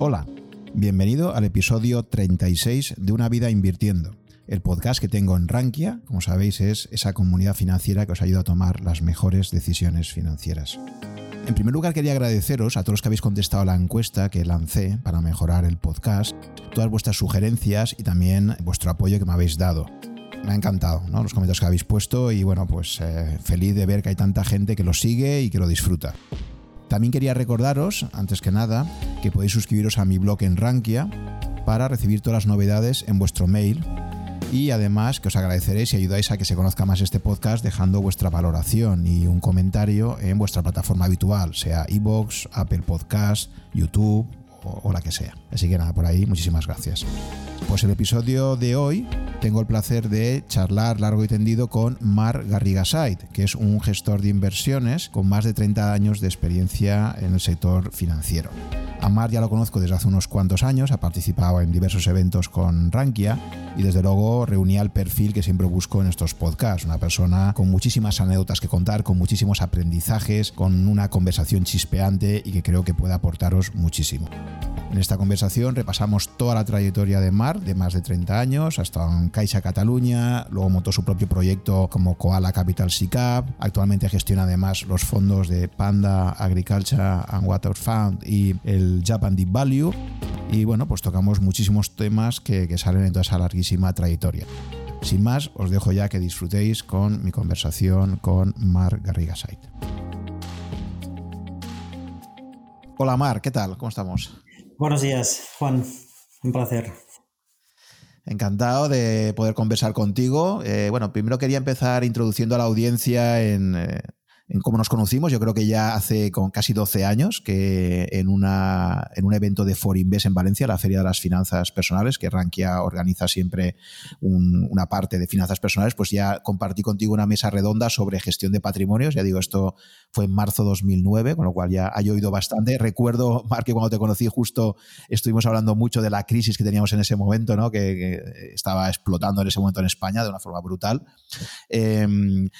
Hola, bienvenido al episodio 36 de Una vida invirtiendo. El podcast que tengo en Rankia, como sabéis, es esa comunidad financiera que os ayuda a tomar las mejores decisiones financieras. En primer lugar, quería agradeceros a todos los que habéis contestado la encuesta que lancé para mejorar el podcast, todas vuestras sugerencias y también vuestro apoyo que me habéis dado. Me ha encantado ¿no? los comentarios que habéis puesto y bueno, pues eh, feliz de ver que hay tanta gente que lo sigue y que lo disfruta. También quería recordaros, antes que nada, que podéis suscribiros a mi blog en Rankia para recibir todas las novedades en vuestro mail y además que os agradeceré si ayudáis a que se conozca más este podcast dejando vuestra valoración y un comentario en vuestra plataforma habitual, sea iBox, Apple Podcast, YouTube o, o la que sea. Así que nada, por ahí, muchísimas gracias. Pues el episodio de hoy tengo el placer de charlar largo y tendido con Mar Garrigasait, que es un gestor de inversiones con más de 30 años de experiencia en el sector financiero. A Mar ya lo conozco desde hace unos cuantos años, ha participado en diversos eventos con Rankia y desde luego reunía el perfil que siempre busco en estos podcasts, una persona con muchísimas anécdotas que contar, con muchísimos aprendizajes, con una conversación chispeante y que creo que puede aportaros muchísimo. En esta conversación repasamos toda la trayectoria de Mar, de más de 30 años, hasta en Caixa Cataluña, luego montó su propio proyecto como Koala Capital SICAP, actualmente gestiona además los fondos de Panda Agriculture and Water Fund y el Japan Deep Value, y bueno, pues tocamos muchísimos temas que, que salen en toda esa larguísima trayectoria. Sin más, os dejo ya que disfrutéis con mi conversación con Mar Garrigasait. Hola Mar, ¿qué tal? ¿Cómo estamos? Buenos días, Juan. Un placer. Encantado de poder conversar contigo. Eh, bueno, primero quería empezar introduciendo a la audiencia en, eh, en cómo nos conocimos. Yo creo que ya hace con casi 12 años que en, una, en un evento de Forinvest en Valencia, la Feria de las Finanzas Personales, que Rankia organiza siempre un, una parte de finanzas personales, pues ya compartí contigo una mesa redonda sobre gestión de patrimonios. Ya digo, esto fue en marzo 2009, con lo cual ya he oído bastante. Recuerdo, Marc, que cuando te conocí justo estuvimos hablando mucho de la crisis que teníamos en ese momento, ¿no? que, que estaba explotando en ese momento en España de una forma brutal. Eh,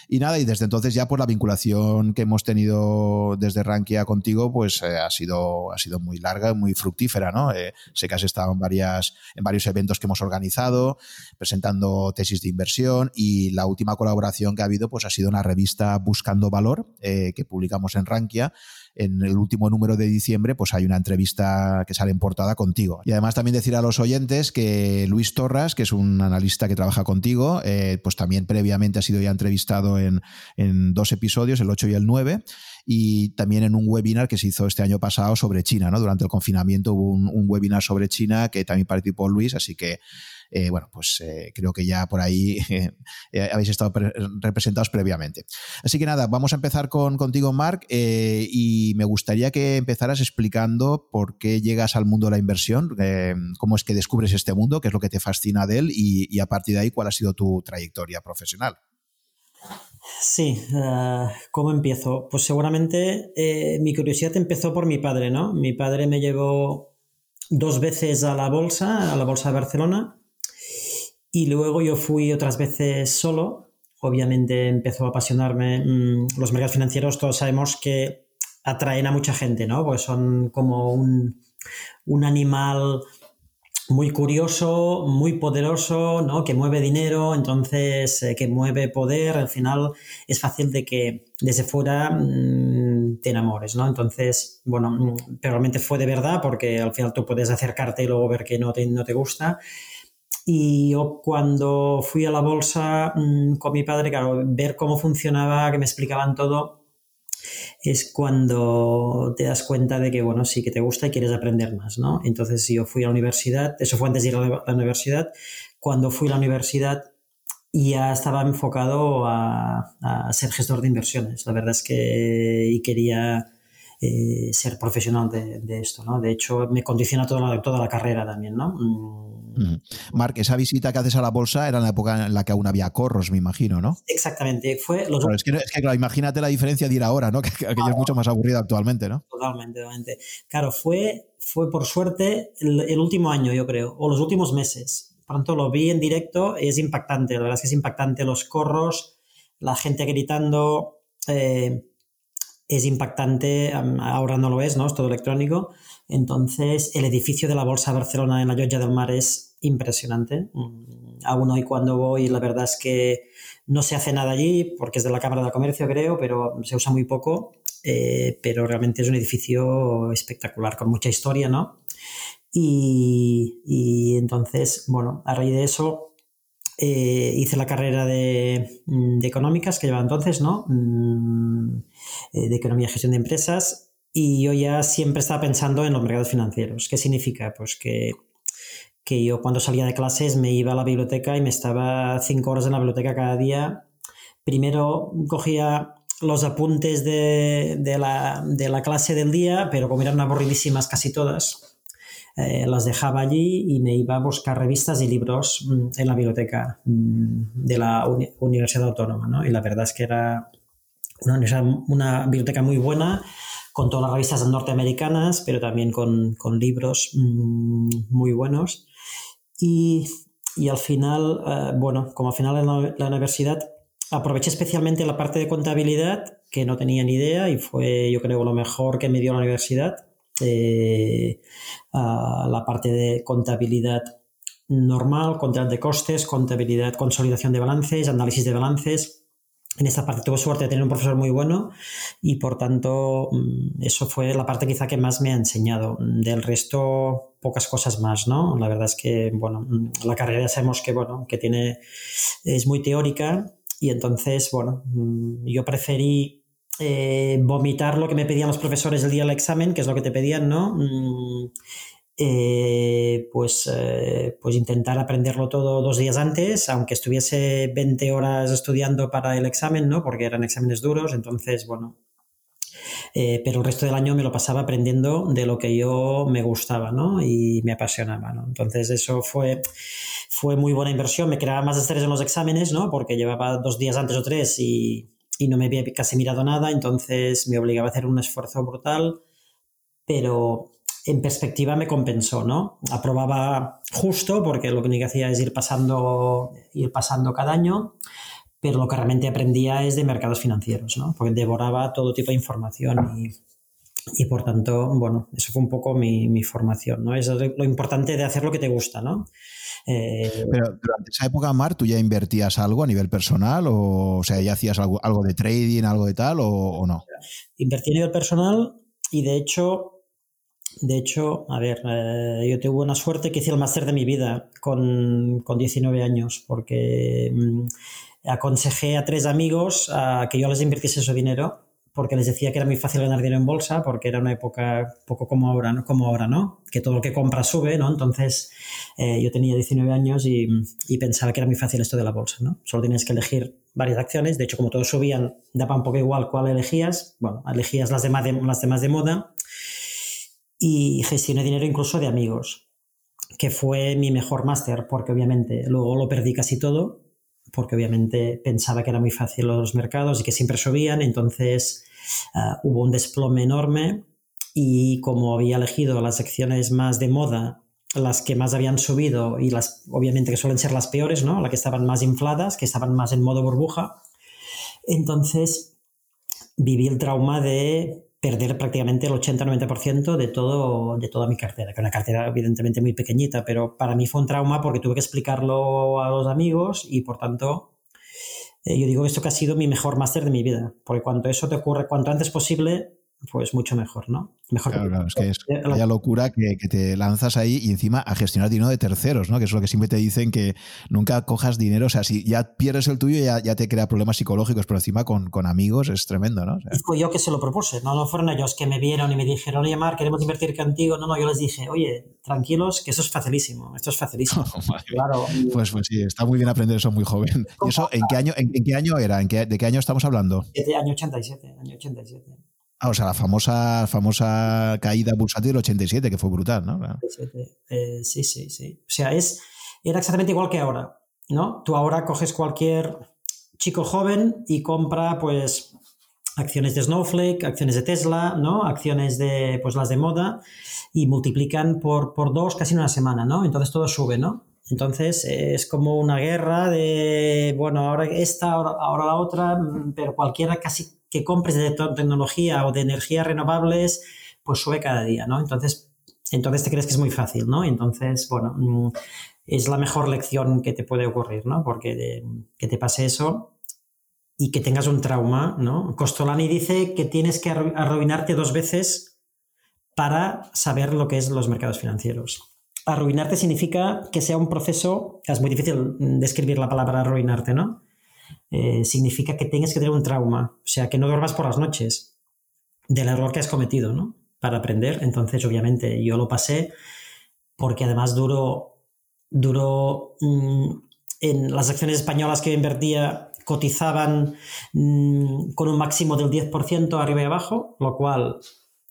y nada, y desde entonces ya por la vinculación que hemos tenido desde Rankia contigo, pues eh, ha, sido, ha sido muy larga, muy fructífera, ¿no? Eh, sé que has estado en, varias, en varios eventos que hemos organizado, presentando tesis de inversión y la última colaboración que ha habido, pues ha sido una revista Buscando Valor, eh, que publicamos en Rankia, en el último número de diciembre, pues hay una entrevista que sale en portada contigo. Y además también decir a los oyentes que Luis Torras, que es un analista que trabaja contigo, eh, pues también previamente ha sido ya entrevistado en, en dos episodios, el 8 y el 9 y también en un webinar que se hizo este año pasado sobre China, ¿no? Durante el confinamiento hubo un, un webinar sobre China que también participó Luis, así que eh, bueno, pues eh, creo que ya por ahí eh, habéis estado pre representados previamente. Así que nada, vamos a empezar con, contigo, Marc, y me gustaría que empezaras explicando por qué llegas al mundo de la inversión, cómo es que descubres este mundo, qué es lo que te fascina de él y, a partir de ahí cuál ha sido tu trayectoria profesional. Sí, uh, ¿cómo empiezo? Pues seguramente mi curiosidad empezó por mi padre, ¿no? Mi padre me llevó dos veces a la bolsa, a la bolsa de Barcelona, y luego yo fui otras veces solo. Obviamente empezó a apasionarme mmm, los mercados financieros, todos sabemos que atraen a mucha gente, ¿no? Pues son como un, un animal muy curioso, muy poderoso, ¿no? que mueve dinero, entonces eh, que mueve poder, al final es fácil de que desde fuera mmm, te enamores, ¿no? Entonces, bueno, mmm, pero realmente fue de verdad porque al final tú puedes acercarte y luego ver que no te, no te gusta. Y yo cuando fui a la bolsa mmm, con mi padre, claro, ver cómo funcionaba, que me explicaban todo, es cuando te das cuenta de que, bueno, sí que te gusta y quieres aprender más, ¿no? Entonces yo fui a la universidad, eso fue antes de ir a la universidad, cuando fui a la universidad ya estaba enfocado a, a ser gestor de inversiones. La verdad es que y quería eh, ser profesional de, de, esto, ¿no? De hecho, me condiciona toda la, toda la carrera también, ¿no? Mm. Marc, esa visita que haces a la bolsa era en la época en la que aún había corros, me imagino, ¿no? Exactamente. Fue los... Claro, es, que, es que, claro, imagínate la diferencia de ir ahora, ¿no? Que, que aquello es mucho más aburrido actualmente, ¿no? Totalmente, totalmente. Claro, fue, fue por suerte el, el, último año, yo creo, o los últimos meses. Pronto lo vi en directo, es impactante, la verdad es que es impactante los corros, la gente gritando. Eh, es impactante, ahora no lo es, ¿no? Es todo electrónico. Entonces, el edificio de la Bolsa de Barcelona en la Llotja del Mar es impresionante. Mm, aún hoy cuando voy, la verdad es que no se hace nada allí, porque es de la Cámara de Comercio, creo, pero se usa muy poco. Eh, pero realmente es un edificio espectacular, con mucha historia, ¿no? Y, y entonces, bueno, a raíz de eso, eh, hice la carrera de, mm, de, económicas que llevaba entonces, ¿no? Mm, eh, de economía y gestión de empresas. Y yo ya siempre estaba pensando en los mercados financieros. ¿Qué significa? Pues que, que yo cuando salía de clases me iba a la biblioteca y me estaba cinco horas en la biblioteca cada día. Primero cogía los apuntes de, de, la, de la clase del día, pero como eran aburridísimas casi todas, eh, las dejaba allí y me iba a buscar revistas y libros mm, en la biblioteca mm, de la Universidad Autónoma. ¿no? Y la verdad es que era una, una, biblioteca muy buena, con todas las revistas norteamericanas, pero también con, con libros mm, muy buenos. Y, y al final, eh, bueno, como al final en la, universidad aproveché especialmente la parte de contabilidad, que no tenía ni idea y fue yo creo lo mejor que me dio la universidad eh, la parte de contabilidad normal, control de costes, contabilidad, consolidación de balances, análisis de balances. En esta parte tuve suerte de tener un profesor muy bueno y por tanto mm, eso fue la parte quizá que más me ha enseñado. Del resto, pocas cosas más, ¿no? La verdad es que, bueno, mm, la carrera sabemos que, bueno, que tiene, es muy teórica y entonces, bueno, mm, yo preferí eh, vomitar lo que me pedían los profesores el día del examen, que es lo que te pedían, ¿no? Eh, pues, eh, pues intentar aprenderlo todo dos días antes, aunque estuviese 20 horas estudiando para el examen, ¿no? Porque eran exámenes duros, entonces, bueno. pero el resto del año me lo pasaba aprendiendo de lo que yo me gustaba, ¿no? Y me apasionaba, ¿no? Entonces eso fue, fue muy buena inversión, me creaba más estrés en los exámenes, ¿no? Porque llevaba dos días antes o tres y y no me había casi mirado nada, entonces me obligaba a hacer un esfuerzo brutal, pero en perspectiva me compensó, ¿no? Aprobaba justo porque lo único que hacía es ir pasando, ir pasando cada año, pero lo que realmente aprendía es de mercados financieros, ¿no? Porque devoraba todo tipo de información y, y por tanto, bueno, eso fue un poco mi, mi formación, ¿no? Es lo importante de hacer lo que te gusta, ¿no? Eh, Pero durante esa época, Mar, ¿tú ya invertías algo a nivel personal? O, o sea, ¿ya hacías algo, algo de trading, algo de tal, o, no? Invertí a nivel personal y de hecho, de hecho, a ver, eh, yo tuve una suerte que hice el máster de mi vida con, con 19 años, porque mm, aconsejé a tres amigos a que yo les invirtiese su dinero porque les decía que era muy fácil ganar dinero en bolsa, porque era una época poco como ahora, ¿no? Como ahora, ¿no? Que todo lo que compra sube, ¿no? Entonces, eh, yo tenía 19 años y, pensaba que era muy fácil esto de la bolsa, ¿no? Solo tenías que elegir varias acciones. De hecho, como todos subían, daba un poco igual cuál elegías. Bueno, elegías las demás de, las demás de moda y gestioné dinero incluso de amigos, que fue mi mejor máster, porque obviamente luego lo perdí casi todo porque obviamente pensaba que era muy fácil los mercados y que siempre subían, entonces ah, hubo un desplome enorme y como había elegido las secciones más de moda, las que más habían subido y las obviamente que suelen ser las peores, ¿no? Las que estaban más infladas, que estaban más en modo burbuja, entonces viví el trauma de perder prácticamente el 80-90% de, todo, de toda mi cartera, que una cartera evidentemente muy pequeñita, pero para mí fue un trauma porque tuve que explicarlo a los amigos y por tanto eh, yo digo esto que ha sido mi mejor máster de mi vida, porque cuando eso te ocurre cuanto antes posible, pues mucho mejor, ¿no? Mejor claro, claro, es que es la locura que, te lanzas ahí y encima a gestionar dinero de terceros, ¿no? Que es lo que siempre te dicen que nunca cojas dinero, o sea, si ya pierdes el tuyo ya, ya te crea problemas psicológicos, pero encima con, con amigos es tremendo, ¿no? y fue yo que se lo propuse, no, no fueron ellos que me vieron y me dijeron, oye, Mar, queremos invertir contigo. No, no, yo les dije, oye, tranquilos, que eso es facilísimo, esto es facilísimo. claro. Pues, pues sí, está muy bien aprender eso muy joven. ¿Y eso en qué año, en, qué año era? ¿En qué, ¿De qué año estamos hablando? De año 87, año 87. Ah, o sea, la famosa, famosa caída bursátil del 87, que fue brutal, ¿no? Eh, sí, sí, sí. O sea, es, era exactamente igual que ahora, ¿no? Tú ahora coges cualquier chico joven y compra, pues, acciones de Snowflake, acciones de Tesla, ¿no? Acciones de, pues, las de moda y multiplican por, por dos casi en una semana, ¿no? Entonces todo sube, ¿no? Entonces es como una guerra de, bueno, ahora esta, ahora, la otra, pero cualquiera casi que compres de tecnología o de energías renovables, pues sube cada día, ¿no? Entonces, entonces te crees que es muy fácil, ¿no? Entonces, bueno, mm, es la mejor lección que te puede ocurrir, ¿no? Porque que te pase eso y que tengas un trauma, ¿no? Costolani dice que tienes que arruinarte dos veces para saber lo que es los mercados financieros. Arruinarte significa que sea un proceso, es muy difícil describir la palabra arruinarte, ¿no? Eh, significa que tengas que tener un trauma, o sea, que no duermas por las noches del error que has cometido, ¿no? Para aprender. Entonces, obviamente, yo lo pasé porque además duró, duró mm, en las acciones españolas que invertía cotizaban mm, con un máximo del 10% arriba y abajo, lo cual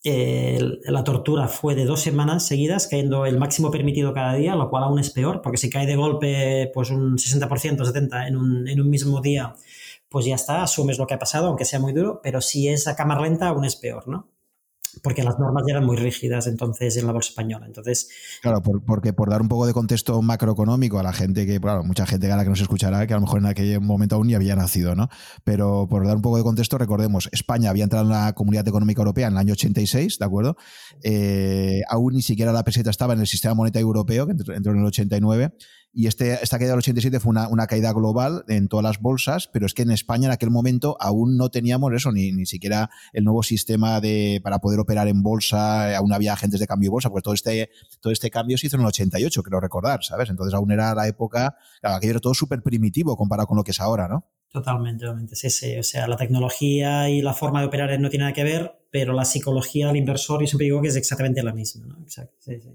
la tortura fue de dos semanas seguidas, cayendo el máximo permitido cada día, lo cual aún es peor, porque si cae de golpe pues un 60%, 70% en un, en un mismo día, pues ya está, asumes lo que ha pasado, aunque sea muy duro, pero si es a cámara lenta aún es peor, ¿no? Porque las normas eran muy rígidas entonces en la bolsa española. Entonces, claro, porque por dar un poco de contexto macroeconómico a la gente que, claro, mucha gente ahora que nos escuchará, que a lo mejor en aquel momento aún ni había nacido, ¿no? Pero por dar un poco de contexto, recordemos, España había entrado en la Comunidad Económica Europea en el año 86, ¿de acuerdo? Eh, aún ni siquiera la peseta estaba en el sistema monetario europeo, que entró en el 89, y este, esta caída del 87 fue una, una, caída global en todas las bolsas, pero es que en España en aquel momento aún no teníamos eso, ni, ni siquiera el nuevo sistema de, para poder operar en bolsa, aún había agentes de cambio de bolsa, porque todo este, todo este cambio se hizo en el 88, creo recordar, ¿sabes? Entonces aún era la época, claro, aquello era todo súper primitivo comparado con lo que es ahora, ¿no? Totalmente, totalmente. Sí, sí. O sea, la tecnología y la forma de operar no tiene nada que ver, pero la psicología del inversor, yo siempre digo que es exactamente la misma. ¿no? Exacto. Sí, sí,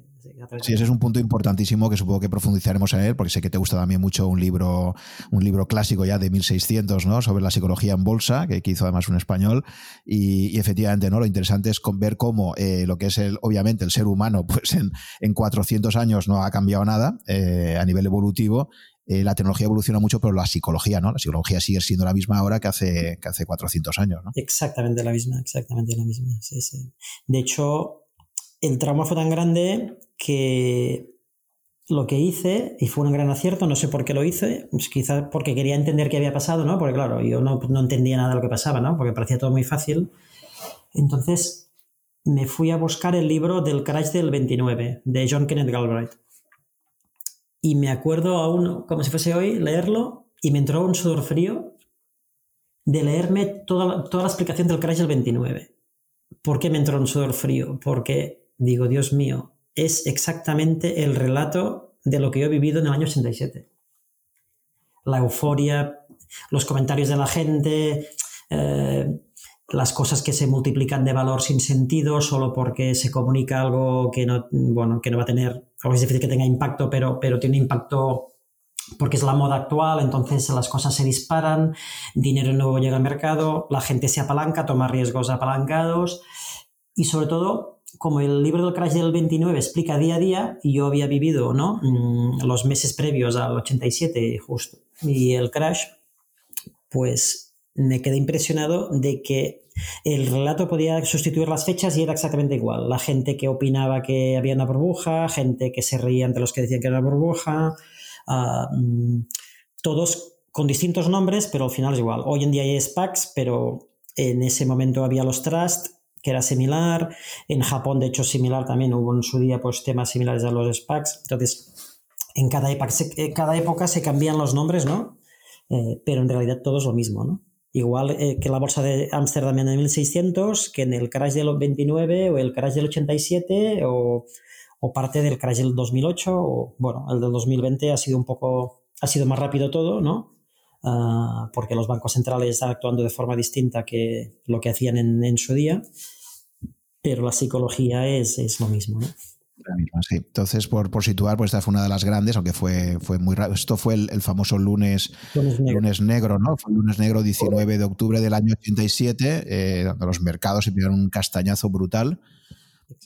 sí, ese es un punto importantísimo que supongo que profundizaremos en él, porque sé que te gusta también mucho un libro, un libro clásico ya de 1600, ¿no? Sobre la psicología en bolsa, que, hizo además un español. Y, efectivamente, ¿no? Lo interesante es ver cómo eh, lo que es el, obviamente, el ser humano, pues en, en 400 años no ha cambiado nada eh, a nivel evolutivo eh, la tecnología evoluciona mucho, pero la psicología, ¿no? La psicología sigue siendo la misma ahora que hace, que hace 400 años, ¿no? Exactamente la misma, exactamente la misma. De hecho, el trauma fue tan grande que lo que hice, y fue un gran acierto, no sé por qué lo hice, pues quizás porque quería entender qué había pasado, ¿no? Porque claro, yo no, no entendía nada de lo que pasaba, ¿no? Porque parecía todo muy fácil. Entonces me fui a buscar el libro del crash del 29, de John Kenneth Galbraith y me acuerdo aún, como si fuese hoy, leerlo y me entró un sudor frío de leerme toda la, toda la explicación del crash del 29. ¿Por qué me entró un sudor frío? Porque digo, Dios mío, es exactamente el relato de lo que yo he vivido en el año 87. La euforia, los comentarios de la gente, eh, las cosas que se multiplican de valor sin sentido solo porque se comunica algo que no, bueno, que no va a tener, es difícil que tenga impacto, pero, pero tiene impacto porque es la moda actual, entonces las cosas se disparan, dinero nuevo llega al mercado, la gente se apalanca, toma riesgos apalancados y sobre todo, como el libro del crash del 29 explica día a día, y yo había vivido ¿no? Mm, los meses previos al 87 justo y el crash, pues me quedé impresionado de que el relato podía sustituir las fechas y era exactamente igual. La gente que opinaba que había una burbuja, gente que se reía ante los que decían que era una burbuja, ah, mm, todos con distintos nombres, pero al final es igual. Hoy en día hay SPACs, pero en ese momento había los Trust, que era similar. En Japón, de hecho, similar también. Hubo en su día pues, temas similares a los SPACs. Entonces, en cada época se, cada época se cambian los nombres, ¿no? Eh, pero en realidad todo es lo mismo, ¿no? Igual eh, que la bolsa de Ámsterdam en el 1600, que en el crash del 29 o el crash del 87 o, o parte del crash del 2008 o bueno, el del 2020 ha sido un poco, ha sido más rápido todo, ¿no? Ah, porque los bancos centrales están actuando de forma distinta que lo que hacían en, en su día, pero la psicología es, es lo mismo, ¿no? Entonces, por, por, situar, pues esta fue una de las grandes, aunque fue, fue muy raro. Esto fue el, famoso lunes, lunes negro. ¿no? Fue el lunes negro 19 de octubre del año 87, eh, donde los mercados se pidieron un castañazo brutal.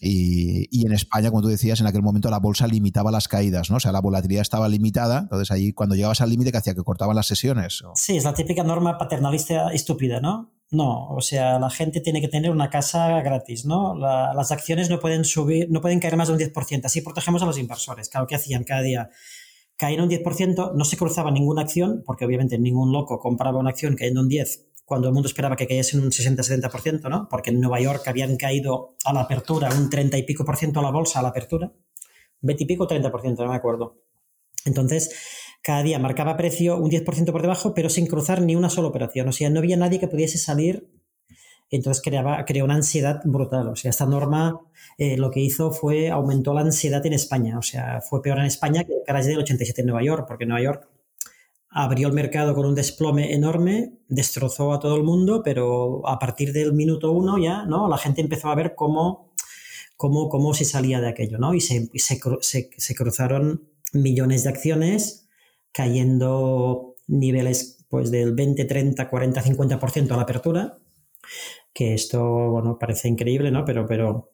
Y, y, en España, como tú decías, en aquel momento la bolsa limitaba las caídas, ¿no? O sea, la volatilidad estaba limitada, entonces ahí cuando llegabas al límite, que hacía que cortaban las sesiones. Sí, es la típica norma paternalista estúpida, ¿no? No, o sea, la gente tiene que tener una casa gratis, ¿no? las acciones no pueden subir, no pueden caer más de un 10%. Así protegemos a los inversores. Claro, ¿qué hacían cada día? caían un 10%, no se cruzaba ninguna acción, porque obviamente ningún loco compraba una acción cayendo un 10 cuando el mundo esperaba que cayese un 60-70%, ¿no? Porque en Nueva York habían caído a la apertura un 30 y pico por ciento a la bolsa a la apertura, 20 y pico, 30%, no me acuerdo. Entonces, cada día marcaba precio un 10% por debajo, pero sin cruzar ni una sola operación. O sea, no había nadie que pudiese salir. Entonces creaba, creó una ansiedad brutal. O sea, esta norma eh, lo que hizo fue aumentó la ansiedad en España. O sea, fue peor en España que el crash del 87 en Nueva York, porque Nueva York abrió el mercado con un desplome enorme, destrozó a todo el mundo, pero a partir del minuto uno ya, ¿no? La gente empezó a ver cómo, cómo, cómo se salía de aquello, ¿no? Y se, cruzaron millones de acciones cayendo niveles pues del 20, 30, 40, 50% a la apertura, que esto, bueno, parece increíble, ¿no? Pero, pero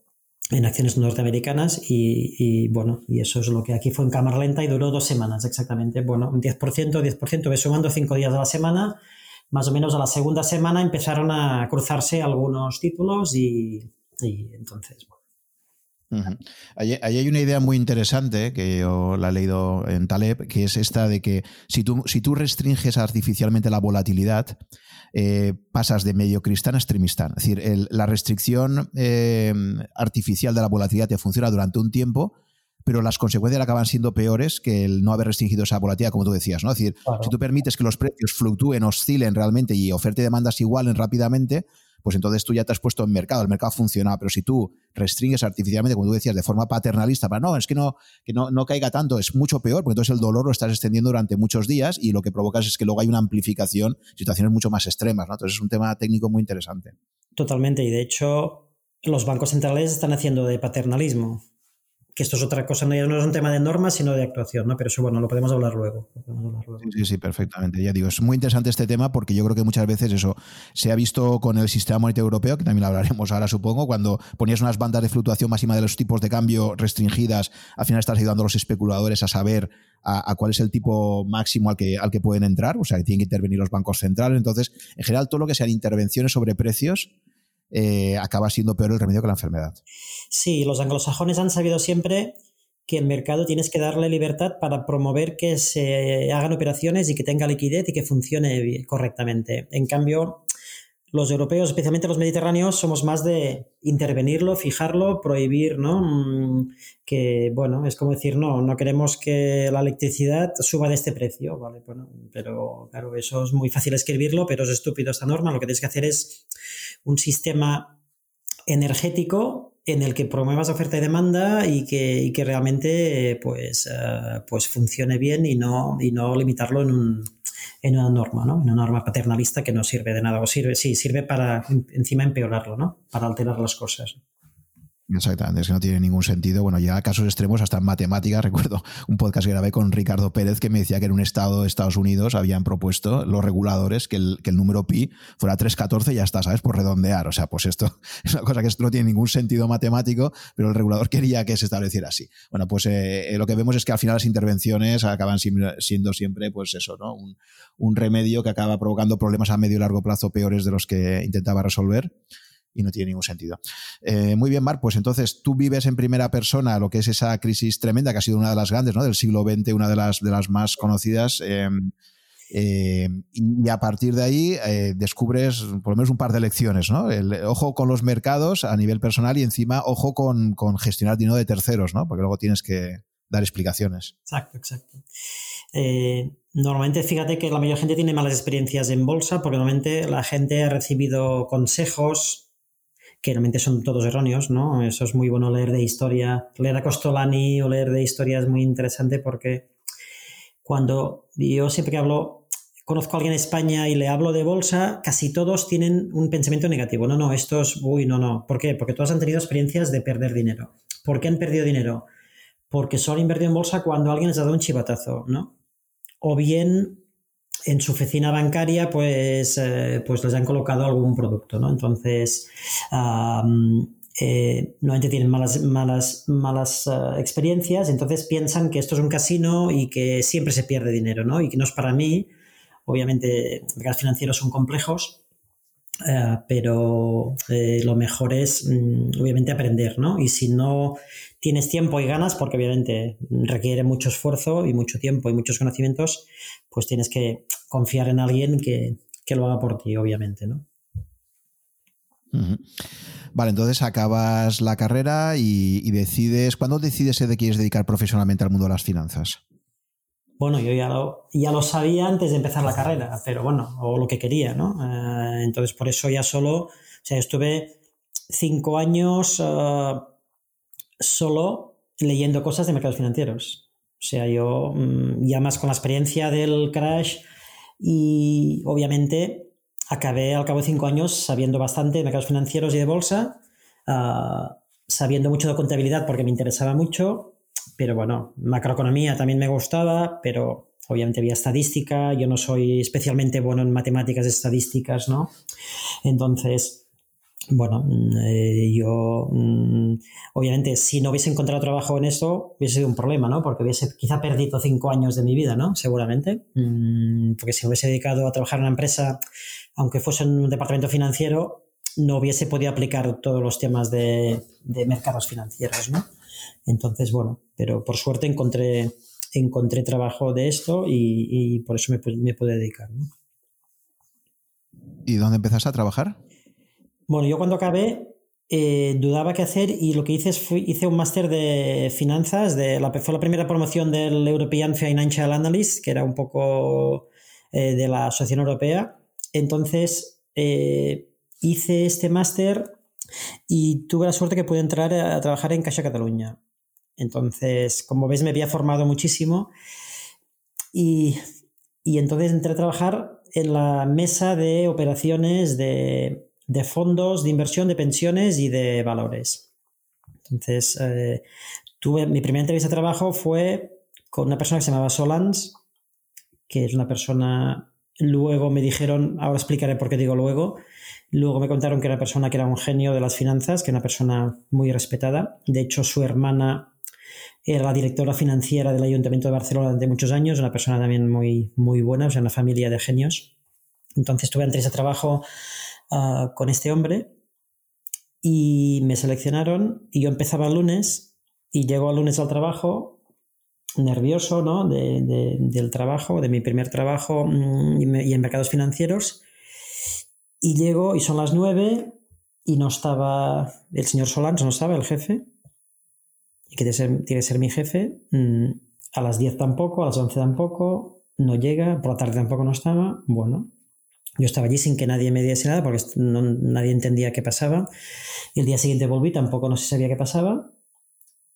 en acciones norteamericanas y, bueno, y eso es lo que aquí fue en cámara lenta y duró dos semanas exactamente. Bueno, un 10%, 10%, ves sumando cinco días de la semana, más o menos a la segunda semana empezaron a cruzarse algunos títulos y, entonces, bueno. Ahí, hay una idea muy interesante que yo la he leído en Taleb, que es esta de que si tú, si tú restringes artificialmente la volatilidad, eh, pasas de medio cristán a extremistán. Es decir, la restricción eh, artificial de la volatilidad te funciona durante un tiempo, pero las consecuencias acaban siendo peores que el no haber restringido esa volatilidad, como tú decías. ¿no? Es decir, si tú permites que los precios fluctúen, oscilen realmente y oferta y demandas igualen rápidamente, pues entonces tú ya te has puesto en mercado, el mercado funciona, pero si tú restringes artificialmente, como tú decías, de forma paternalista, para no, es que no, que no, no caiga tanto, es mucho peor, porque entonces el dolor lo estás extendiendo durante muchos días y lo que provocas es que luego hay una amplificación, situaciones mucho más extremas. Entonces es un tema técnico muy interesante. Totalmente, y de hecho los bancos centrales están haciendo de paternalismo que esto es otra cosa, no, no es un tema de normas, sino de actuación, ¿no? Pero eso, bueno, lo podemos hablar luego. Sí, sí, perfectamente. Ya digo, es muy interesante este tema porque yo creo que muchas veces eso se ha visto con el sistema monetario europeo, que también lo hablaremos ahora, supongo, cuando ponías unas bandas de fluctuación máxima de los tipos de cambio restringidas, al final estás ayudando a los especuladores a saber a, cuál es el tipo máximo al que, al que pueden entrar, o sea, que tienen que intervenir los bancos centrales. Entonces, en general, todo lo que sean intervenciones sobre precios, eh, acaba siendo peor el remedio que la enfermedad. Sí, los anglosajones han sabido siempre que el mercado tienes que darle libertad para promover que se hagan operaciones y que tenga liquidez y que funcione correctamente. En cambio, los europeos, especialmente los mediterráneos, somos más de intervenirlo, fijarlo, prohibir, ¿no? Mm, que, bueno, es como decir, no, no queremos que la electricidad suba de este precio, ¿vale? Bueno, pero claro, eso es muy fácil escribirlo, pero es estúpido esta norma. Lo que tienes que hacer es un sistema energético en el que promuevas oferta y demanda y que, que realmente pues, eh, pues funcione bien y no, y no limitarlo en un en una norma, ¿no? En una norma paternalista que no sirve de nada. O sirve, sí, sirve para encima empeorarlo, ¿no? Para alterar las cosas. Exactamente, es que no tiene ningún sentido. Bueno, ya a casos extremos, hasta en matemáticas, recuerdo un podcast que grabé con Ricardo Pérez que me decía que en un estado de Estados Unidos habían propuesto los reguladores que el, que el número pi fuera 314 y ya está, ¿sabes? Por redondear. O sea, pues esto es una cosa que no tiene ningún sentido matemático, pero el regulador quería que se estableciera así. Bueno, pues eh, eh, lo que vemos es que al final las intervenciones acaban siendo siempre, pues eso, ¿no? Un, un remedio que acaba provocando problemas a medio y largo plazo peores de los que intentaba resolver y no tiene ningún sentido. Eh, muy bien, Marc, pues entonces tú vives en primera persona lo que es esa crisis tremenda que ha sido una de las grandes ¿no? del siglo XX, una de las, de las más conocidas. Em, eh, y a partir de ahí eh, descubres por lo menos un par de lecciones, ¿no? Ojo con los mercados a nivel personal y encima ojo con, con, gestionar dinero de terceros, ¿no? Porque luego tienes que dar explicaciones. Exacto, exacto. normalmente fíjate que la mayoría de gente tiene malas experiencias en bolsa porque normalmente la gente ha recibido consejos que realmente son todos erróneos, ¿no? Eso es muy bueno leer de historia, leer a Costolani o leer de historia es muy interesante porque cuando yo siempre que hablo, conozco a alguien en España y le hablo de bolsa, casi todos tienen un pensamiento negativo. No, no, esto es, uy, no, no. ¿Por qué? Porque todos han tenido experiencias de perder dinero. ¿Por qué han perdido dinero? Porque solo han invertido en bolsa cuando alguien les ha dado un chivatazo, ¿no? O bien en su oficina bancaria pues, eh, pues les han colocado algún producto, ¿no? Entonces, normalmente tienen malas, malas, malas eh, experiencias, entonces piensan que esto es un casino y que siempre se pierde dinero, ¿no? Y que no es para mí. Obviamente, mercados financieros son complejos eh, pero eh, lo mejor es mm, obviamente aprender, ¿no? Y si no tienes tiempo y ganas, porque obviamente requiere mucho esfuerzo y mucho tiempo y muchos conocimientos, pues tienes que confiar en alguien que, lo haga por ti, obviamente, ¿no? Vale, entonces acabas la carrera y, decides, ¿cuándo decides de quieres dedicar profesionalmente al mundo de las finanzas? Bueno, yo ya lo, ya lo sabía antes de empezar la carrera, pero bueno, o lo que quería, ¿no? Eh, entonces, por eso ya solo, o sea, estuve cinco años eh, solo leyendo cosas de mercados financieros. O sea, yo mm, ya más con la experiencia del crash y obviamente acabé al cabo de cinco años sabiendo bastante de mercados financieros y de bolsa, eh, sabiendo mucho de contabilidad porque me interesaba mucho pero bueno, macroeconomía también me gustaba, pero obviamente había estadística, yo no soy especialmente bueno en matemáticas estadísticas, ¿no? Entonces, bueno, mm, eh, yo mm, obviamente si no hubiese encontrado trabajo en eso hubiese sido un problema, ¿no? Porque hubiese quizá perdido cinco años de mi vida, ¿no? Seguramente. Mm, porque si hubiese dedicado a trabajar en una empresa, aunque fuese en un departamento financiero, no hubiese podido aplicar todos los temas de, de mercados financieros, ¿no? Entonces, bueno, pero por suerte encontré, encontré trabajo de esto y, por eso me, me pude dedicar. ¿no? ¿Y dónde empezaste a trabajar? Bueno, yo cuando acabé eh, dudaba qué hacer y lo que hice es hice un máster de finanzas, de la, fue la primera promoción del European Financial Analyst, que era un poco eh, de la Asociación Europea. Entonces eh, hice este máster y tuve la suerte que pude entrar a trabajar en Caixa Cataluña. Entonces, como ves, me había formado muchísimo y, entonces entré a trabajar en la mesa de operaciones de, fondos de inversión, de pensiones y de valores. Entonces, eh, tuve, mi primera entrevista de trabajo fue con una persona que se llamaba Solans, que es una persona, luego me dijeron, ahora explicaré por qué digo luego, Luego me contaron que era una persona que era un genio de las finanzas, que era una persona muy respetada. De hecho, su hermana era la directora financiera del Ayuntamiento de Barcelona durante muchos años, una persona también muy, muy buena, o sea, una familia de genios. Entonces tuve antes de trabajo ah, con este hombre y me seleccionaron y yo empezaba el lunes y llego el lunes al trabajo nervioso ¿no? del trabajo, de mi primer trabajo mm, y en mercados financieros y llego y son las nueve y no estaba el señor Solans, no estaba el jefe, y que tiene que ser, mi jefe. Mm, a las 10 tampoco, a las 11 tampoco, no llega, por la tarde tampoco no estaba. Bueno, yo estaba allí sin que nadie me diese nada porque nadie entendía qué pasaba. Y el día siguiente volví, tampoco no se sabía qué pasaba.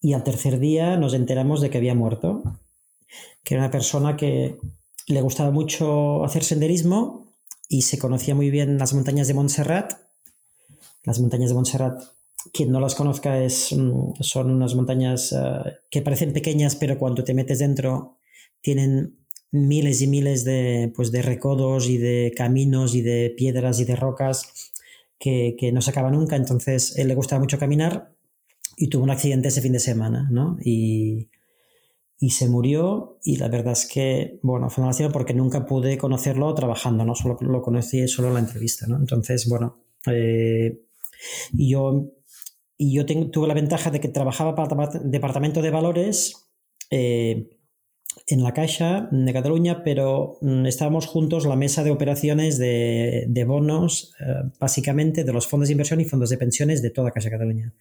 Y al tercer día nos enteramos de que había muerto, que era una persona que le gustaba mucho hacer senderismo y se conocía muy bien las montañas de Montserrat. Las montañas de Montserrat, quien no las conozca, es, mm, son unas montañas eh, que parecen pequeñas, pero cuando te metes dentro tienen miles y miles de, pues, de recodos y de caminos y de piedras y de rocas que, que no se acaba nunca. Entonces, él le gustaba mucho caminar y tuvo un accidente ese fin de semana, ¿no? Y, y se murió y la verdad es que, bueno, fue una lástima porque nunca pude conocerlo trabajando, ¿no? Solo lo conocí solo en la entrevista, ¿no? Entonces, bueno, eh, yo, y yo tuve la ventaja de que trabajaba para el departamento de valores eh, en la Caixa de Cataluña, pero mm, estábamos juntos la mesa de operaciones de, bonos, eh, básicamente de los fondos de inversión y fondos de pensiones de toda Caixa Cataluña.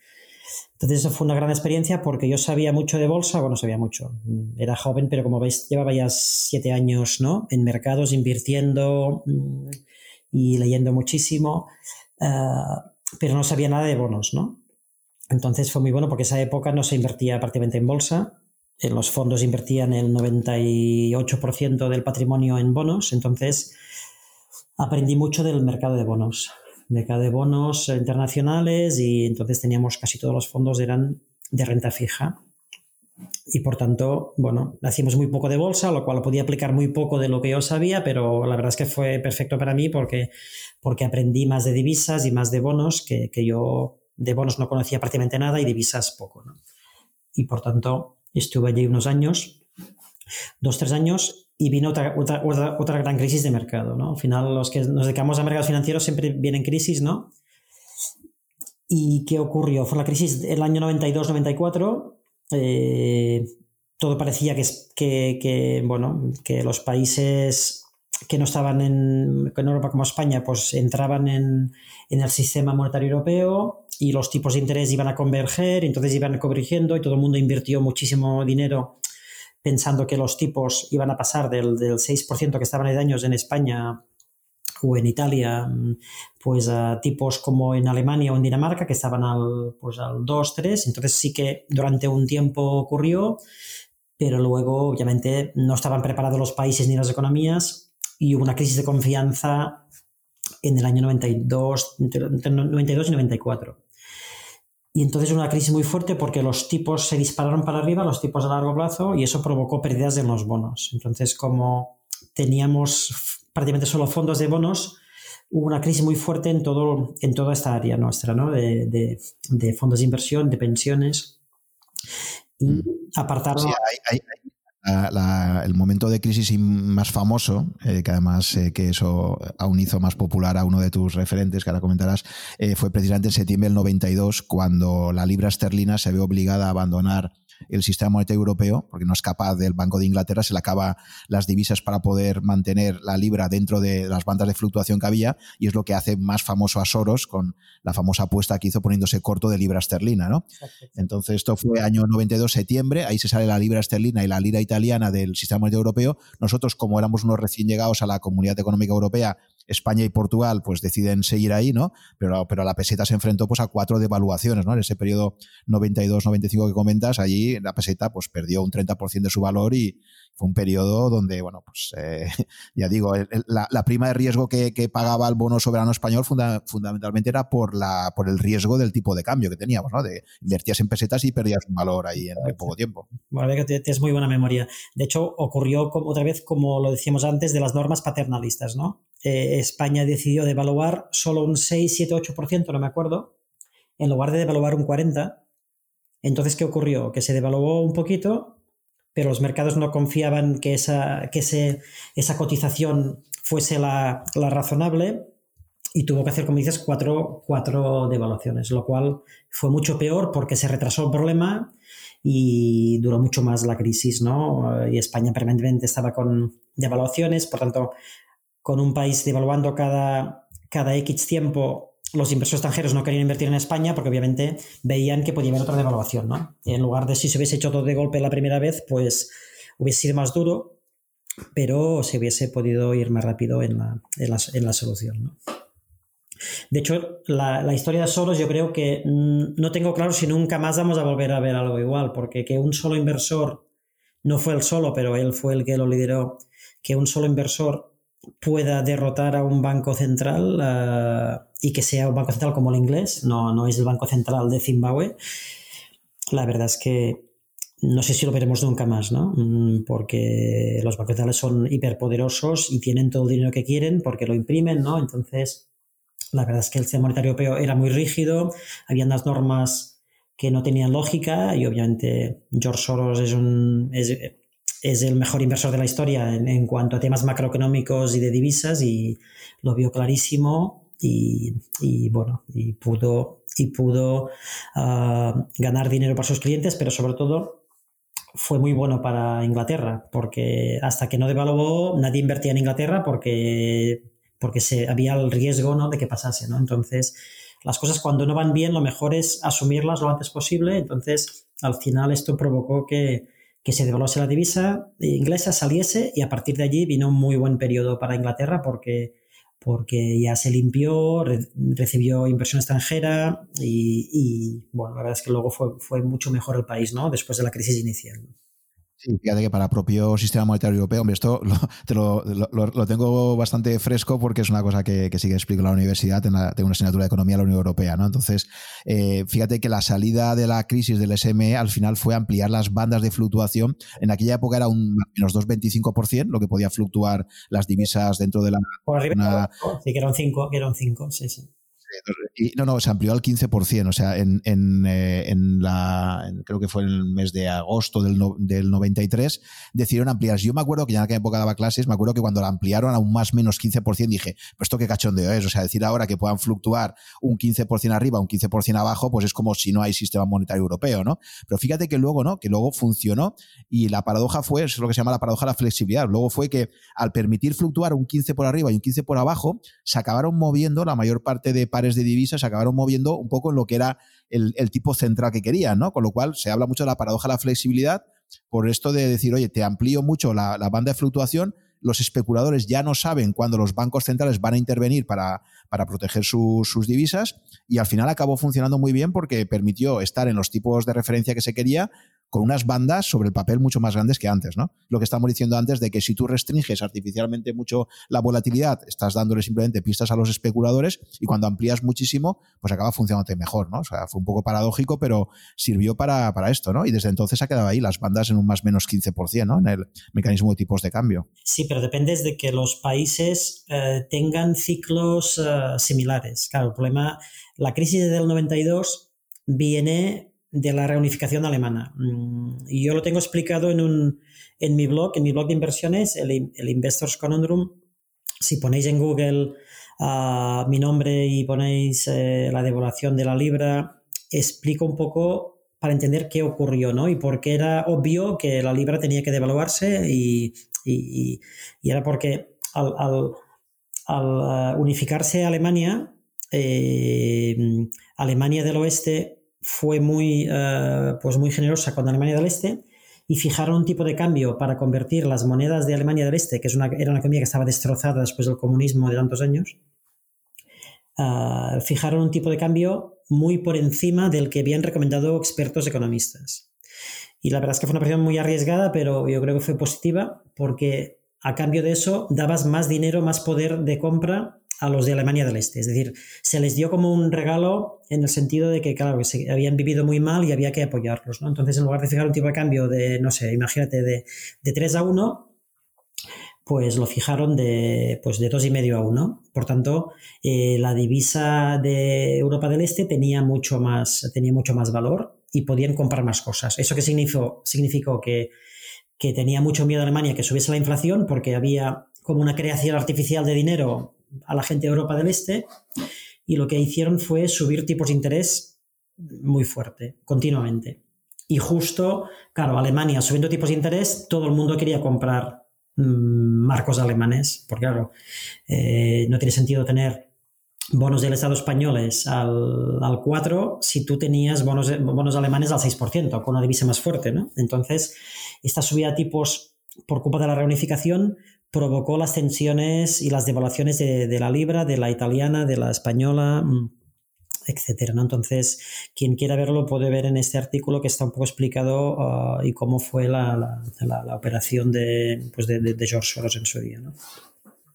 Entonces eso fue una gran experiencia porque yo sabía mucho de bolsa, bueno, sabía mucho, era joven, pero como veis llevaba ya siete años ¿no? en mercados invirtiendo mm, y leyendo muchísimo, eh, pero no sabía nada de bonos, ¿no? Entonces fue muy bueno porque esa época no se invertía prácticamente en bolsa, los fondos invertían el 98% del patrimonio en bonos, entonces aprendí mucho del mercado de bonos mercado de bonos internacionales y entonces teníamos casi todos los fondos eran de renta fija. Y por tanto, bueno, hacíamos muy poco de bolsa, lo cual podía aplicar muy poco de lo que yo sabía, pero la verdad es que fue perfecto para mí porque, porque aprendí más de divisas y más de bonos, que, que yo de bonos no conocía prácticamente nada y divisas poco. ¿no? Y por tanto, estuve allí unos años, dos, tres años, y vino otra, otra, otra, gran crisis de mercado, ¿no? Al final, los que nos dedicamos a mercados financieros siempre vienen crisis, ¿no? ¿Y qué ocurrió? Fue la crisis del año 92-94. Eh, todo parecía que, que, que, bueno, que los países que no estaban en, en Europa como España, pues entraban en, en, el sistema monetario europeo y los tipos de interés iban a converger, entonces iban convergiendo y todo el mundo invirtió muchísimo dinero pensando que los tipos iban a pasar del, del 6% que estaban de años en España o en Italia, pues a tipos como en Alemania o en Dinamarca, que estaban al, pues al 2, 3. Entonces sí que durante un tiempo ocurrió, pero luego obviamente no estaban preparados los países ni las economías y hubo una crisis de confianza en el año 92, entre 92 y 94. Y entonces una crisis muy fuerte porque los tipos se dispararon para arriba, los tipos a largo plazo, y eso provocó pérdidas en los bonos. Entonces, como teníamos prácticamente solo fondos de bonos, hubo una crisis muy fuerte en, todo, en toda esta área nuestra, ¿no? de, de, de fondos de inversión, de pensiones. Y mm. apartaron... Sí, hay, hay, la, el momento de crisis más famoso, eh, que además eh, que eso aún hizo más popular a uno de tus referentes, que ahora comentarás, eh, fue precisamente en septiembre del 92, cuando la libra esterlina se ve obligada a abandonar el sistema monetario europeo, porque no es capaz del Banco de Inglaterra, se le acaba las divisas para poder mantener la libra dentro de las bandas de fluctuación que había, y es lo que hace más famoso a Soros con la famosa apuesta que hizo poniéndose corto de libra esterlina, ¿no? Entonces, esto fue año 92, septiembre, ahí se sale la libra esterlina y la lira italiana del sistema monetario europeo. Nosotros, como éramos unos recién llegados a la Comunidad Económica Europea, España y Portugal pues deciden seguir ahí, ¿no? Pero, pero la peseta se enfrentó pues a cuatro devaluaciones, ¿no? En ese periodo 92-95 que comentas, allí la peseta pues perdió un 30% de su valor y fue un periodo donde, bueno, pues eh, ya digo, la, prima de riesgo que, pagaba el bono soberano español funda, fundamentalmente era por, la, por el riesgo del tipo de cambio que teníamos, ¿no? De invertías en pesetas y perdías un valor ahí en, en poco tiempo. Vale, que tienes muy buena memoria. De hecho, ocurrió otra vez, como lo decíamos antes, de las normas paternalistas, ¿no? Eh, España decidió devaluar solo un 6, 7, 8%, no me acuerdo, en lugar de devaluar un 40%. Entonces, ¿qué ocurrió? Que se devaluó un poquito, pero los mercados no confiaban que esa, que ese, esa cotización fuese la, la, razonable y tuvo que hacer, como dices, cuatro, cuatro devaluaciones, lo cual fue mucho peor porque se retrasó el problema y duró mucho más la crisis, ¿no? Y España permanentemente estaba con devaluaciones, por tanto, con un país devaluando cada, cada X tiempo, los inversores extranjeros no querían invertir en España porque obviamente veían que podía haber otra devaluación, ¿no? En lugar de si se hubiese hecho todo de golpe la primera vez, pues hubiese sido más duro, pero se hubiese podido ir más rápido en la, en la, en la solución, ¿no? De hecho, la, la, historia de Soros yo creo que mm, no tengo claro si nunca más vamos a volver a ver algo igual, porque que un solo inversor, no fue el solo, pero él fue el que lo lideró, que un solo inversor pueda derrotar a un banco central uh, y que sea un banco central como el inglés, no, no es el banco central de Zimbabue, la verdad es que no sé si lo veremos nunca más, ¿no? Mm, porque los bancos centrales son hiperpoderosos y tienen todo el dinero que quieren porque lo imprimen, ¿no? Entonces, la verdad es que el sistema monetario europeo era muy rígido, había unas normas que no tenían lógica y obviamente George Soros es un... Es, es el mejor inversor de la historia en, en, cuanto a temas macroeconómicos y de divisas y lo vio clarísimo y, y bueno, y pudo, y pudo uh, ganar dinero para sus clientes, pero sobre todo fue muy bueno para Inglaterra, porque hasta que no devaluó nadie invertía en Inglaterra porque, porque se, había el riesgo ¿no? de que pasase. ¿no? Entonces, las cosas cuando no van bien, lo mejor es asumirlas lo antes posible. Entonces, al final esto provocó que, que se devaluase la divisa inglesa, saliese y a partir de allí vino un muy buen periodo para Inglaterra porque, porque ya se limpió, re, recibió inversión extranjera y, y, bueno, la verdad es que luego fue, fue mucho mejor el país, ¿no? Después de la crisis inicial. Sí, fíjate que para el propio sistema monetario europeo, hombre, esto lo, te lo, lo, lo, tengo bastante fresco porque es una cosa que, que sí que explico en la universidad, en la, tengo una asignatura de economía de la Unión Europea, ¿no? Entonces, eh, fíjate que la salida de la crisis del SME al final fue ampliar las bandas de fluctuación. En aquella época era un menos 2,25% lo que podía fluctuar las divisas dentro de la... Por arriba, una... sí, que eran 5, que eran 5, sí, sí. No, no, se amplió al 15%. O sea, en, en, eh, en la. creo que fue en el mes de agosto del, del 93, decidieron ampliar. Yo me acuerdo que ya en aquella época daba clases, me acuerdo que cuando la ampliaron a un más menos 15%, dije, pues esto qué cachondeo es. O sea, decir ahora que puedan fluctuar un 15% arriba, un 15% abajo, pues es como si no hay sistema monetario europeo, ¿no? Pero fíjate que luego, ¿no? Que luego funcionó y la paradoja fue, es lo que se llama la paradoja de la flexibilidad. Luego fue que al permitir fluctuar un 15 por arriba y un 15 por abajo, se acabaron moviendo la mayor parte de pares de divisas, se acabaron moviendo un poco en lo que era el, tipo central que querían, ¿no? Con lo cual se habla mucho de la paradoja de la flexibilidad por esto de decir, oye, te amplío mucho la, banda de fluctuación, los especuladores ya no saben cuándo los bancos centrales van a intervenir para, para proteger sus divisas y al final acabó funcionando muy bien porque permitió estar en los tipos de referencia que se quería con unas bandas sobre el papel mucho más grandes que antes, ¿no? Lo que estamos diciendo antes de que si tú restringes artificialmente mucho la volatilidad, estás dándole simplemente pistas a los especuladores y cuando amplías muchísimo, pues acaba funcionándote mejor, ¿no? O sea, fue un poco paradójico, pero sirvió para, esto, ¿no? Y desde entonces ha quedado ahí las bandas en un más menos 15%, ¿no? En el mecanismo de tipos de cambio. Sí, pero depende de que los países eh, tengan ciclos eh, similares. Claro, el problema, la crisis del 92 viene de la reunificación alemana. Mm, y yo lo tengo explicado en, un, en mi blog, en mi blog de inversiones, el, el Investors Conundrum. Si ponéis en Google ah, mi nombre y ponéis eh, la devaluación de la libra, explico un poco para entender qué ocurrió, ¿no? Y por qué era obvio que la libra tenía que devaluarse y, y, era porque al, al, al unificarse Alemania, eh, Alemania del Oeste fue muy, eh, pues muy generosa con Alemania del Este y fijaron un tipo de cambio para convertir las monedas de Alemania del Este, que es una, era una economía que estaba destrozada después del comunismo de tantos años, eh, fijaron un tipo de cambio muy por encima del que habían recomendado expertos economistas. Y la verdad es que fue una operación muy arriesgada, pero yo creo que fue positiva porque a cambio de eso dabas más dinero, más poder de compra a los de Alemania del Este. Es decir, se les dio como un regalo en el sentido de que, claro, que se habían vivido muy mal y había que apoyarlos. ¿no? Entonces, en lugar de fijar un tipo de cambio de, no sé, imagínate, de, de 3 a 1, pues lo fijaron de, pues de 2,5 a 1. Por tanto, eh, la divisa de Europa del Este tenía mucho, más, tenía mucho más valor y podían comprar más cosas. ¿Eso qué significó? Significó que, que tenía mucho miedo a Alemania que subiese la inflación porque había como una creación artificial de dinero a la gente de Europa del Este y lo que hicieron fue subir tipos de interés muy fuerte, continuamente. Y justo, claro, Alemania subiendo tipos de interés, todo el mundo quería comprar mm, marcos alemanes, porque claro, eh, no tiene sentido tener bonos del Estado españoles al, al 4 si tú tenías bonos, bonos alemanes al 6%, con una divisa más fuerte, ¿no? Entonces, esta subida de tipos por culpa de la reunificación provocó las tensiones y las devaluaciones de, la libra, de la italiana, de la española, mm, etcétera. ¿no? Entonces, quien quiera verlo puede ver en este artículo que está un poco explicado ah, y cómo fue la, operación de, pues de, de, George Soros en su día. ¿no?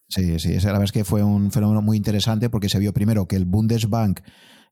Sí, sí, la verdad es que fue un fenómeno muy interesante porque se vio primero que el Bundesbank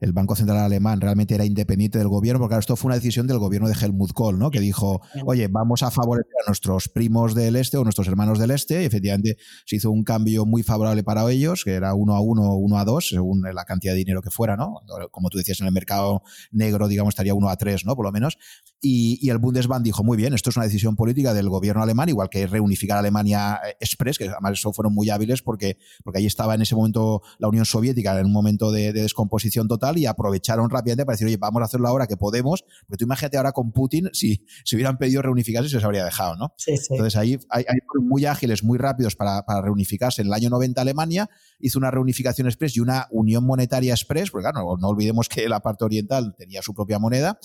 el Banco Central Alemán realmente era independiente del gobierno, porque esto fue una decisión del gobierno de Helmut Kohl, ¿no? que dijo, oye, vamos a favorecer a nuestros primos del este o nuestros hermanos del este, y efectivamente se hizo un cambio muy favorable para ellos, que era uno a uno, uno a dos, según la cantidad de dinero que fuera, ¿no? Como tú decías, en el mercado negro, digamos, estaría uno a tres, ¿no? Por lo menos. Y, el Bundesbank dijo, muy bien, esto es una decisión política del gobierno alemán, igual que reunificar Alemania Express, que además eso fueron muy hábiles porque, porque ahí estaba en ese momento la Unión Soviética en un momento de descomposición total y aprovecharon rápidamente para decir, oye, vamos a hacerlo ahora que podemos, porque tú imagínate ahora con Putin, si, si hubieran pedido reunificarse, se les habría dejado, ¿no? Entonces ahí hay, muy ágiles, muy rápidos para, reunificarse. En el año 90 Alemania hizo una reunificación express y una unión monetaria express, porque claro, no, olvidemos que la parte oriental tenía su propia moneda.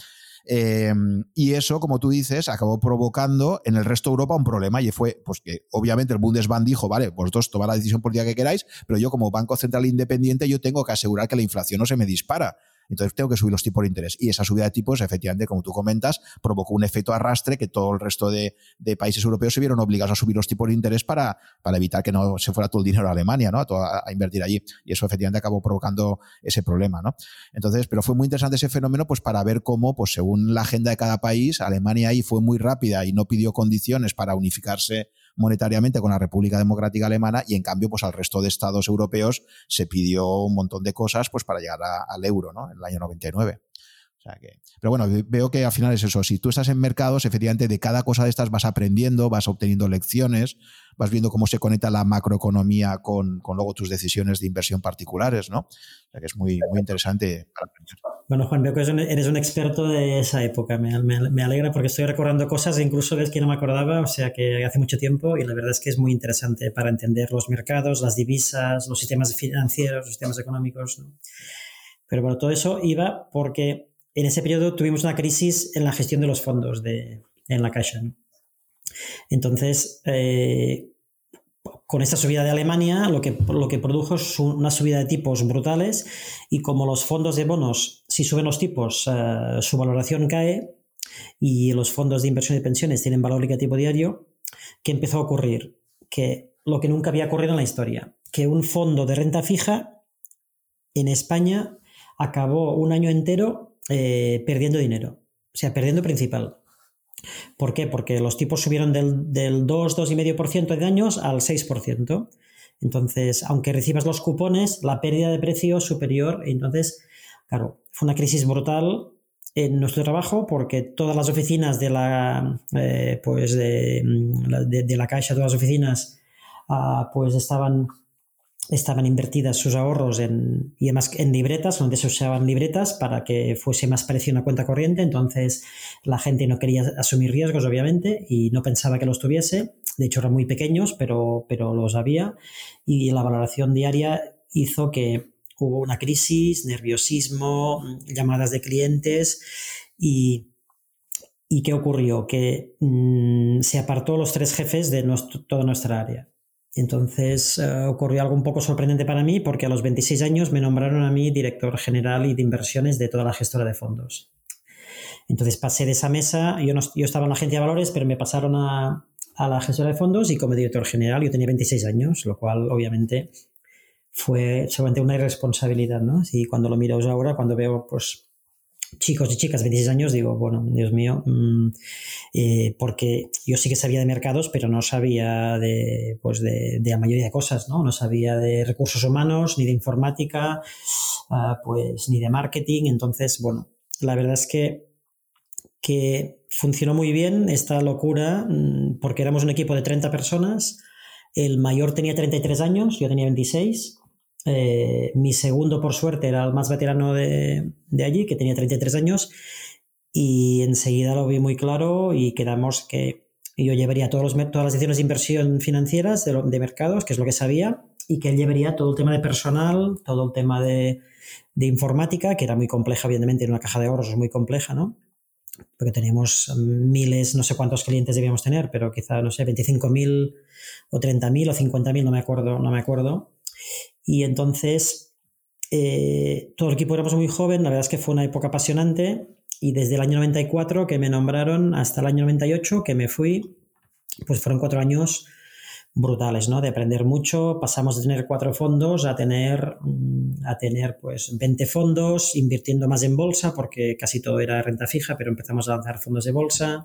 Eh, y eso, como tú dices, acabó provocando en el resto de Europa un problema y fue pues que obviamente el Bundesbank dijo, vale, vosotros tomad la decisión política que queráis, pero yo como Banco Central Independiente yo tengo que asegurar que la inflación no se me dispara. Entonces tengo que subir los tipos de interés. Y esa subida de tipos, efectivamente, como tú comentas, provocó un efecto arrastre que todo el resto de, países europeos se vieron obligados a subir los tipos de interés para, para evitar que no se fuera todo el dinero a Alemania, ¿no? A, a, invertir allí. Y eso efectivamente acabó provocando ese problema, ¿no? Entonces, pero fue muy interesante ese fenómeno, pues para ver cómo, pues según la agenda de cada país, Alemania ahí fue muy rápida y no pidió condiciones para unificarse monetariamente con la República Democrática Alemana y en cambio pues al resto de estados europeos se pidió un montón de cosas pues para llegar al euro, ¿no? En el año 99 pero bueno, veo que al final es eso. Si tú estás en mercados, efectivamente de cada cosa de estas vas aprendiendo, vas obteniendo lecciones, vas viendo cómo se conecta la macroeconomía con, con luego tus decisiones de inversión particulares, ¿no? O sea que es muy, muy interesante. Bueno, Juan, veo que eres un experto de esa época. Me, me, alegra porque estoy recordando cosas e incluso ves que no me acordaba, o sea que hace mucho tiempo y la verdad es que es muy interesante para entender los mercados, las divisas, los sistemas financieros, los sistemas económicos. ¿no? Pero bueno, todo eso iba porque en ese periodo tuvimos una crisis en la gestión de los fondos de, en la Caixa. Entonces, eh, con esta subida de Alemania, lo que, lo que produjo es una subida de tipos brutales y como los fondos de bonos, si suben los tipos, eh, su valoración cae y los fondos de inversión de pensiones tienen valor negativo diario, ¿qué empezó a ocurrir? Que lo que nunca había ocurrido en la historia, que un fondo de renta fija en España acabó un año entero eh, perdiendo dinero, o sea, perdiendo principal. ¿Por qué? Porque los tipos subieron del, del 2, 2,5% de años al 6%. Entonces, aunque recibas los cupones, la pérdida de precio es superior. Entonces, claro, fue una crisis brutal en nuestro trabajo porque todas las oficinas de la, eh, pues de, de, la Caixa, todas las oficinas, ah, pues estaban estaban invertidas sus ahorros en, y además en libretas, donde se usaban libretas para que fuese más parecido a una cuenta corriente. Entonces la gente no quería asumir riesgos, obviamente, y no pensaba que los tuviese. De hecho, eran muy pequeños, pero, pero los había. Y la valoración diaria hizo que hubo una crisis, nerviosismo, llamadas de clientes y, ¿Y qué ocurrió? Que mm, se apartó los tres jefes de toda nuestra área. Entonces eh, ocurrió algo un poco sorprendente para mí porque a los 26 años me nombraron a mí director general y de inversiones de toda la gestora de fondos. Entonces pasé de esa mesa, yo, estaba en la agencia de valores, pero me pasaron a, la gestora de fondos y como director general yo tenía 26 años, lo cual obviamente fue solamente una irresponsabilidad, ¿no? Y cuando lo miro ahora, cuando veo pues chicos y chicas de 26 años, digo, bueno, Dios mío, mm, eh, porque yo sí que sabía de mercados, pero no sabía de, pues de, la mayoría de cosas, ¿no? No sabía de recursos humanos, ni de informática, ah, pues ni de marketing. Entonces, bueno, la verdad es que, que funcionó muy bien esta locura, mm, porque éramos un equipo de 30 personas. El mayor tenía 33 años, yo tenía 26 eh, mi segundo, por suerte, era el más veterano de, allí, que tenía 33 años, y enseguida lo vi muy claro y quedamos que yo llevaría todos los, todas las decisiones de inversión financieras de, mercados, que es lo que sabía, y que él llevaría todo el tema de personal, todo el tema de, informática, que era muy compleja, evidentemente, en una caja de ahorros es muy compleja, ¿no? Porque teníamos miles, no sé cuántos clientes debíamos tener, pero quizá, no sé, 25.000 o 30.000 o 50.000, no me acuerdo, no me acuerdo. Y entonces eh, todo el equipo éramos muy joven, la verdad es que fue una época apasionante y desde el año 94 que me nombraron hasta el año 98 que me fui, pues fueron cuatro años brutales, ¿no? De aprender mucho, pasamos de tener cuatro fondos a tener, mm, a tener pues 20 fondos, invirtiendo más en bolsa, porque casi todo era renta fija, pero empezamos a lanzar fondos de bolsa.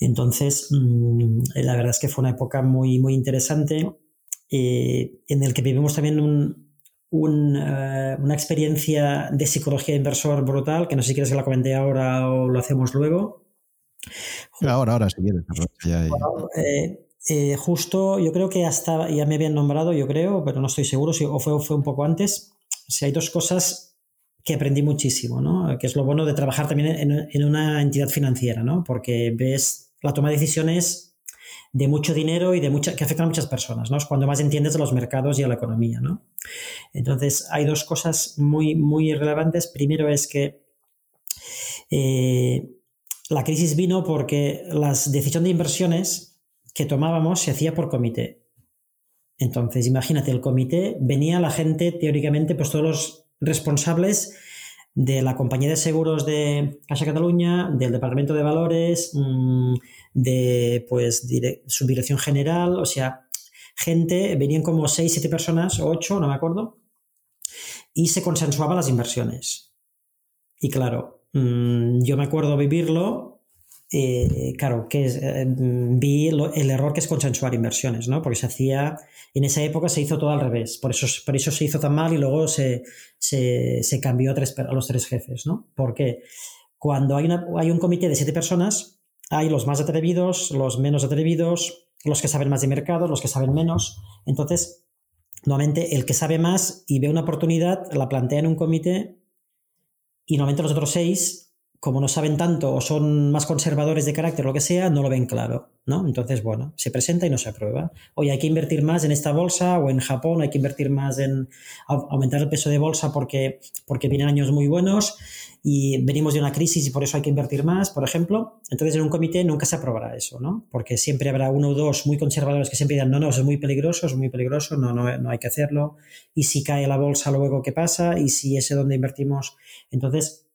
Entonces, mm, la verdad es que fue una época muy, muy interesante eh, en el que vivimos también un, eh, una experiencia de psicología de inversor brutal, que no sé si quieres que la comente ahora o lo hacemos luego. Ahora, ahora, si quieres. Eh, justo, yo creo que hasta ya me habían nombrado, yo creo, pero no estoy seguro si o fue, fue un poco antes. Si hay dos cosas que aprendí muchísimo, ¿no? Que es lo bueno de trabajar también en, en una entidad financiera, ¿no? Porque ves la toma de decisiones de mucho dinero y de mucha, que afectan a muchas personas, ¿no? Es cuando más entiendes de los mercados y a la economía, ¿no? Entonces, hay dos cosas muy, muy relevantes. Primero es que eh, la crisis vino porque la decisión de inversiones que tomábamos se hacía por comité. Entonces, imagínate, el comité venía la gente, teóricamente, pues todos los responsables de la compañía de seguros de Caixa Cataluña, del Departamento de Valores, mm, de pues subdirección general, o sea, gente, venían como 6, 7 personas o 8, no me acuerdo, y se consensuaban las inversiones. Y claro, mm, yo me acuerdo vivirlo eh, claro, que eh, vi el error que es consensuar inversiones, ¿no? Porque se hacía, en esa época se hizo todo al revés, por eso, por eso se hizo tan mal y luego se, se, cambió a, tres, los tres jefes, ¿no? Porque cuando hay, una, hay un comité de siete personas, hay los más atrevidos, los menos atrevidos, los que saben más de mercado, los que saben menos. Entonces, nuevamente, el que sabe más y ve una oportunidad, la plantea en un comité y normalmente los otros seis como no saben tanto o son más conservadores de carácter lo que sea, no lo ven claro, ¿no? Entonces, bueno, se presenta y no se aprueba. Oye, hay que invertir más en esta bolsa o en Japón, hay que invertir más en aumentar el peso de bolsa porque, porque vienen años muy buenos y venimos de una crisis y por eso hay que invertir más, por ejemplo. Entonces, en un comité nunca se aprobará eso, ¿no? Porque siempre habrá uno o dos muy conservadores que siempre dirán, no, no, es muy peligroso, es muy peligroso, no, no, no hay que hacerlo. Y si cae la bolsa, luego, ¿qué pasa? Y si ese donde invertimos, entonces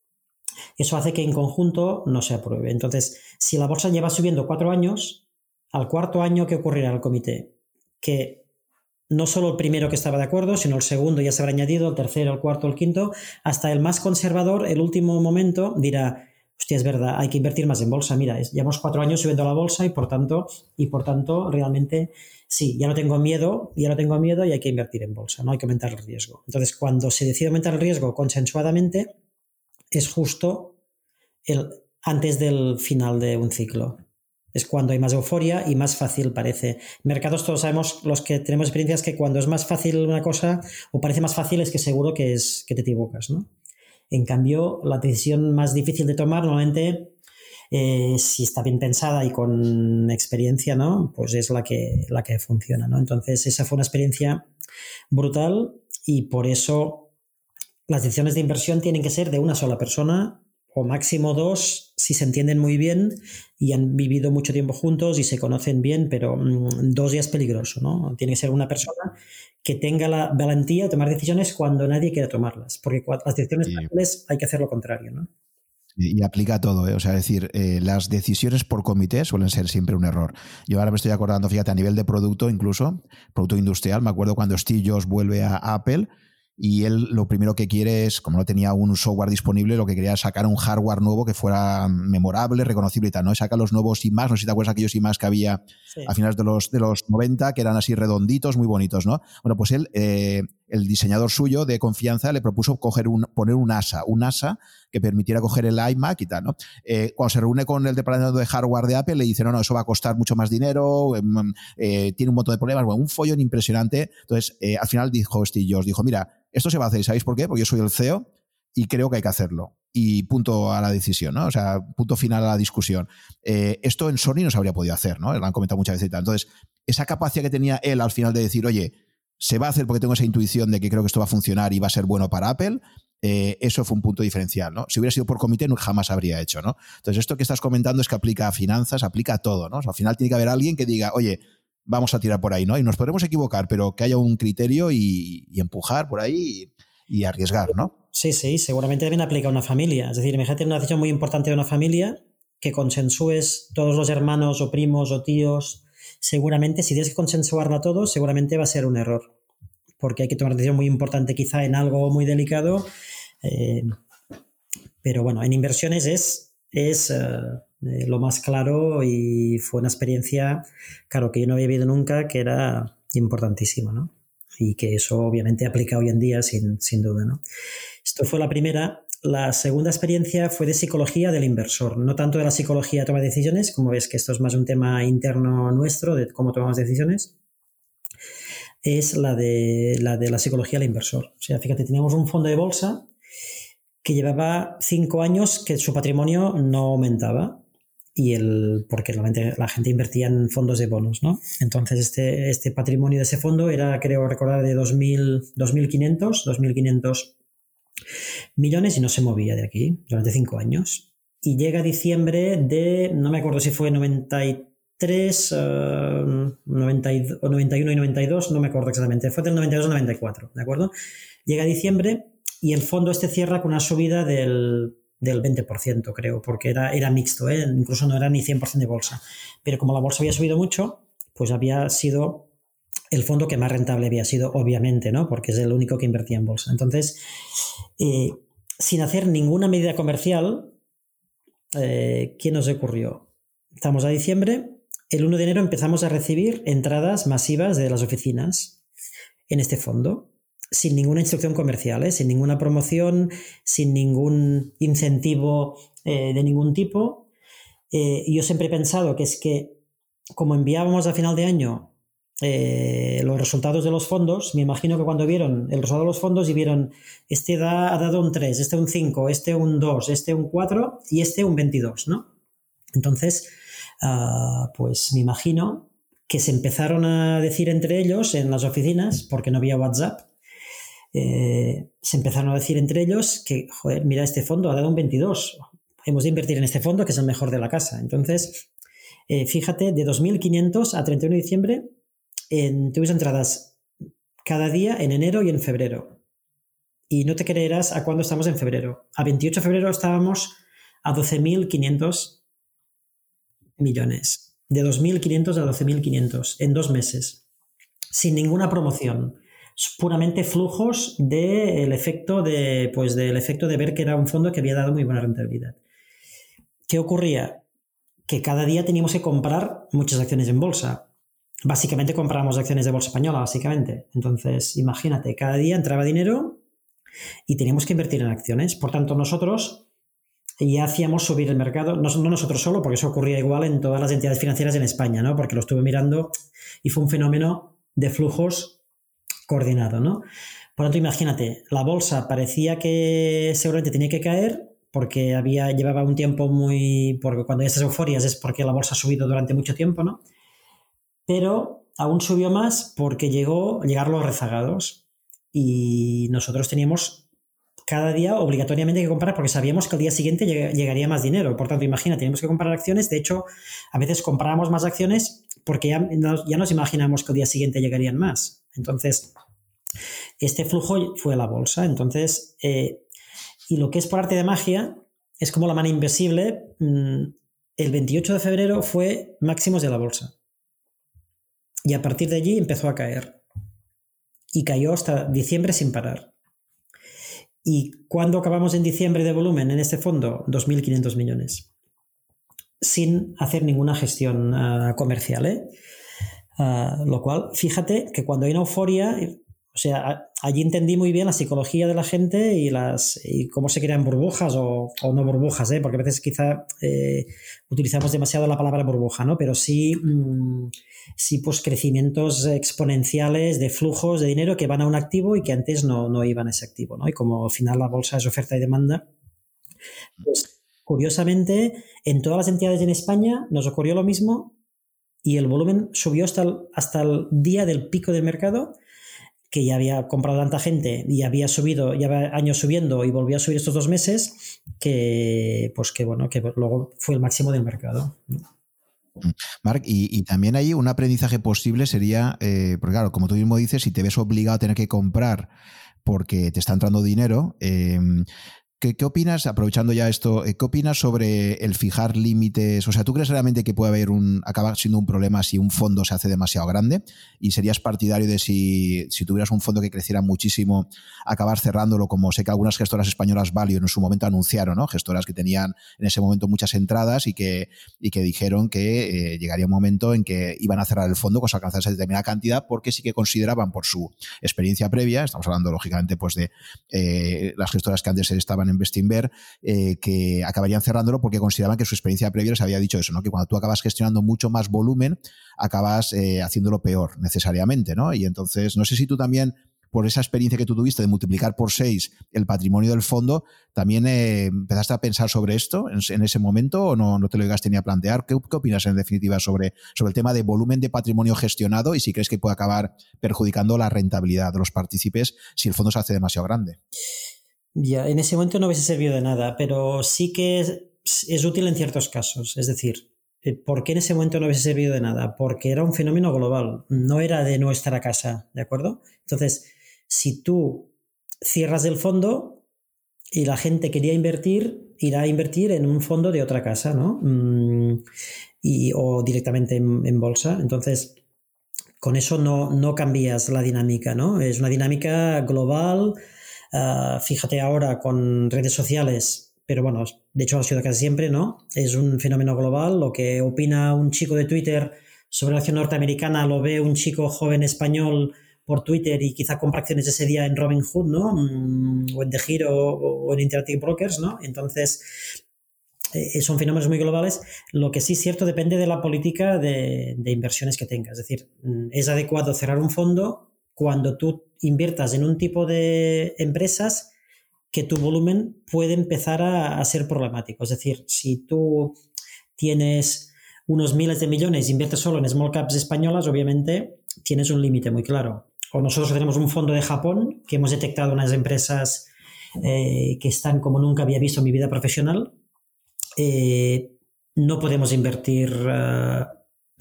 eso hace que en conjunto no se apruebe. Entonces, si la bolsa lleva subiendo cuatro años, al cuarto año, ¿qué ocurrirá al comité? Que no solo el primero que estaba de acuerdo, sino el segundo ya se habrá añadido, el tercero, el cuarto, el quinto, hasta el más conservador, el último momento, dirá, hostia, es verdad, hay que invertir más en bolsa. Mira, llevamos cuatro años subiendo la bolsa y por tanto, y por tanto, realmente, sí, ya no tengo miedo, ya no tengo miedo y hay que invertir en bolsa, no hay que aumentar el riesgo. Entonces, cuando se decide aumentar el riesgo consensuadamente, es justo el, antes del final de un ciclo. Es cuando hay más euforia y más fácil parece. Mercados todos sabemos, los que tenemos experiencias, que cuando es más fácil una cosa o parece más fácil es que seguro que, es, que te equivocas. ¿no? En cambio, la decisión más difícil de tomar normalmente, eh, si está bien pensada y con experiencia, ¿no? pues es la que, la que funciona. ¿no? Entonces, esa fue una experiencia brutal y por eso las decisiones de inversión tienen que ser de una sola persona o máximo dos si se entienden muy bien y han vivido mucho tiempo juntos y se conocen bien, pero mm, dos ya es peligroso, ¿no? Tiene que ser una persona que tenga la valentía de tomar decisiones cuando nadie quiera tomarlas, porque las decisiones fáciles hay que hacer lo contrario, ¿no? Y aplica todo, ¿eh? o sea, es decir, eh, las decisiones por comité suelen ser siempre un error. Yo ahora me estoy acordando, fíjate, a nivel de producto incluso, producto industrial, me acuerdo cuando Steve Jobs vuelve a Apple, y él lo primero que quiere es, como no tenía un software disponible, lo que quería es sacar un hardware nuevo que fuera memorable, reconocible y tal, ¿no? Saca los nuevos más no sé si te acuerdas aquellos más que había a finales de los, de los 90, que eran así redonditos, muy bonitos, ¿no? Bueno, pues él, eh, el diseñador suyo de confianza, le propuso coger un, poner un ASA, un ASA que permitiera coger el iMac y tal, ¿no? Eh, cuando se reúne con el departamento de hardware de Apple, le dice, no, no, eso va a costar mucho más dinero, em, eh, tiene un montón de problemas, bueno, un follón impresionante. Entonces, al final dijo Steve Jobs, dijo, mira, esto se va a hacer, ¿sabéis por qué? Porque yo soy el CEO y creo que hay que hacerlo. Y punto a la decisión, ¿no? O sea, punto final a la discusión. Eh, esto en Sony no se habría podido hacer, ¿no? Lo han comentado muchas veces y tal. Entonces, esa capacidad que tenía él al final de decir, oye, se va a hacer porque tengo esa intuición de que creo que esto va a funcionar y va a ser bueno para Apple, eh, eso fue un punto diferencial, ¿no? Si hubiera sido por comité, no, jamás habría hecho, ¿no? Entonces, esto que estás comentando es que aplica a finanzas, aplica a todo, ¿no? al final tiene que haber alguien que diga, oye, vamos a tirar por ahí, ¿no? Y nos podremos equivocar, pero que haya un criterio y, empujar por ahí y, arriesgar, ¿no? Sí, sí, seguramente también aplica a una familia. Es decir, imagínate una decisión muy importante de una familia que consensúes todos los hermanos o primos o tíos. Seguramente, si tienes consensuarla todos, seguramente va a ser un error. Porque hay que tomar decisión muy importante, quizá en algo muy delicado. Eh, pero bueno, en inversiones es, es eh, lo más claro y fue una experiencia, claro, que yo no había vivido nunca, que era importantísima, ¿no? Y que eso obviamente aplica hoy en día sin, sin duda, ¿no? Esto fue la primera. La segunda experiencia fue de psicología del inversor, no tanto de la psicología de toma de decisiones, como ves que esto es más un tema interno nuestro de cómo tomamos decisiones, es la de la, de la psicología del inversor. O sea, fíjate, teníamos un fondo de bolsa que llevaba cinco años que su patrimonio no aumentaba y el, porque realmente la gente invertía en fondos de bonos, ¿no? Entonces este, este patrimonio de ese fondo era, creo recordar, de 2.000, 2.500, 2.500 millones y no se movía de aquí durante cinco años. Y llega diciembre de, no me acuerdo si fue 93, 90, o 91 y 92, no me acuerdo exactamente, fue del 92 o 94, ¿de acuerdo? Llega diciembre y el fondo este cierra con una subida del del 20%, creo, porque era, era mixto, ¿eh? incluso no era ni 100% de bolsa. Pero como la bolsa había subido mucho, pues había sido el fondo que más rentable había sido, obviamente, ¿no? Porque es el único que invertía en bolsa. Entonces, eh, sin hacer ninguna medida comercial, eh, ¿qué nos ocurrió? Estamos a diciembre, el 1 de enero empezamos a recibir entradas masivas de las oficinas en este fondo, sin ninguna instrucción comercial, ¿eh? sin ninguna promoción, sin ningún incentivo de ningún tipo. yo siempre he pensado que es que como enviábamos a final de año eh, los resultados de los fondos, me imagino que cuando vieron el resultado de los fondos y vieron, este ha dado un 3, este un 5, este un 2, este un 4 y este un 22, ¿no? Entonces, ah, pues me imagino que se empezaron a decir entre ellos en las oficinas, porque no había WhatsApp, eh, se empezaron a decir entre ellos que, joder, mira, este fondo ha dado un 22, hemos de invertir en este fondo que es el mejor de la casa. Entonces, eh, fíjate, de 2.500 a 31 de diciembre en, entradas cada día en enero y en febrero. Y no te creerás a cuándo estamos en febrero. A 28 de febrero estábamos a 12.500 millones. De 2.500 a 12.500 en dos meses. Sin ninguna promoción. Puramente flujos del efecto de, pues, del efecto de ver que era un fondo que había dado muy buena rentabilidad. ¿Qué ocurría? Que cada día teníamos que comprar muchas acciones en bolsa básicamente compramos acciones de bolsa española, básicamente. Entonces, imagínate, cada día entraba dinero y teníamos que invertir en acciones. Por tanto, nosotros ya hacíamos subir el mercado, no, nosotros solo, porque eso ocurría igual en todas las entidades financieras en España, ¿no? Porque lo estuve mirando y fue un fenómeno de flujos coordinado, ¿no? Por tanto, imagínate, la bolsa parecía que seguramente tenía que caer porque había, llevaba un tiempo muy. porque cuando hay estas euforias es porque la bolsa ha subido durante mucho tiempo, ¿no? Pero aún subió más porque llegó, llegaron los rezagados y nosotros teníamos cada día obligatoriamente que comprar porque sabíamos que al día siguiente llegaría más dinero. Por tanto, imagina, teníamos que comprar acciones. De hecho, a veces comprábamos más acciones porque ya nos, ya nos imaginamos que al día siguiente llegarían más. Entonces, este flujo fue la bolsa. Entonces, eh, y lo que es por arte de magia es como la mano invisible. Mm, el 28 de febrero fue máximos de la bolsa. Y a partir de allí empezó a caer. Y cayó hasta diciembre sin parar. ¿Y cuándo acabamos en diciembre de volumen en este fondo? 2.500 millones. Sin hacer ninguna gestión ah, comercial. ¿eh? Ah, lo cual, fíjate que cuando hay una euforia, o sea, allí entendí muy bien la psicología de la gente y, las, y cómo se crean burbujas o, no burbujas, ¿eh? porque a veces quizá eh, utilizamos demasiado la palabra burbuja, ¿no? pero sí, mm, sí pues crecimientos exponenciales de flujos de dinero que van a un activo y que antes no, no iban a ese activo. ¿no? Y como al final la bolsa es oferta y demanda, pues curiosamente en todas las entidades en España nos ocurrió lo mismo y el volumen subió hasta hasta el día del pico del mercado que ya había comprado tanta gente y había subido, ya años subiendo y volvió a subir estos dos meses, que pues que bueno, que luego fue el máximo del mercado. Marc, y, también hay un aprendizaje posible sería, eh, porque claro, como tú mismo dices, si te ves obligado a tener que comprar porque te está entrando dinero, eh, ¿Qué, opinas, aprovechando ya esto, eh, qué opinas sobre el fijar límites? O sea, ¿tú crees realmente que puede haber un, acabar siendo un problema si un fondo se hace demasiado grande? ¿Y serías partidario de si, si tuvieras un fondo que creciera muchísimo, acabar cerrándolo, como sé que algunas gestoras españolas Value en su momento anunciaron, ¿no? Gestoras que tenían en ese momento muchas entradas y que, y que dijeron que eh, llegaría un momento en que iban a cerrar el fondo con alcanzar esa determinada cantidad porque sí que consideraban por su experiencia previa, estamos hablando lógicamente pues de eh, las gestoras que antes estaban en Bestinver, eh, que acabarían cerrándolo porque consideraban que su experiencia previa les había dicho eso, ¿no? Que cuando tú acabas gestionando mucho más volumen, acabas eh, haciéndolo peor necesariamente, ¿no? Y entonces, no sé si tú también por esa experiencia que tú tuviste de multiplicar por seis el patrimonio del fondo, ¿también eh, empezaste a pensar sobre esto en, ese momento o no, no te lo llegaste ni a plantear? ¿Qué, opinas en definitiva sobre, sobre el tema de volumen de patrimonio gestionado y si crees que puede acabar perjudicando la rentabilidad de los partícipes si el fondo se hace demasiado grande? Ya, en ese momento no hubiese servido de nada, pero sí que es, útil en ciertos casos. Es decir, eh, ¿por qué en ese momento no hubiese servido de nada? Porque era un fenómeno global, no era de nuestra casa, ¿de acuerdo? Entonces, si tú cierras el fondo y la gente quería invertir, irá a invertir en un fondo de otra casa, ¿no? Mm, y, o directamente en, en, bolsa. Entonces, con eso no, no cambias la dinámica, ¿no? Es una dinámica global Ah, fíjate ahora con redes sociales, pero bueno, de hecho ha sido casi siempre, ¿no? Es un fenómeno global. Lo que opina un chico de Twitter sobre la acción norteamericana lo ve un chico joven español por Twitter y quizá compra acciones ese día en Robinhood, ¿no? Mm, o en The Giro o en Interactive Brokers, ¿no? Entonces, eh, son fenómenos muy globales. Lo que sí es cierto depende de la política de, inversiones que tengas. Es decir, mm, es adecuado cerrar un fondo cuando tú inviertas en un tipo de empresas que tu volumen puede empezar a, ser problemático. Es decir, si tú tienes unos miles de millones e inviertes solo en small caps españolas, obviamente tienes un límite muy claro. O nosotros tenemos un fondo de Japón que hemos detectado unas empresas eh, que están como nunca había visto en mi vida profesional eh, no podemos invertir eh,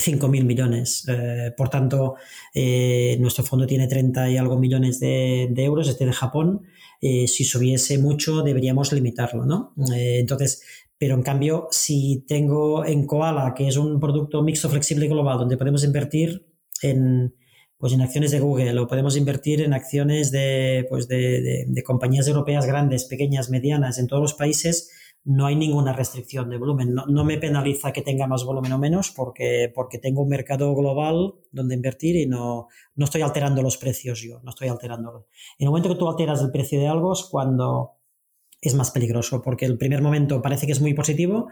5.000 millones. Eh, por tanto, nuestro fondo tiene 30 y algo millones de, euros, este de Japón. si subiese mucho, deberíamos limitarlo, ¿no? entonces, pero en cambio, si tengo en Koala, que es un producto mixto flexible global, donde podemos invertir en, pues en acciones de Google o podemos invertir en acciones de, pues de compañías europeas grandes, pequeñas, medianas, en todos los países, no hay ninguna restricción de volumen. No, me penaliza que tenga más volumen o menos porque, porque tengo un mercado global donde invertir y no, no estoy alterando los precios yo, no estoy alterándolo. En el momento que tú alteras el precio de algo es cuando es más peligroso, porque el primer momento parece que es muy positivo,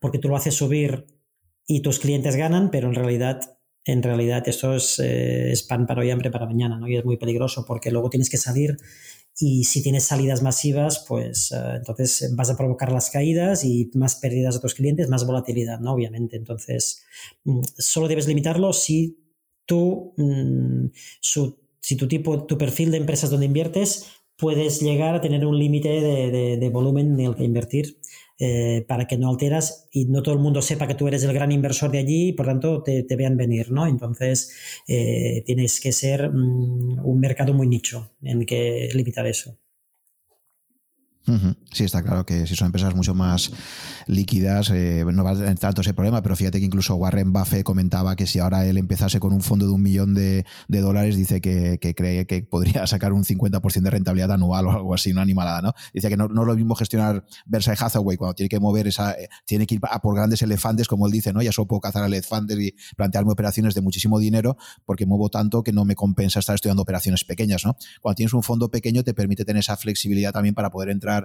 porque tú lo haces subir y tus clientes ganan, pero en realidad, en realidad esto es, eh, pan para hoy, hambre para mañana, ¿no? Y es muy peligroso porque luego tienes que salir y si tienes salidas masivas, pues eh, entonces vas a provocar las caídas y más pérdidas a tus clientes, más volatilidad, ¿no? Obviamente. Entonces, mm, solo debes limitarlo si tú, mm, si tu tipo, tu perfil de empresas donde inviertes, puedes llegar a tener un límite de, de, volumen en el que invertir. Eh, para que no alteras y no todo el mundo sepa que tú eres el gran inversor de allí y por tanto te, vean venir, ¿no? Entonces eh, tienes que ser mm, un mercado muy nicho en que limitar eso. Sí, está claro que si son empresas mucho más líquidas, eh, no va a tener tanto ese problema, pero fíjate que incluso Warren Buffett comentaba que si ahora él empezase con un fondo de un millón de, dólares, dice que, cree que podría sacar un 50% de rentabilidad anual o algo así, una animalada, ¿no? Dice que no, no es lo mismo gestionar Versailles Hathaway cuando tiene que mover esa, eh, tiene que ir a por grandes elefantes, como él dice, ¿no? Ya solo puedo cazar elefantes y plantearme operaciones de muchísimo dinero porque muevo tanto que no me compensa estar estudiando operaciones pequeñas, ¿no? Cuando tienes un fondo pequeño te permite tener esa flexibilidad también para poder entrar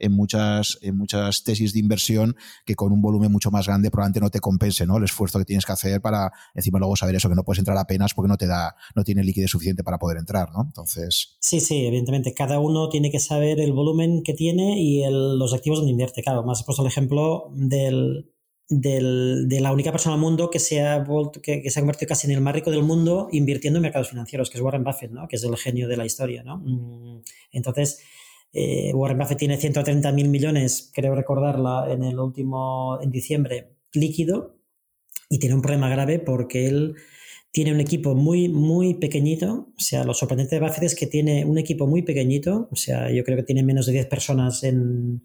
en muchas, en muchas tesis de inversión que con un volumen mucho más grande probablemente no te compense ¿no? el esfuerzo que tienes que hacer para encima luego saber eso, que no puedes entrar apenas porque no te da, no tiene liquidez suficiente para poder entrar, ¿no? Entonces. Sí, sí, evidentemente. Cada uno tiene que saber el volumen que tiene y los activos donde invierte. Claro, más he puesto el ejemplo del, de la única persona en el mundo que se, ha que, se ha convertido casi en el más rico del mundo invirtiendo en mercados financieros, que es Warren Buffett, ¿no? que es el genio de la historia. ¿no? Mm, entonces, eh, Warren Buffett tiene 130 mil millones, creo recordarla, en el último, en diciembre, líquido, y tiene un problema grave porque él tiene un equipo muy, muy pequeñito. O sea, lo sorprendente de Buffett es que tiene un equipo muy pequeñito. O sea, yo creo que tiene menos de 10 personas en,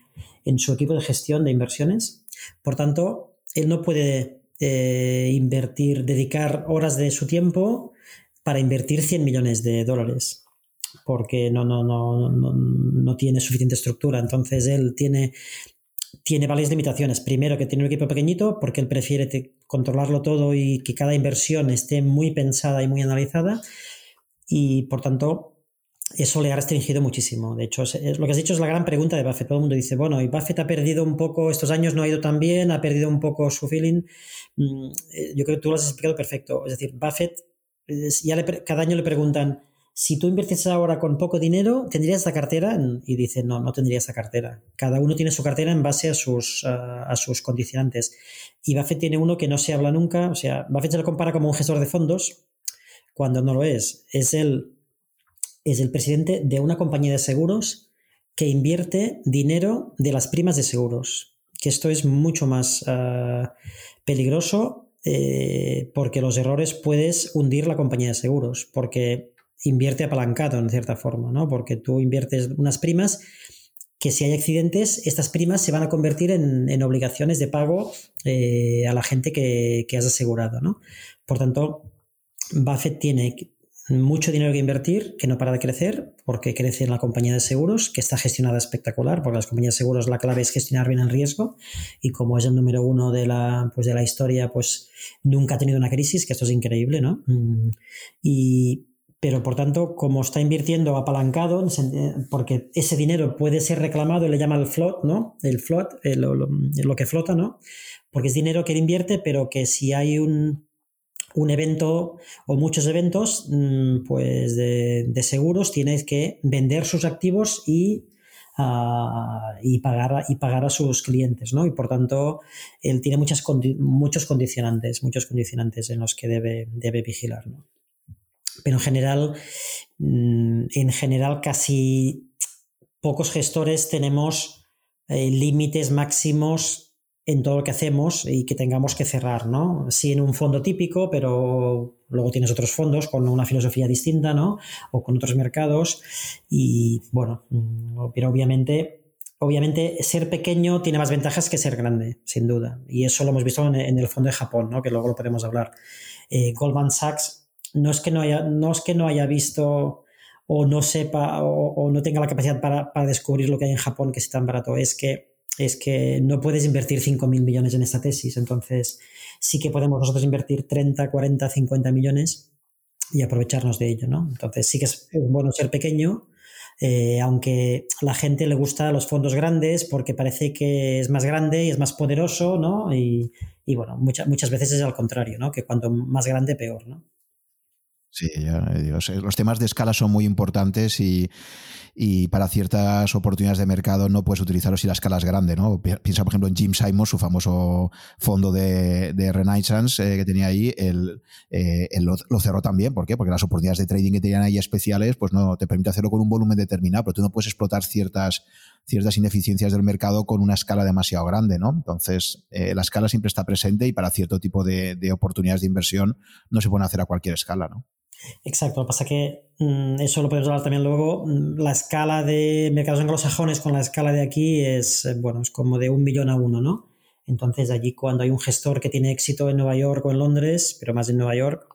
su equipo de gestión de inversiones. Por tanto, él no puede eh, invertir, dedicar horas de su tiempo para invertir 100 millones de dólares porque no, no, no, no, tiene suficiente estructura. Entonces él tiene, tiene varias limitaciones. Primero, que tiene un equipo pequeñito porque él prefiere controlarlo todo y que cada inversión esté muy pensada y muy analizada. Y por tanto, eso le ha restringido muchísimo. De hecho, lo que has dicho es la gran pregunta de Buffett. Todo el mundo dice, bueno, y Buffett ha perdido un poco, estos años no ha ido tan bien, ha perdido un poco su feeling. Mm, eh, yo creo que tú lo has explicado perfecto. Es decir, Buffett, ya cada año le preguntan, si tú inviertes ahora con poco dinero, ¿tendrías esa cartera? Y dice, no, no tendría esa cartera. Cada uno tiene su cartera en base a sus, a sus condicionantes. Y Buffett tiene uno que no se habla nunca, o sea, Buffett se lo compara como un gestor de fondos, cuando no lo es. Es el, es el presidente de una compañía de seguros que invierte dinero de las primas de seguros. Que esto es mucho más ah, peligroso eh, porque los errores puedes hundir la compañía de seguros. Porque invierte apalancado en cierta forma, ¿no? Porque tú inviertes unas primas que si hay accidentes, estas primas se van a convertir en, obligaciones de pago eh, a la gente que, has asegurado, ¿no? Por tanto, Buffett tiene mucho dinero que invertir, que no para de crecer, porque crece en la compañía de seguros, que está gestionada espectacular, porque las compañías de seguros la clave es gestionar bien el riesgo, y como es el número uno de la, pues de la historia, pues nunca ha tenido una crisis, que esto es increíble, ¿no? Mm, y, pero por tanto, como está invirtiendo apalancado, porque ese dinero puede ser reclamado, le llama el float, ¿no? El float, lo, que flota, ¿no? Porque es dinero que él invierte, pero que si hay un, un evento o muchos eventos, mm, pues de, seguros, tienes que vender sus activos y, ah, y, pagar, y pagar a sus clientes, ¿no? Y por tanto, él tiene muchas, muchos condicionantes, muchos condicionantes en los que debe, debe vigilar, ¿no? Pero en general, mm, en general casi pocos gestores tenemos eh, límites máximos en todo lo que hacemos y que tengamos que cerrar, ¿no? Sí en un fondo típico, pero luego tienes otros fondos con una filosofía distinta, ¿no? O con otros mercados y bueno, mm, pero obviamente obviamente ser pequeño tiene más ventajas que ser grande, sin duda. Y eso lo hemos visto en, el fondo de Japón, ¿no? que luego lo podemos hablar. Eh, Goldman Sachs no es que no haya, no es que no haya visto o no sepa o, no tenga la capacidad para, descubrir lo que hay en Japón que es tan barato, es que, es que no puedes invertir 5.000 millones en esta tesis, entonces sí que podemos nosotros invertir 30, 40, 50 millones y aprovecharnos de ello, ¿no? Entonces sí que es bueno ser pequeño, eh, aunque a la gente le gusta los fondos grandes porque parece que es más grande y es más poderoso, ¿no? Y, y bueno, muchas muchas veces es al contrario, ¿no? Que cuanto más grande, peor, ¿no? Sí, ya digo, los temas de escala son muy importantes y, para ciertas oportunidades de mercado no puedes utilizarlos si la escala es grande, ¿no? Piensa, por ejemplo, en Jim Simon, su famoso fondo de, Renaissance eh, que tenía ahí, él, eh, lo, cerró también. ¿Por qué? Porque las oportunidades de trading que tenían ahí especiales, pues no te permite hacerlo con un volumen determinado, pero tú no puedes explotar ciertas, ciertas ineficiencias del mercado con una escala demasiado grande, ¿no? Entonces, eh, la escala siempre está presente y para cierto tipo de, de oportunidades de inversión no se pueden hacer a cualquier escala, ¿no? Exacto, lo que pasa es que mm, eso lo podemos hablar también luego. Mm, la escala de mercados anglosajones con la escala de aquí es, eh, bueno, es como de un millón a uno, ¿no? Entonces allí cuando hay un gestor que tiene éxito en Nueva York o en Londres, pero más en Nueva York,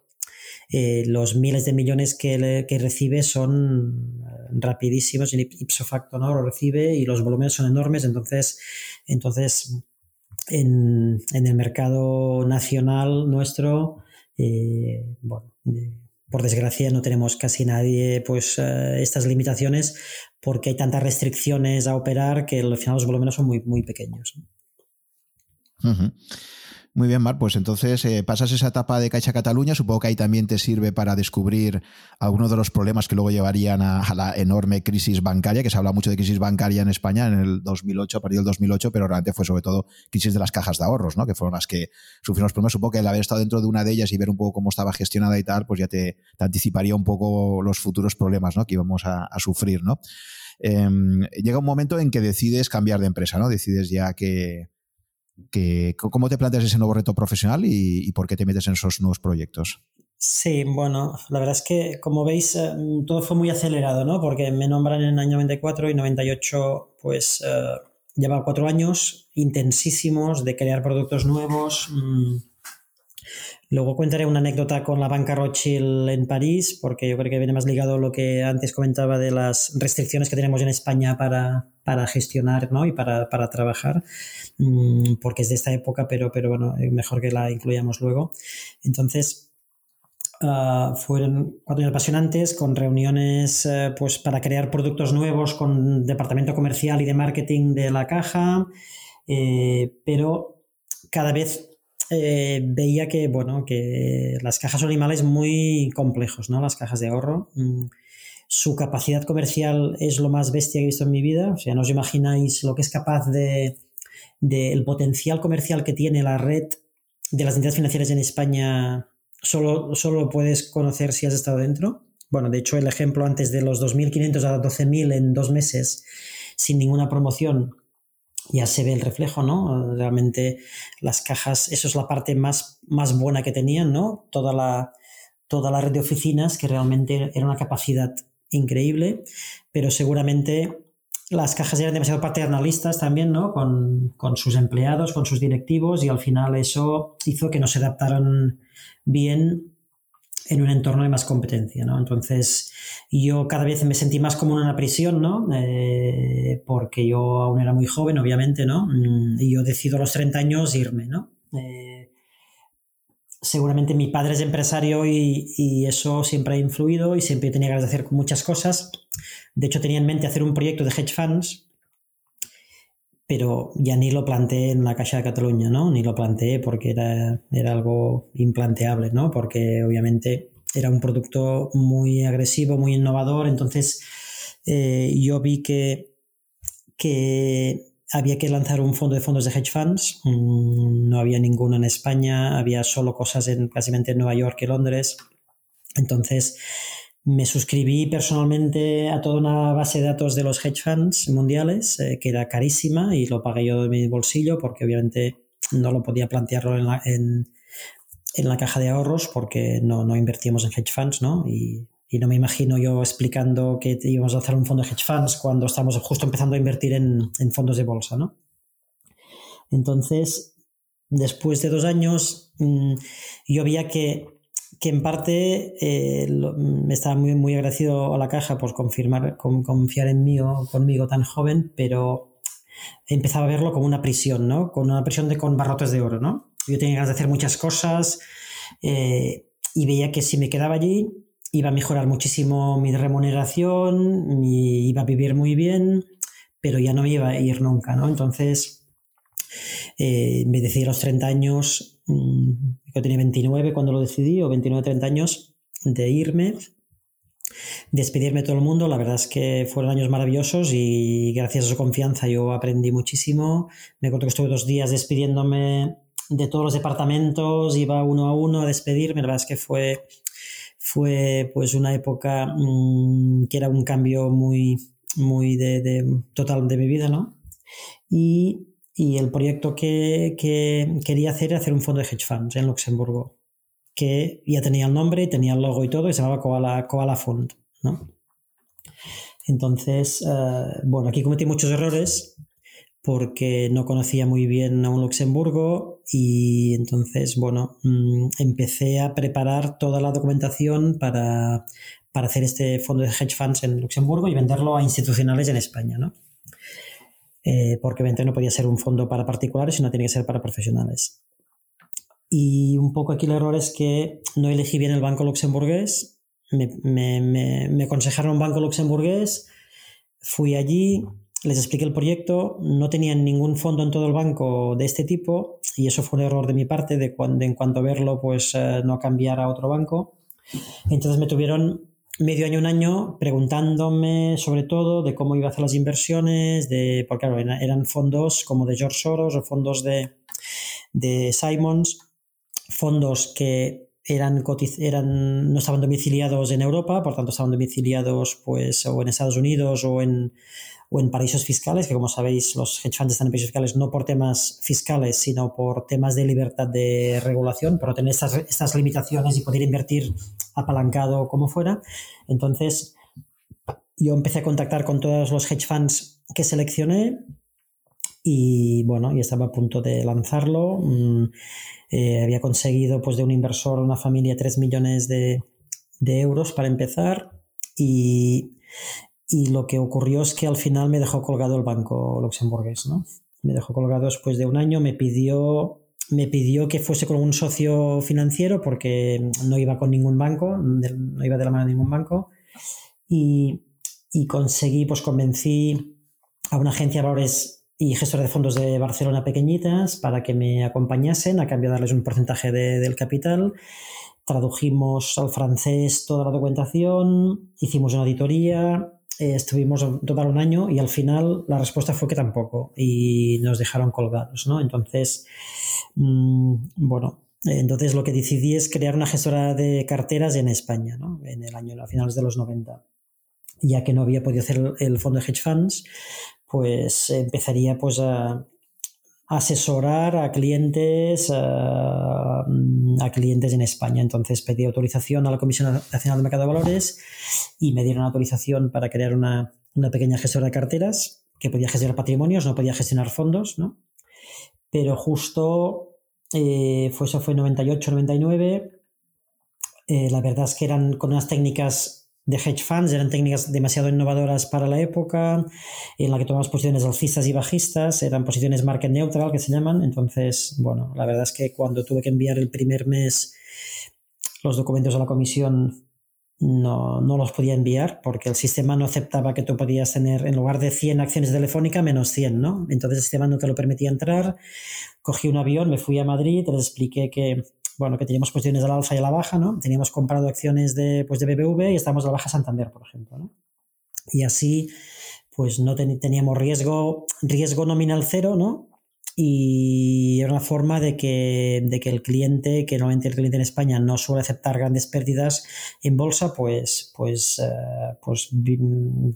eh, los miles de millones que, recibe son eh, rapidísimos, ipso facto, ¿no? Lo recibe y los volúmenes son enormes, entonces, entonces en, el mercado nacional nuestro, bueno, por desgracia no tenemos casi nadie pues eh, estas limitaciones porque hay tantas restricciones a operar que al final los volúmenes son muy, muy pequeños. Muy bien, Mar, pues entonces eh, pasas esa etapa de Caixa Cataluña, supongo que ahí también te sirve para descubrir algunos de los problemas que luego llevarían a, la enorme crisis bancaria, que se habla mucho de crisis bancaria en España en el 2008, a partir del 2008, pero realmente fue sobre todo crisis de las cajas de ahorros, ¿no? que fueron las que sufrieron los problemas. Supongo que el haber estado dentro de una de ellas y ver un poco cómo estaba gestionada y tal, pues ya te, anticiparía un poco los futuros problemas ¿no? que íbamos a, sufrir. ¿no? Em, llega un momento en que decides cambiar de empresa, ¿no? decides ya que ¿Cómo te planteas ese nuevo reto profesional y, por qué te metes en esos nuevos proyectos? Sí, bueno, la verdad es que como veis eh, todo fue muy acelerado, ¿no? Porque me nombran en el año 94 y 98 pues eh, lleva cuatro años intensísimos de crear productos nuevos. Mm, Luego contaré una anécdota con la banca Rothschild en París, porque yo creo que viene más ligado a lo que antes comentaba de las restricciones que tenemos en España para, para gestionar ¿no? y para, para, trabajar, mm, porque es de esta época, pero, pero bueno, mejor que la incluyamos luego. Entonces, uh, fueron cuatro años apasionantes con reuniones uh, pues, para crear productos nuevos con departamento comercial y de marketing de la caja, eh, pero cada vez eh, veía que, bueno, que las cajas son animales muy complejos, ¿no? Las cajas de ahorro. Mm, su capacidad comercial es lo más bestia que he visto en mi vida. O sea, no os imagináis lo que es capaz de, el potencial comercial que tiene la red de las entidades financieras en España. Solo, solo lo puedes conocer si has estado dentro. Bueno, de hecho, el ejemplo antes de los 2.500 a 12.000 en dos meses sin ninguna promoción ya se ve el reflejo, ¿no? Realmente las cajas, eso es la parte más, más buena que tenían, ¿no? Toda la, toda la red de oficinas, que realmente era una capacidad increíble, pero seguramente las cajas eran demasiado paternalistas también, ¿no? Con, con, sus empleados, con sus directivos, y al final eso hizo que no se adaptaran bien en un entorno de más competencia, ¿no? Entonces, yo cada vez me sentí más como en una prisión, ¿no? Eh, porque yo aún era muy joven, obviamente, ¿no? Mm, y yo decido a los 30 años irme, ¿no? Eh, seguramente mi padre es empresario y, y, eso siempre ha influido y siempre tenía ganas de hacer muchas cosas. De hecho, tenía en mente hacer un proyecto de hedge funds pero ya ni lo planteé en la Caixa de Cataluña, ¿no? Ni lo planteé porque era, era algo implanteable, ¿no? Porque obviamente era un producto muy agresivo, muy innovador, entonces eh, yo vi que, que había que lanzar un fondo de fondos de hedge funds, mm, no había ninguno en España, había solo cosas en básicamente en Nueva York y Londres, entonces me suscribí personalmente a toda una base de datos de los hedge funds mundiales, eh, que era carísima y lo pagué yo de mi bolsillo porque obviamente no lo podía plantearlo en la, en, la caja de ahorros porque no, no, invertíamos en hedge funds, ¿no? Y, y, no me imagino yo explicando que íbamos a hacer un fondo de hedge funds cuando estamos justo empezando a invertir en, en fondos de bolsa, ¿no? Entonces, después de dos años, mmm, yo veía que que en parte eh, me estaba muy, muy agradecido a la caja por confirmar, con, confiar en mí o conmigo tan joven, pero empezaba a verlo como una prisión, ¿no? Con una prisión de con barrotes de oro, ¿no? Yo tenía ganas de hacer muchas cosas eh, y veía que si me quedaba allí iba a mejorar muchísimo mi remuneración, mi, iba a vivir muy bien, pero ya no iba a ir nunca, ¿no? Entonces eh, me decidí a los 30 años, mm, yo tenía 29 cuando lo decidí, o 29, 30 años, de irme, despedirme de todo el mundo. La verdad es que fueron años maravillosos y gracias a su confianza yo aprendí muchísimo. Me acuerdo que estuve dos días despidiéndome de todos los departamentos, iba uno a uno a despedirme. La verdad es que fue, fue pues una época mmm, que era un cambio muy, muy de, total de mi vida, ¿no? Y y el proyecto que, quería hacer era hacer un fondo de hedge funds en Luxemburgo, que ya tenía el nombre, tenía el logo y todo, y se llamaba Koala, Fund. ¿no? Entonces, eh, bueno, aquí cometí muchos errores porque no conocía muy bien a un Luxemburgo y entonces, bueno, mm, empecé a preparar toda la documentación para, para hacer este fondo de hedge funds en Luxemburgo y venderlo a institucionales en España, ¿no? Eh, porque obviamente no podía ser un fondo para particulares, sino tenía que ser para profesionales. Y un poco aquí el error es que no elegí bien el banco luxemburgués, me, me, me, me aconsejaron un banco luxemburgués, fui allí, les expliqué el proyecto, no tenían ningún fondo en todo el banco de este tipo y eso fue un error de mi parte de cuando en cuanto a verlo pues eh, no cambiar a otro banco. Entonces me tuvieron medio año, un año, preguntándome sobre todo de cómo iba a hacer las inversiones, de, porque claro, eran fondos como de George Soros o fondos de, de Simons, fondos que eran, eran, no estaban domiciliados en Europa, por tanto estaban domiciliados pues o en Estados Unidos o en, o en paraísos fiscales, que como sabéis los hedge funds están en paraísos fiscales no por temas fiscales, sino por temas de libertad de regulación, pero tener estas, estas limitaciones y poder invertir apalancado como fuera. Entonces, yo empecé a contactar con todos los hedge funds que seleccioné y bueno, y estaba a punto de lanzarlo. Mm, eh, había conseguido pues de un inversor, una familia, 3 millones de, euros para empezar y, y lo que ocurrió es que al final me dejó colgado el banco luxemburgués, ¿no? Me dejó colgado después de un año, me pidió, me pidió que fuese con un socio financiero porque no iba con ningún banco, no iba de la mano de ningún banco. Y, y conseguí, pues convencí a una agencia de valores y gestora de fondos de Barcelona pequeñitas para que me acompañasen a cambio de darles un porcentaje de, del capital. Tradujimos al francés toda la documentación, hicimos una auditoría, eh, estuvimos total un año y al final la respuesta fue que tampoco y nos dejaron colgados, ¿no? Entonces, mmm, bueno, entonces lo que decidí es crear una gestora de carteras en España, ¿no? En el año, a finales de los 90. Ya que no había podido hacer el fondo de hedge funds, pues empezaría pues a, asesorar a clientes, a, a, clientes en España. Entonces pedí autorización a la Comisión Nacional de Mercado de Valores y me dieron autorización para crear una, una pequeña gestora de carteras que podía gestionar patrimonios, no podía gestionar fondos, ¿no? Pero justo, eh, fue, eso fue 98, 99, Eh, la verdad es que eran con unas técnicas de hedge funds, eran técnicas demasiado innovadoras para la época, en la que tomamos posiciones alcistas y bajistas, eran posiciones market neutral que se llaman. Entonces, bueno, la verdad es que cuando tuve que enviar el primer mes los documentos a la comisión no, no, los podía enviar porque el sistema no aceptaba que tú podías tener, en lugar de 100 acciones de Telefónica, menos 100, ¿no? Entonces el sistema no te lo permitía entrar. Cogí un avión, me fui a Madrid, les expliqué que, bueno, que teníamos posiciones al alza y a la baja, ¿no? Teníamos comprado acciones de, pues de BBV y estábamos a la baja Santander, por ejemplo, ¿no? Y así, pues no teníamos riesgo, riesgo nominal cero, ¿no? y era una forma de que, de que el cliente, que normalmente el cliente en España no suele aceptar grandes pérdidas en bolsa, pues, pues, eh, pues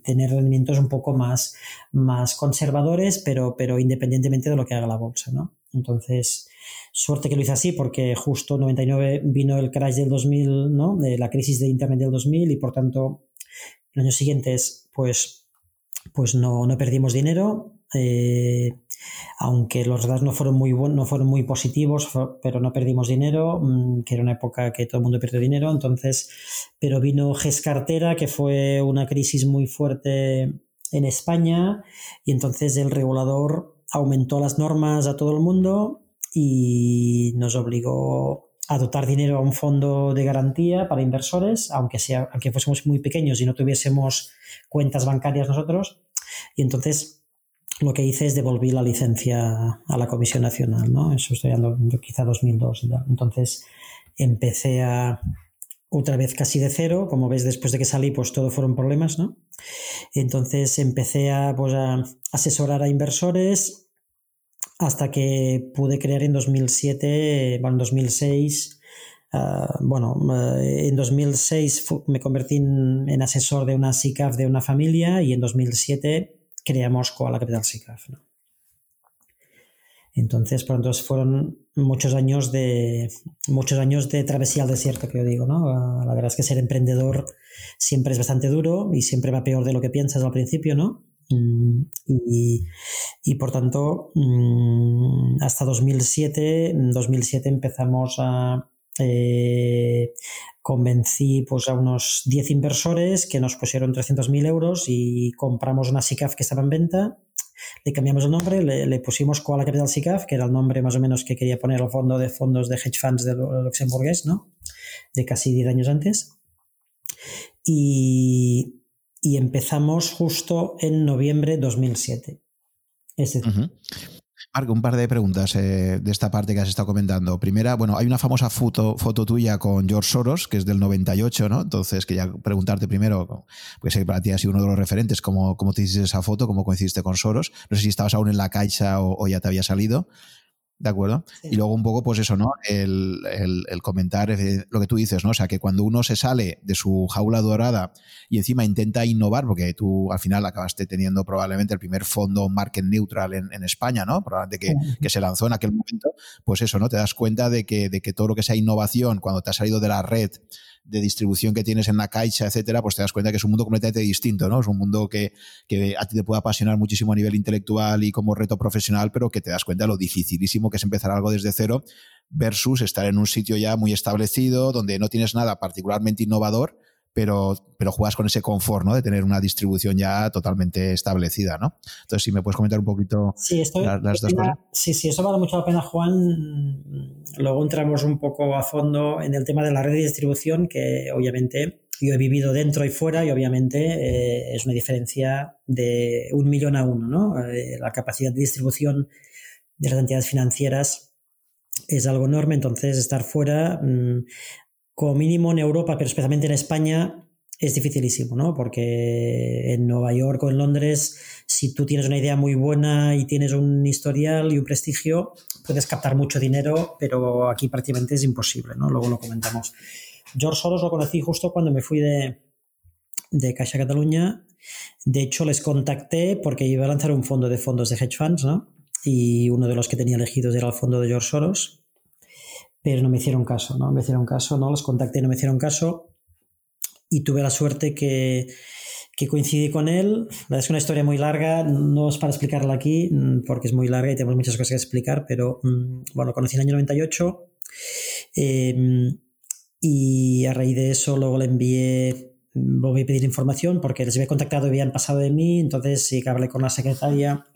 tener rendimientos un poco más, más conservadores, pero, pero independientemente de lo que haga la bolsa, ¿no? Entonces, suerte que lo hice así porque justo en 99 vino el crash del 2000, ¿no? De la crisis de Internet del 2000 y por tanto, el año siguiente, pues, pues no, no perdimos dinero. Eh, aunque los resultados no fueron muy no fueron muy positivos, pero no perdimos dinero, mm, que era una época que todo el mundo perdió dinero, entonces, pero vino GES Cartera, que fue una crisis muy fuerte en España, y entonces el regulador aumentó las normas a todo el mundo y nos obligó a dotar dinero a un fondo de garantía para inversores, aunque, sea, aunque fuésemos muy pequeños y no tuviésemos cuentas bancarias nosotros. Y entonces lo que hice es devolver la licencia a la Comisión Nacional, ¿no? Eso estoy hablando quizá 2002. Entonces empecé a otra vez casi de cero, como ves después de que salí pues todo fueron problemas, ¿no? Entonces empecé a, pues, a asesorar a inversores hasta que pude crear en 2007, bueno, en 2006, ah, bueno, eh, en 2006 me convertí en, asesor de una SICAF de una familia y en 2007 creamos la Capital SICAF. ¿no? Entonces, por entonces fueron muchos años de muchos años de travesía al desierto, que yo digo, ¿no? Ah, la verdad es que ser emprendedor siempre es bastante duro y siempre va peor de lo que piensas al principio, ¿no? Y, y, por tanto, mm, hasta 2007, 2007 empezamos a, eh, convencí pues, a unos 10 inversores que nos pusieron 300.000 euros y compramos una SICAF que estaba en venta. Le cambiamos el nombre, le, pusimos Koala Capital SICAF, que era el nombre más o menos que quería poner el fondo de fondos de hedge funds de luxemburgués, ¿no? De casi 10 años antes. Y, y empezamos justo en noviembre de 2007. Es decir, Marco, un par de preguntas eh, de esta parte que has estado comentando. Primera, bueno, hay una famosa foto, foto tuya con George Soros, que es del 98, ¿no? Entonces, quería preguntarte primero, porque sé que para ti ha sido uno de los referentes, cómo, cómo te hiciste esa foto, cómo coincidiste con Soros. No sé si estabas aún en la caixa o ya te había salido. ¿De acuerdo? Y luego un poco, pues eso, ¿no? El, comentar eh, lo que tú dices, ¿no? O sea, que cuando uno se sale de su jaula dorada y encima intenta innovar, porque tú al final acabaste teniendo probablemente el primer fondo market neutral en, España, ¿no? Probablemente que, que, se lanzó en aquel momento, pues eso, ¿no? Te das cuenta de que, de que todo lo que sea innovación, cuando te has salido de la red de distribución que tienes en la caixa, etcétera, pues te das cuenta que es un mundo completamente distinto, ¿no? Es un mundo que, que a ti te puede apasionar muchísimo a nivel intelectual y como reto profesional, pero que te das cuenta de lo dificilísimo que es empezar algo desde cero versus estar en un sitio ya muy establecido, donde no tienes nada particularmente innovador, pero, pero juegas con ese confort, ¿no? De tener una distribución ya totalmente establecida, ¿no? Entonces, si me puedes comentar un poquito sí, las, dos cosas. Sí, sí, eso vale mucho la pena, Juan. Luego entramos un poco a fondo en el tema de la red de distribución, que obviamente yo he vivido dentro y fuera y obviamente eh, es una diferencia de un millón a uno, ¿no? Eh, la capacidad de distribución de las entidades financieras es algo enorme, entonces estar fuera mm, como mínimo en Europa, pero especialmente en España, es dificilísimo, ¿no? Porque en Nueva York o en Londres, si tú tienes una idea muy buena y tienes un historial y un prestigio, puedes captar mucho dinero, pero aquí prácticamente es imposible, ¿no? Luego lo comentamos. George Soros lo conocí justo cuando me fui de, de Caixa Cataluña. De hecho, les contacté porque iba a lanzar un fondo de fondos de hedge funds, ¿no? Y uno de los que tenía elegidos era el fondo de George Soros pero no me hicieron caso, ¿no? Me hicieron caso, ¿no? Los contacté no me hicieron caso y tuve la suerte que, que coincidí con él. Es una historia muy larga, no es para explicarla aquí mm, porque es muy larga y tenemos muchas cosas que explicar, pero mm, bueno, conocí en el año 98 em, y a raíz de eso luego le envié, volví a pedir información porque les había contactado y habían pasado de mí, entonces sí que hablé con la secretaria,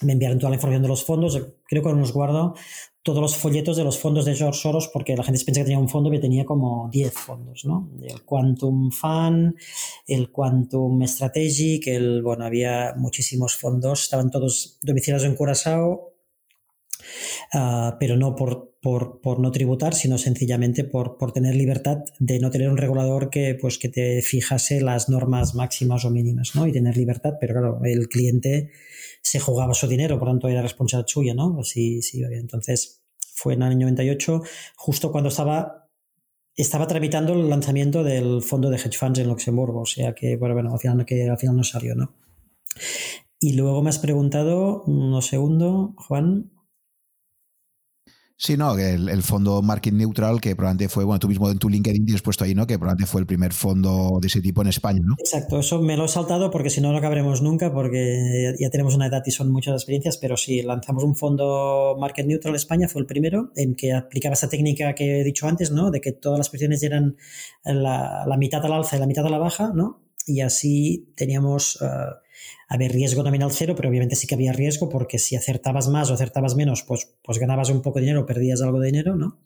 me enviaron toda la información de los fondos, creo que nos guardo todos los folletos de los fondos de George Soros porque la gente piensa que tenía un fondo que tenía como 10 fondos, ¿no? El Quantum Fund, el Quantum Strategic, el, bueno, había muchísimos fondos, estaban todos domiciliados en Curazao, uh, pero no por, no tributar, sino sencillamente por, por, tener libertad de no tener un regulador que, pues, que te fijase las normas máximas o mínimas, ¿no? Y tener libertad, pero claro, el cliente se jugaba su dinero, por tanto era responsabilidad suya, ¿no? Sí, sí, entonces fue en el año 98, justo cuando estaba, estaba tramitando el lanzamiento del fondo de hedge funds en Luxemburgo, o sea que, bueno, bueno al final, que al final no salió, ¿no? Y luego me has preguntado, un segundo, Juan, Sí, no, el, el, fondo Market Neutral, que probablemente fue, bueno, tú mismo en tu LinkedIn tienes puesto ahí, ¿no? Que probablemente fue el primer fondo de ese tipo en España, ¿no? Exacto, eso me lo he saltado porque si no, no acabaremos nunca, porque ya tenemos una edad y son muchas experiencias, pero sí, lanzamos un fondo Market Neutral España, fue el primero, en que aplicaba esa técnica que he dicho antes, ¿no? De que todas las posiciones eran la, la mitad al alza y la mitad a la baja, ¿no? Y así teníamos. Uh, había riesgo nominal cero, pero obviamente sí que había riesgo porque si acertabas más o acertabas menos, pues, pues ganabas un poco de dinero, perdías algo de dinero, ¿no?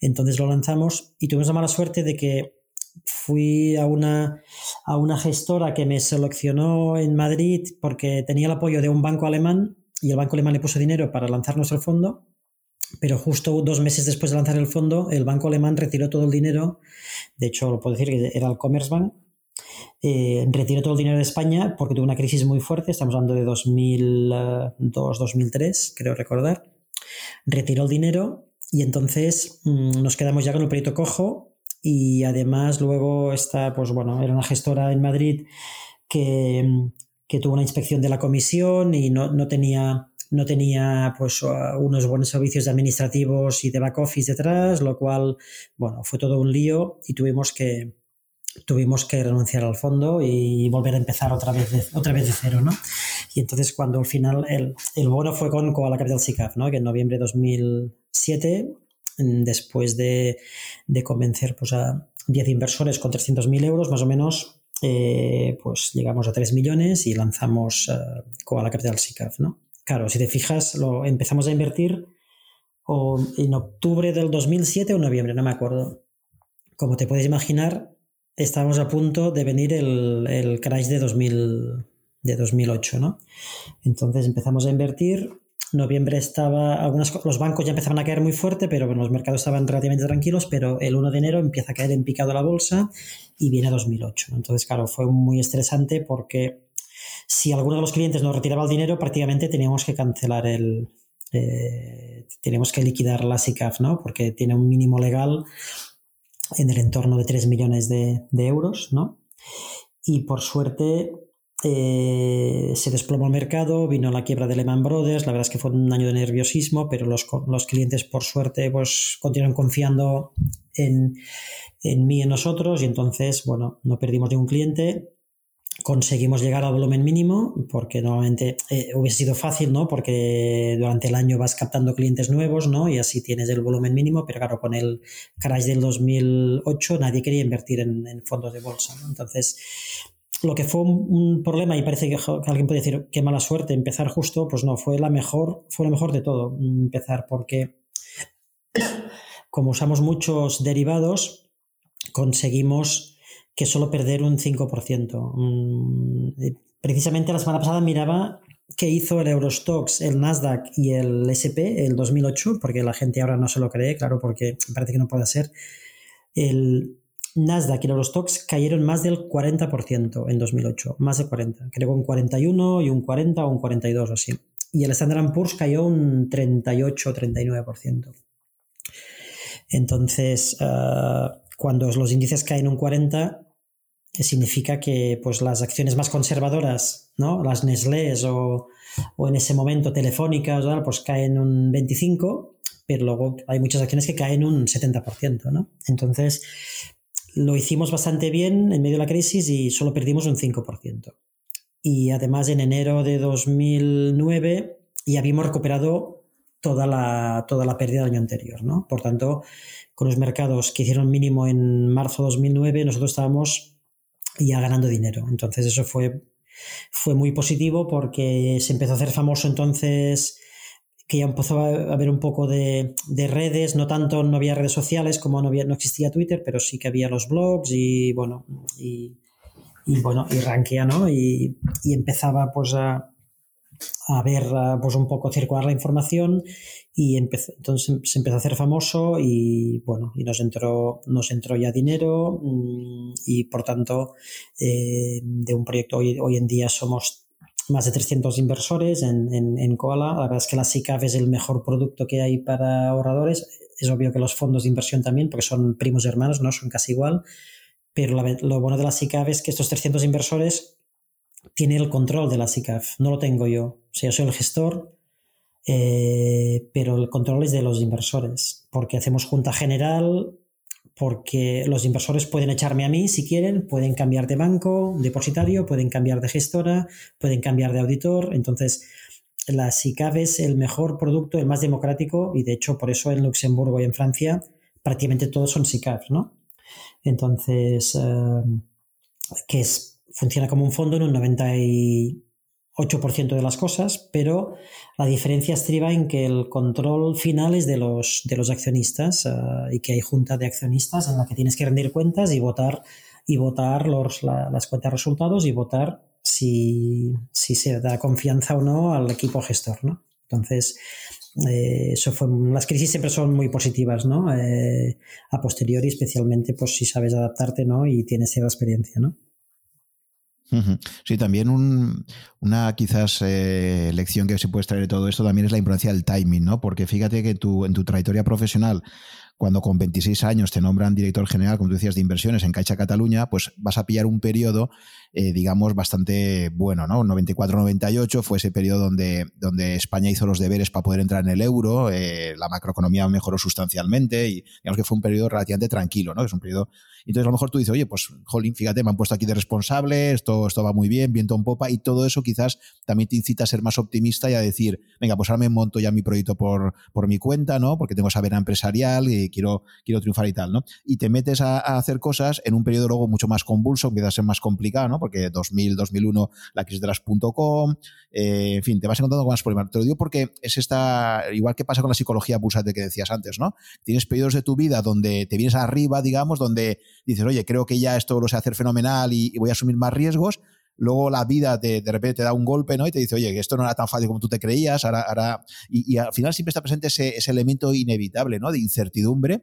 Entonces lo lanzamos y tuvimos la mala suerte de que fui a una, a una gestora que me seleccionó en Madrid porque tenía el apoyo de un banco alemán y el banco alemán le puso dinero para lanzarnos el fondo, pero justo dos meses después de lanzar el fondo, el banco alemán retiró todo el dinero, de hecho lo puedo decir que era el Commerzbank, eh, retiró todo el dinero de España porque tuvo una crisis muy fuerte, estamos hablando de 2002-2003, creo recordar. Retiró el dinero y entonces mm, nos quedamos ya con el proyecto cojo y además luego está, pues bueno, era una gestora en Madrid que, que tuvo una inspección de la comisión y no, no tenía no tenía pues unos buenos servicios administrativos y de back office detrás, lo cual, bueno, fue todo un lío y tuvimos que, tuvimos que renunciar al fondo y volver a empezar otra vez de, otra vez de cero, ¿no? Y entonces cuando al final el, el bono fue con Koala Capital SICAF, ¿no? Que en noviembre de 2007, después de, de convencer pues, a 10 inversores con 300.000 euros, más o menos, eh, pues llegamos a 3 millones y lanzamos uh, Koala Capital SICAF, ¿no? Claro, si te fijas, lo empezamos a invertir o en octubre del 2007 o noviembre, no me acuerdo. Como te puedes imaginar, estábamos a punto de venir el, el crash de, 2000, de 2008, ¿no? Entonces empezamos a invertir. Noviembre estaba, algunos, los bancos ya empezaban a caer muy fuerte, pero bueno, los mercados estaban relativamente tranquilos, pero el 1 de enero empieza a caer en picado la bolsa y viene 2008. Entonces, claro, fue muy estresante porque si alguno de los clientes nos retiraba el dinero, prácticamente teníamos que cancelar el, eh, teníamos que liquidar la SICAF, ¿no? Porque tiene un mínimo legal en el entorno de 3 millones de, euros, ¿no? Y por suerte eh, se desplomó el mercado, vino la quiebra de Lehman Brothers, la verdad es que fue un año de nerviosismo, pero los, los clientes por suerte pues continuaron confiando en, en mí y en nosotros y entonces, bueno, no perdimos ningún cliente conseguimos llegar al volumen mínimo, porque normalmente eh, hubiese sido fácil, ¿no? Porque durante el año vas captando clientes nuevos, ¿no? Y así tienes el volumen mínimo, pero claro, con el crash del 2008 nadie quería invertir en, fondos de bolsa. Entonces, lo que fue un, problema, y parece que, alguien puede decir, qué mala suerte, empezar justo, pues no, fue la mejor, fue lo mejor de todo, empezar, porque como usamos muchos derivados, conseguimos que solo perder un 5%. Mm, precisamente la semana pasada miraba qué hizo el Eurostox, el Nasdaq y el SP el 2008, porque la gente ahora no se lo cree, claro, porque parece que no puede ser. El Nasdaq y el Eurostox cayeron más del 40% en 2008, más de 40, creo un 41 y un 40 o un 42 o así. Y el Standard Poor's cayó un 38 o 39%. Entonces, ah, cuando los índices caen un 40, significa que pues, las acciones más conservadoras, ¿no? las Nestlés o, o en ese momento telefónicas, pues caen un 25%, pero luego hay muchas acciones que caen un 70%. ¿no? Entonces, lo hicimos bastante bien en medio de la crisis y solo perdimos un 5%. Y además en enero de 2009 ya habíamos recuperado toda la, toda la pérdida del año anterior. ¿no? Por tanto, con los mercados que hicieron mínimo en marzo de 2009, nosotros estábamos ya ganando dinero. Entonces eso fue, fue muy positivo porque se empezó a hacer famoso entonces que ya empezó a haber un poco de, redes, no tanto, no había redes sociales como no, había, no existía Twitter, pero sí que había los blogs y bueno, y, bueno, y rankea, ¿no? Y, y empezaba pues a, a ver pues un poco circular la información y entonces se empezó a hacer famoso y bueno y nos entró nos entró ya dinero mm, y por tanto eh, de un proyecto hoy, hoy en día somos más de 300 inversores en, en, en, Koala. La verdad es que la SICAF es el mejor producto que hay para ahorradores. Es obvio que los fondos de inversión también, porque son primos hermanos, ¿no? Son casi igual. Pero lo bueno de la SICAF es que estos 300 inversores tiene el control de la SICAF, no lo tengo yo. O sea, yo soy el gestor, eh, pero el control es de los inversores, porque hacemos junta general, porque los inversores pueden echarme a mí si quieren, pueden cambiar de banco, depositario, pueden cambiar de gestora, pueden cambiar de auditor. Entonces, la SICAF es el mejor producto, el más democrático, y de hecho, por eso en Luxemburgo y en Francia prácticamente todos son SICAF, ¿no? Entonces, eh, que es funciona como un fondo en un 98% de las cosas, pero la diferencia estriba en que el control final es de los, de los accionistas eh, y que hay junta de accionistas en la que tienes que rendir cuentas y votar, y votar los, las cuentas resultados y votar si, si, se da confianza o no al equipo gestor. ¿no? Entonces, eh, eso las crisis siempre son muy positivas, ¿no? Eh, a posteriori, especialmente pues, si sabes adaptarte ¿no? y tienes esa experiencia. ¿no? Sí, también una quizás eh, lección que se puede extraer de todo esto también es la importancia del timing, ¿no? Porque fíjate que tu, en tu trayectoria profesional cuando con 26 años te nombran director general, como tú decías, de inversiones en Caixa Cataluña, pues vas a pillar un periodo, eh, digamos, bastante bueno, ¿no? 94-98 fue ese periodo donde, donde España hizo los deberes para poder entrar en el euro, eh, la macroeconomía mejoró sustancialmente y digamos que fue un periodo relativamente tranquilo, ¿no? Es un periodo... Entonces a lo mejor tú dices, oye, pues, jolín, fíjate, me han puesto aquí de responsable, esto, esto va muy bien, viento en popa, y todo eso quizás también te incita a ser más optimista y a decir, venga, pues ahora me monto ya mi proyecto por, por mi cuenta, ¿no? Porque tengo esa vena empresarial y quiero, quiero triunfar y tal, ¿no? Y te metes a, hacer cosas en un periodo luego mucho más convulso, empieza a ser más complicado, ¿no? Porque 2000, 2001, la crisis de las .com, eh, en fin, te vas encontrando con más problemas. Te lo digo porque es esta, igual que pasa con la psicología de que decías antes, ¿no? Tienes periodos de tu vida donde te vienes arriba, digamos, donde dices, oye, creo que ya esto lo sé hacer fenomenal y, voy a asumir más riesgos, luego la vida de repente te da un golpe, ¿no? Y te dice, oye, esto no era tan fácil como tú te creías, ahora, ahora... Y, al final siempre está presente ese, ese, elemento inevitable, ¿no? De incertidumbre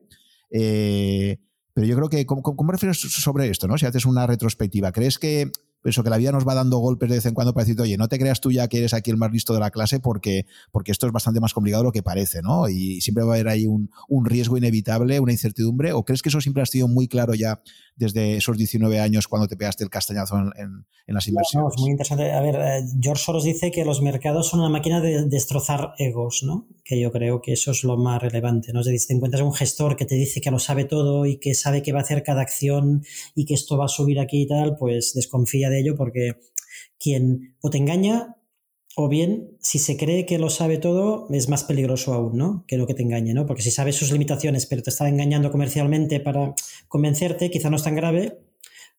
eh, pero yo creo que, ¿cómo, ¿cómo, refieres sobre esto? ¿no? Si haces una retrospectiva, ¿crees que eso que la vida nos va dando golpes de vez en cuando para decirte, oye, no te creas tú ya que eres aquí el más listo de la clase porque, porque esto es bastante más complicado de lo que parece, ¿no? Y siempre va a haber ahí un, un riesgo inevitable, una incertidumbre, ¿o crees que eso siempre ha sido muy claro ya desde esos 19 años cuando te pegaste el castañazo en, en, las inversiones. es muy interesante. A ver, eh, George Soros dice que los mercados son una máquina de destrozar egos, ¿no? Que yo creo que eso es lo más relevante, ¿no? Es decir, te encuentras un gestor que te dice que lo sabe todo y que sabe que va a hacer cada acción y que esto va a subir aquí y tal, pues desconfía de ello porque quien o te engaña o bien, si se cree que lo sabe todo, es más peligroso aún, ¿no? Que lo que te engañe, ¿no? Porque si sabes sus limitaciones, pero te está engañando comercialmente para convencerte, quizá no es tan grave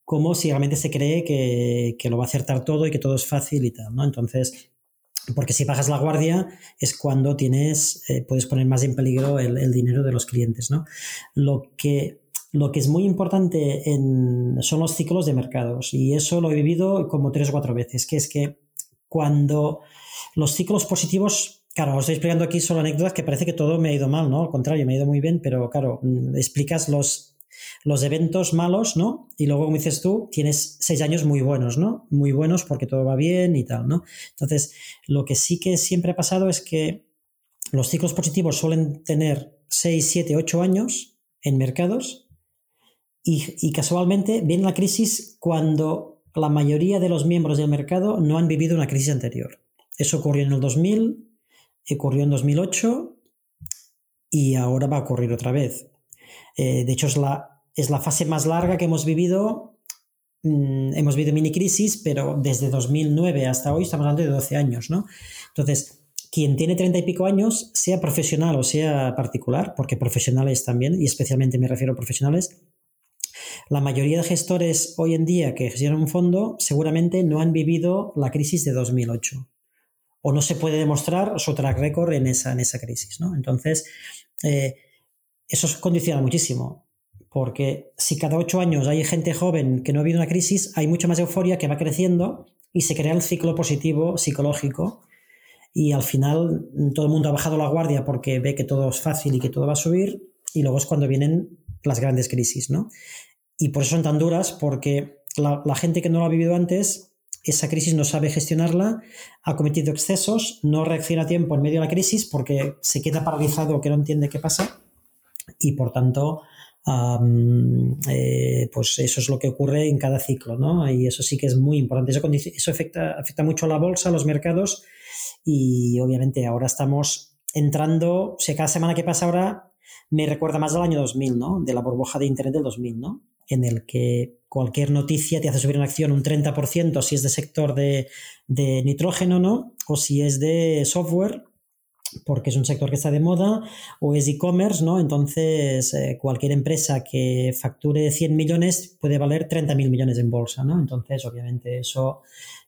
como si realmente se cree que, lo va a acertar todo y que todo es fácil y tal, ¿no? Entonces, porque si bajas la guardia es cuando tienes, eh, puedes poner más en peligro el, dinero de los clientes, ¿no? Lo que lo que es muy importante en, son los ciclos de mercados y eso lo he vivido como tres o cuatro veces, que es que cuando los ciclos positivos, claro, os estoy explicando aquí solo anécdotas que parece que todo me ha ido mal, ¿no? Al contrario, me ha ido muy bien, pero claro, mm, explicas los, los eventos malos, ¿no? Y luego, como dices tú, tienes seis años muy buenos, ¿no? Muy buenos porque todo va bien y tal, ¿no? Entonces, lo que sí que siempre ha pasado es que los ciclos positivos suelen tener seis, siete, ocho años en mercados y, casualmente viene la crisis cuando la mayoría de los miembros del mercado no han vivido una crisis anterior. Eso ocurrió en el 2000, ocurrió en 2008 y ahora va a ocurrir otra vez. Eh, de hecho, es la, es la fase más larga que hemos vivido. Mm, hemos vivido mini crisis, pero desde 2009 hasta hoy estamos hablando de 12 años, ¿no? Entonces, quien tiene treinta y pico años, sea profesional o sea particular, porque profesionales también, y especialmente me refiero a profesionales, la mayoría de gestores hoy en día que gestionan un fondo seguramente no han vivido la crisis de 2008 o no se puede demostrar su track record en esa, en esa crisis. ¿no? Entonces, eh, eso condiciona muchísimo, porque si cada ocho años hay gente joven que no ha habido una crisis, hay mucha más euforia que va creciendo y se crea el ciclo positivo psicológico y al final todo el mundo ha bajado la guardia porque ve que todo es fácil y que todo va a subir y luego es cuando vienen las grandes crisis, ¿no? Y por eso son tan duras porque la, gente que no lo ha vivido antes esa crisis no sabe gestionarla, ha cometido excesos, no reacciona a tiempo en medio de la crisis porque se queda paralizado que no entiende qué pasa y por tanto eh, pues eso es lo que ocurre en cada ciclo, ¿no? Y eso sí que es muy importante. Eso, eso afecta, afecta mucho a la bolsa, a los mercados y obviamente ahora estamos entrando, o sea, cada semana que pasa ahora me recuerda más al año 2000, ¿no? De la burbuja de Internet del 2000, ¿no? En el que cualquier noticia te hace subir una acción un 30% si es de sector de, de nitrógeno, ¿no? O si es de software, porque es un sector que está de moda, o es e-commerce, ¿no? Entonces, eh, cualquier empresa que facture 100 millones puede valer 30 mil millones en bolsa, ¿no? Entonces, obviamente, eso,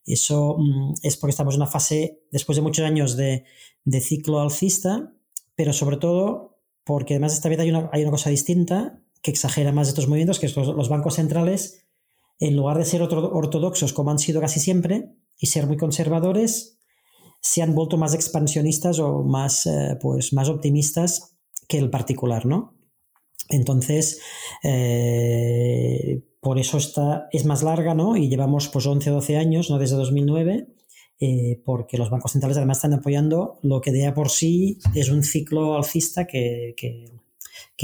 eso mm, es porque estamos en una fase, después de muchos años de, de ciclo alcista, pero sobre todo porque además esta vez hay una, hay una cosa distinta que exagera más estos movimientos, que los, bancos centrales, en lugar de ser ortodoxos como han sido casi siempre y ser muy conservadores, se han vuelto más expansionistas o más, eh, pues, más optimistas que el particular, ¿no? Entonces, eh, por eso está, es más larga, ¿no? Y llevamos pues 11 o 12 años, ¿no? Desde 2009, eh, porque los bancos centrales además están apoyando lo que de a por sí es un ciclo alcista que,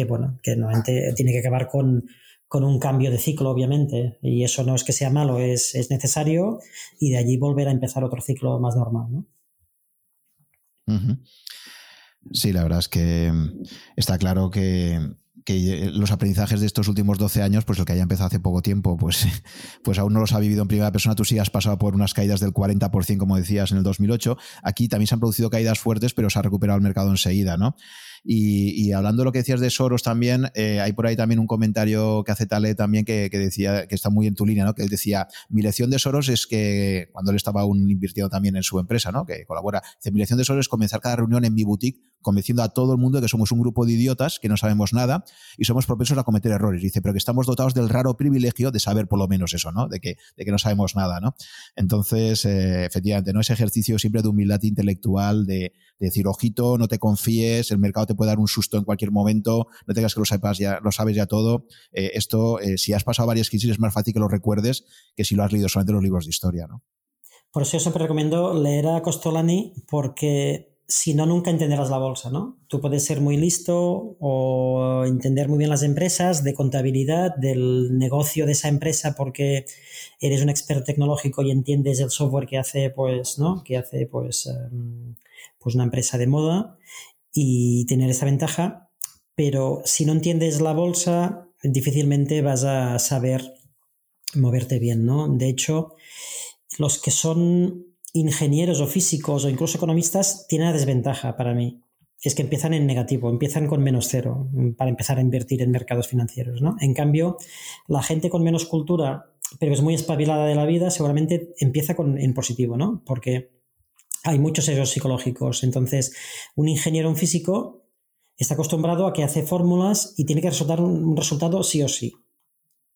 bueno, que normalmente tiene que acabar con, con un cambio de ciclo, obviamente, y eso no es que sea malo, es, es necesario, y de allí volver a empezar otro ciclo más normal, ¿no? Sí, la verdad es que mm, está claro que, los aprendizajes de estos últimos 12 años, pues el que haya empezado hace poco tiempo, pues, pues aún no los ha vivido en primera persona. Tú sí has pasado por unas caídas del 40%, como decías, en el 2008. Aquí también se han producido caídas fuertes, pero se ha recuperado el mercado enseguida, ¿no? Y, hablando de lo que decías de Soros también, eh, hay por ahí también un comentario que hace Tale también que, decía, que está muy en tu línea, ¿no? Que él decía, mi lección de Soros es que, cuando él estaba aún invirtiendo también en su empresa, ¿no? Que colabora, dice, mi lección de Soros es comenzar cada reunión en mi boutique convenciendo a todo el mundo de que somos un grupo de idiotas, que no sabemos nada y somos propensos a cometer errores. Dice, pero que estamos dotados del raro privilegio de saber por lo menos eso, ¿no? De que, de que no sabemos nada, ¿no? Entonces, eh, efectivamente, ¿no? Ese ejercicio siempre de humildad intelectual, de, decir, ojito, no te confíes, el mercado te puede dar un susto en cualquier momento, no tengas que lo sepas ya, lo sabes ya todo. Eh, esto, eh, si has pasado varias crisis, es más fácil que lo recuerdes que si lo has leído solamente en los libros de historia, ¿no? Por eso yo siempre recomiendo leer a Costolani porque si no, nunca entenderás la bolsa, ¿no? Tú puedes ser muy listo o entender muy bien las empresas, de contabilidad, del negocio de esa empresa porque eres un experto tecnológico y entiendes el software que hace, pues, ¿no? Que hace, pues, em, pues una empresa de moda y tener esa ventaja, pero si no entiendes la bolsa, difícilmente vas a saber moverte bien, ¿no? De hecho, los que son ingenieros o físicos o incluso economistas tienen una desventaja para mí. Es que empiezan en negativo, empiezan con menos cero para empezar a invertir en mercados financieros. ¿no? En cambio, la gente con menos cultura, pero es muy espabilada de la vida, seguramente empieza con, en positivo, ¿no? Porque hay muchos sesgos psicológicos. Entonces, un ingeniero, un físico, está acostumbrado a que hace fórmulas y tiene que resultar un resultado sí o sí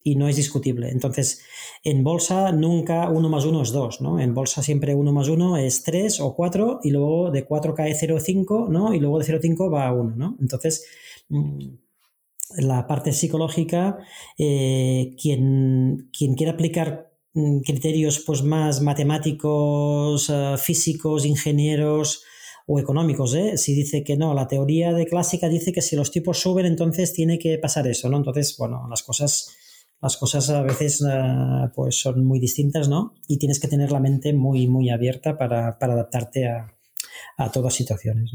y no es discutible. Entonces, en bolsa nunca uno más uno es dos, ¿no? En bolsa siempre uno más uno es tres o cuatro y luego de 4 cae 0,5, ¿no? Y luego de 0,5 va a 1, ¿no? Entonces, mm, la parte psicológica, eh, quien, quien quiera aplicar criterios pues, más matemáticos, eh, físicos, ingenieros, o económicos, ¿eh? Si dice que no, la teoría de clásica dice que si los tipos suben, entonces tiene que pasar eso, ¿no? Entonces, bueno, las cosas las cosas a veces eh, pues son muy distintas, ¿no? Y tienes que tener la mente muy, muy abierta para, adaptarte a, todas situaciones.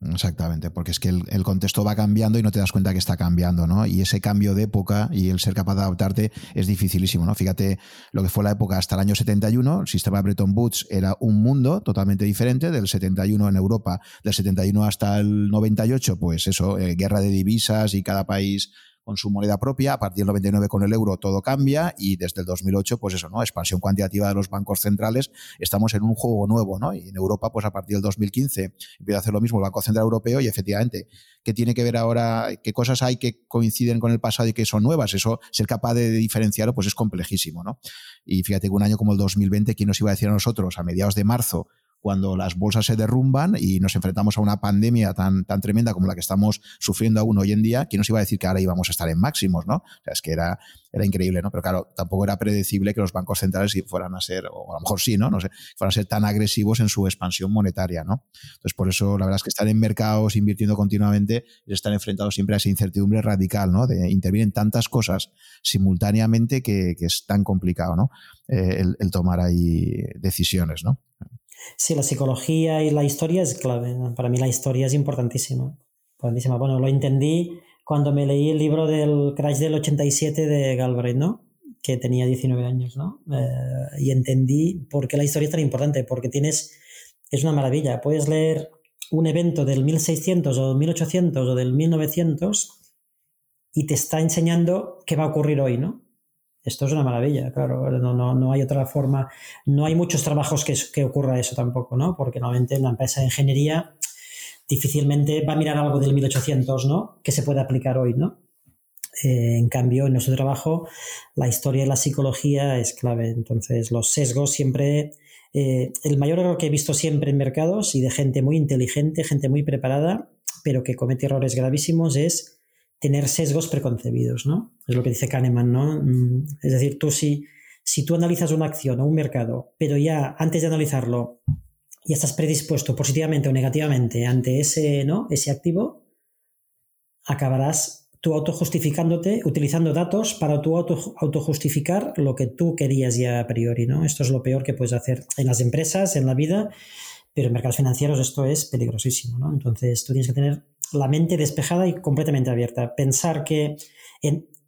Exactamente, porque es que el, contexto va cambiando y no te das cuenta que está cambiando, ¿no? Y ese cambio de época y el ser capaz de adaptarte es dificilísimo, ¿no? Fíjate lo que fue la época hasta el año 71, el sistema Bretton Woods era un mundo totalmente diferente, del 71 en Europa, del 71 hasta el 98, pues eso, eh, guerra de divisas y cada país con su moneda propia, a partir del 99 con el euro todo cambia y desde el 2008, pues eso, ¿no? Expansión cuantitativa de los bancos centrales, estamos en un juego nuevo, ¿no? Y en Europa, pues a partir del 2015 empieza a hacer lo mismo el Banco Central Europeo y efectivamente, ¿qué tiene que ver ahora? ¿Qué cosas hay que coinciden con el pasado y que son nuevas? Eso, ser capaz de diferenciarlo, pues es complejísimo, ¿no? Y fíjate que un año como el 2020, ¿quién nos iba a decir a nosotros a mediados de marzo cuando las bolsas se derrumban y nos enfrentamos a una pandemia tan, tan tremenda como la que estamos sufriendo aún hoy en día, ¿quién nos iba a decir que ahora íbamos a estar en máximos, ¿no? O sea, es que era, era increíble, ¿no? Pero claro, tampoco era predecible que los bancos centrales fueran a ser, o a lo mejor sí, ¿no? No sé, fueran a ser tan agresivos en su expansión monetaria, ¿no? Entonces, por eso la verdad es que estar en mercados invirtiendo continuamente es estar enfrentados siempre a esa incertidumbre radical, ¿no? De intervenir en tantas cosas simultáneamente que, es tan complicado, ¿no? Eh, el tomar ahí decisiones, ¿no? Sí, la psicología y la historia es clave. Para mí la historia es importantísima. importantísima. Bueno, lo entendí cuando me leí el libro del Crash del 87 de Galbraith, ¿no? Que tenía 19 años, ¿no? Eh, y entendí por qué la historia es tan importante, porque tienes... Es una maravilla. Puedes leer un evento del 1600 o 1800 o del 1900 y te está enseñando qué va a ocurrir hoy, ¿no? Esto es una maravilla, claro, no, no, no hay otra forma, no hay muchos trabajos que, que ocurra eso tampoco, ¿no? Porque normalmente una empresa de ingeniería difícilmente va a mirar algo del 1800, ¿no? Que se puede aplicar hoy, ¿no? Eh, en cambio, en nuestro trabajo, la historia y la psicología es clave. Entonces, los sesgos siempre. Eh, el mayor error que he visto siempre en mercados y de gente muy inteligente, gente muy preparada, pero que comete errores gravísimos, es tener sesgos preconcebidos, ¿no? Es lo que dice Kahneman, ¿no? Mm, es decir, tú si, si tú analizas una acción o un mercado, pero ya antes de analizarlo ya estás predispuesto positivamente o negativamente ante ese, ¿no? ese activo, acabarás tú autojustificándote, utilizando datos para tú auto, autojustificar lo que tú querías ya a priori, ¿no? Esto es lo peor que puedes hacer en las empresas, en la vida, pero en mercados financieros esto es peligrosísimo, ¿no? Entonces tú tienes que tener la mente despejada y completamente abierta. Pensar que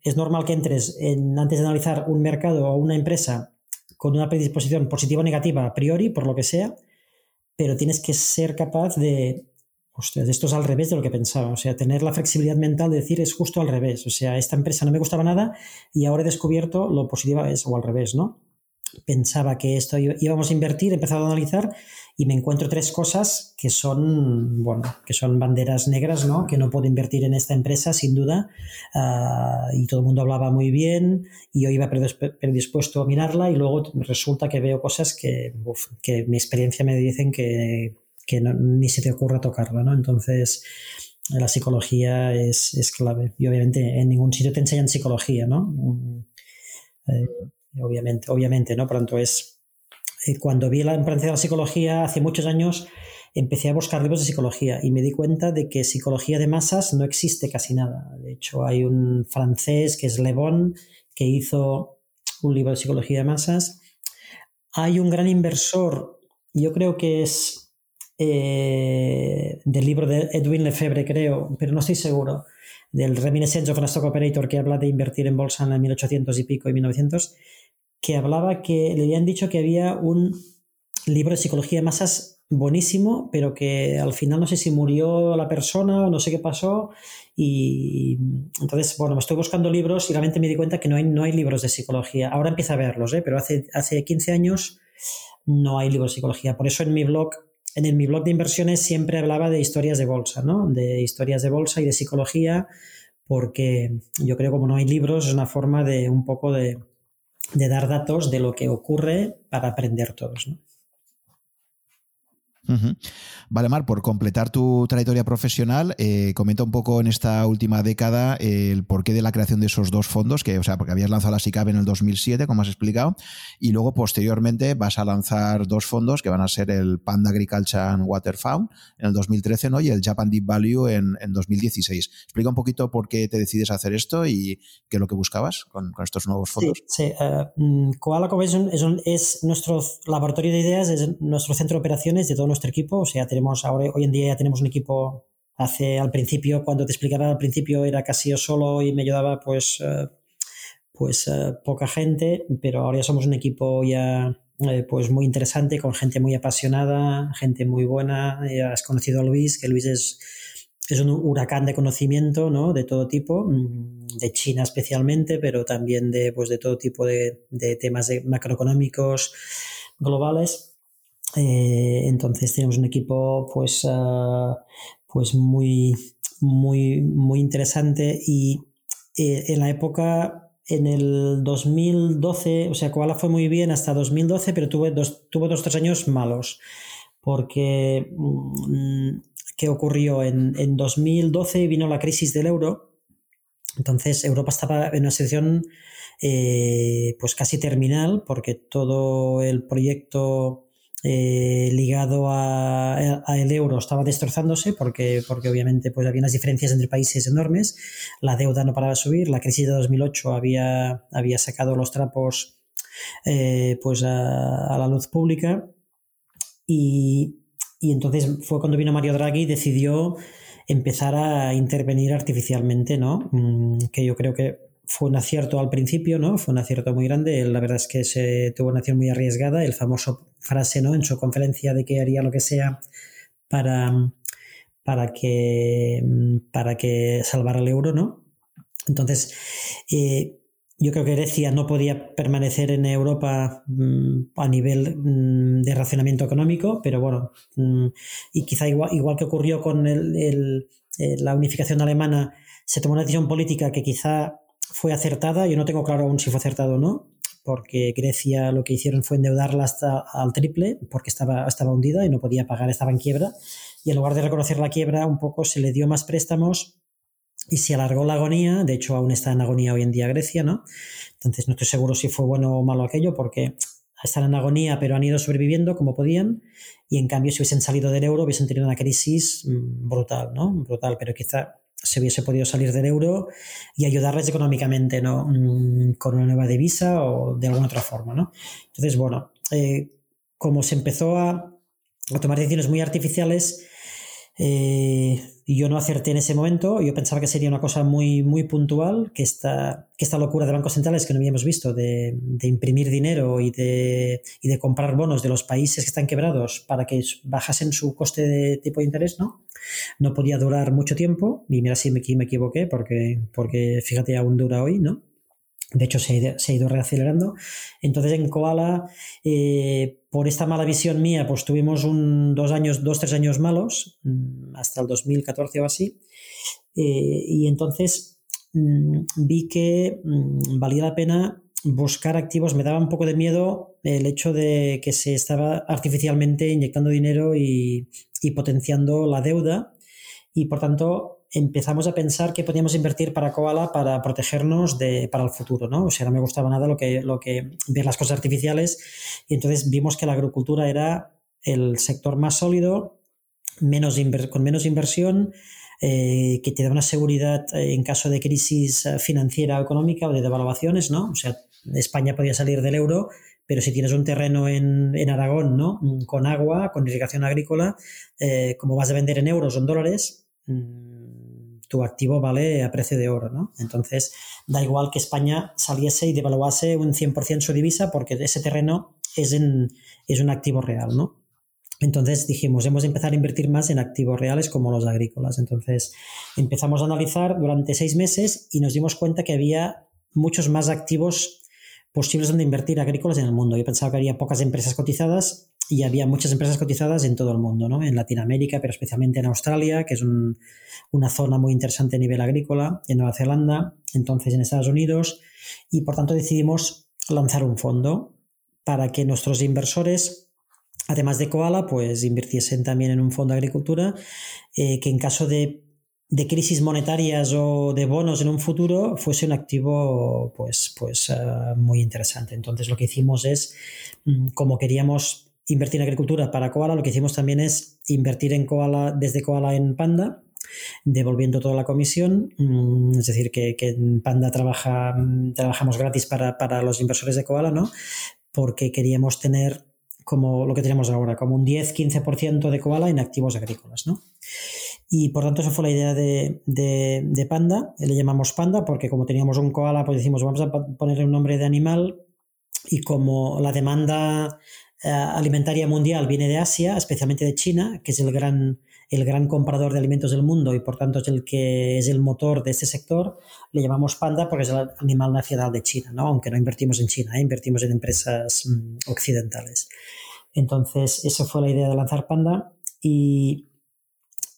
es normal que entres en, antes de analizar un mercado o una empresa con una predisposición positiva o negativa a priori, por lo que sea, pero tienes que ser capaz de, hostia, esto es al revés de lo que pensaba, o sea, tener la flexibilidad mental de decir es justo al revés, o sea, esta empresa no me gustaba nada y ahora he descubierto lo positivo es o al revés, ¿no? Pensaba que esto íbamos a invertir, he empezado a analizar y me encuentro tres cosas que son, bueno, que son banderas negras, ¿no? Que no puedo invertir en esta empresa, sin duda. Ah, y todo el mundo hablaba muy bien y yo iba predispuesto a mirarla y luego resulta que veo cosas que, que mi experiencia me dicen que, que ni se te ocurra tocarla, ¿no? Entonces, la psicología es, es, clave. Y obviamente en ningún sitio te enseñan psicología, ¿no? Mm, eh, obviamente, obviamente, ¿no? Pronto es eh, cuando vi la empresa de la psicología hace muchos años, empecé a buscar libros de psicología y me di cuenta de que psicología de masas no existe casi nada. De hecho, hay un francés que es Le Bon que hizo un libro de psicología de masas. Hay un gran inversor, yo creo que es eh, del libro de Edwin Lefebvre, creo, pero no estoy seguro, del Reminiscence of an Stock Operator que habla de invertir en bolsa en el 1800 y pico y 1900 que hablaba que le habían dicho que había un libro de psicología de masas buenísimo, pero que al final no sé si murió la persona o no sé qué pasó. Y entonces, bueno, me estoy buscando libros y realmente me di cuenta que no hay, no hay libros de psicología. Ahora empiezo a verlos, ¿eh? pero hace, hace 15 años no hay libros de psicología. Por eso en mi blog, en mi blog de inversiones siempre hablaba de historias de bolsa, ¿no? De historias de bolsa y de psicología, porque yo creo que como no hay libros es una forma de un poco de, de dar datos de lo que ocurre para aprender todos. ¿no? Vale, Mar, por completar tu trayectoria profesional, eh, comenta un poco en esta última década el porqué de la creación de esos dos fondos, que, o sea, porque habías lanzado la SICAP en el 2007, como has explicado, y luego posteriormente vas a lanzar dos fondos que van a ser el Panda Agriculture and Water Fund en el 2013 ¿no? y el Japan Deep Value en, 2016. Explica un poquito por qué te decides hacer esto y qué es lo que buscabas con, estos nuevos fondos. Sí, sí. Uh, Koala es, es, nuestro laboratorio de ideas, es nuestro centro de operaciones de todo nuestro equipo. O sea, tenemos ahora, hoy en día ya tenemos un equipo. Hace al principio, cuando te explicaba al principio, era casi yo solo y me ayudaba pues, eh, pues eh, poca gente, pero ahora somos un equipo ya pues muy interesante, con gente muy apasionada, gente muy buena. Has conocido a Luis, que Luis es, es un huracán de conocimiento, ¿no? De todo tipo, mm, de China especialmente, pero también de, pues, de todo tipo de, de temas macroeconómicos globales. Eh, entonces tenemos un equipo pues, uh, pues muy, muy, muy interesante y eh, en la época en el 2012, o sea, Koala fue muy bien hasta 2012, pero tuve dos, tuvo dos tres años malos, porque mm, ¿qué ocurrió? En, en 2012 vino la crisis del euro, entonces Europa estaba en una situación eh, pues casi terminal, porque todo el proyecto eh, ligado a, el euro estaba destrozándose porque, porque obviamente pues, había unas diferencias entre países enormes, la deuda no paraba de subir, la crisis de 2008 había, había sacado los trapos eh, pues a, la luz pública y, y, entonces fue cuando vino Mario Draghi y decidió empezar a intervenir artificialmente, ¿no? Mm, que yo creo que fue un acierto al principio, ¿no? Fue un acierto muy grande. La verdad es que se tuvo una acción muy arriesgada. El famoso frase, ¿no? En su conferencia de que haría lo que sea para, para que para que salvara el euro, ¿no? Entonces, eh, yo creo que Grecia no podía permanecer en Europa mm, a nivel mm, de racionamiento económico, pero bueno, mm, y quizá igual, igual que ocurrió con el, eh, la unificación alemana, se tomó una decisión política que quizá fue acertada. Yo no tengo claro aún si fue acertado o no, porque Grecia lo que hicieron fue endeudarla hasta al triple, porque estaba, estaba hundida y no podía pagar, estaba en quiebra. Y en lugar de reconocer la quiebra, un poco se le dio más préstamos y se alargó la agonía. De hecho, aún está en agonía hoy en día Grecia, ¿no? Entonces, no estoy seguro si fue bueno o malo aquello, porque están en agonía, pero han ido sobreviviendo como podían. Y en cambio, si hubiesen salido del euro, hubiesen tenido una crisis mm, brutal, ¿no? Brutal, pero quizá se hubiese podido salir del euro y ayudarles económicamente, ¿no? Mm, con una nueva divisa o de alguna otra forma, ¿no? Entonces, bueno, eh, como se empezó a, a, tomar decisiones muy artificiales, eh, yo no acerté en ese momento, yo pensaba que sería una cosa muy, muy puntual, que esta, que esta locura de bancos centrales que no habíamos visto, de, de imprimir dinero y de, y de, comprar bonos de los países que están quebrados para que bajasen su coste de tipo de interés, ¿no? No podía durar mucho tiempo, y mira si me, me equivoqué, porque, porque fíjate, aún dura hoy, ¿no? De hecho, se, ha ido reacelerando. Entonces, en Koala, eh, por esta mala visión mía, pues tuvimos un, dos años, dos, tres años malos, mm, hasta el 2014 o así. Eh, y entonces mm, vi que mm, valía la pena buscar activos. Me daba un poco de miedo el hecho de que se estaba artificialmente inyectando dinero y, y potenciando la deuda. Y por tanto, empezamos a pensar que podíamos invertir para Koala para protegernos de, para el futuro, ¿no? O sea, no me gustaba nada lo que, lo que ver las cosas artificiales y entonces vimos que la agricultura era el sector más sólido, menos con menos inversión, eh, que te da una seguridad eh, en caso de crisis eh, financiera o económica o de devaluaciones, ¿no? O sea, España podía salir del euro, pero si tienes un terreno en, en Aragón, ¿no? Con agua, con irrigación agrícola, como vas a vender en euros o en dólares, mm, tu activo vale a precio de oro, ¿no? Entonces, da igual que España saliese y devaluase un 100% su divisa porque ese terreno es, en, es un activo real, ¿no? Entonces dijimos, hemos de empezar a invertir más en activos reales como los agrícolas. Entonces empezamos a analizar durante seis meses y nos dimos cuenta que había muchos más activos posibles donde invertir agrícolas en el mundo. Yo pensaba que había pocas empresas cotizadas y había muchas empresas cotizadas en todo el mundo, ¿no? en Latinoamérica, pero especialmente en Australia, que es una zona muy interesante a nivel agrícola, en Nueva Zelanda, entonces en Estados Unidos, y por tanto decidimos lanzar un fondo para que nuestros inversores, además de Koala, pues invirtiesen también en un fondo de agricultura, eh, que en caso de, crisis monetarias o de bonos en un futuro fuese un activo pues, pues, uh, muy interesante. Entonces lo que hicimos es, mm, como queríamos invertir en agricultura para Koala, lo que hicimos también es invertir en Koala, desde Koala en Panda, devolviendo toda la comisión. Mm, es decir, que, en Panda trabajamos gratis para, los inversores de Koala, ¿no? Porque queríamos tener como lo que tenemos ahora, como un 10-15% de koala en activos agrícolas, ¿no? Y por tanto, esa fue la idea de, de, Panda. Le llamamos Panda porque como teníamos un koala, pues decimos, vamos a ponerle un nombre de animal y como la demanda alimentaria mundial viene de Asia, especialmente de China, que es el gran, el gran comprador de alimentos del mundo y por tanto es el que es el motor de este sector, le llamamos panda porque es el animal nacional de China, ¿no? aunque no invertimos en China, ¿eh? invertimos en empresas mm, occidentales. Entonces, esa fue la idea de lanzar panda y,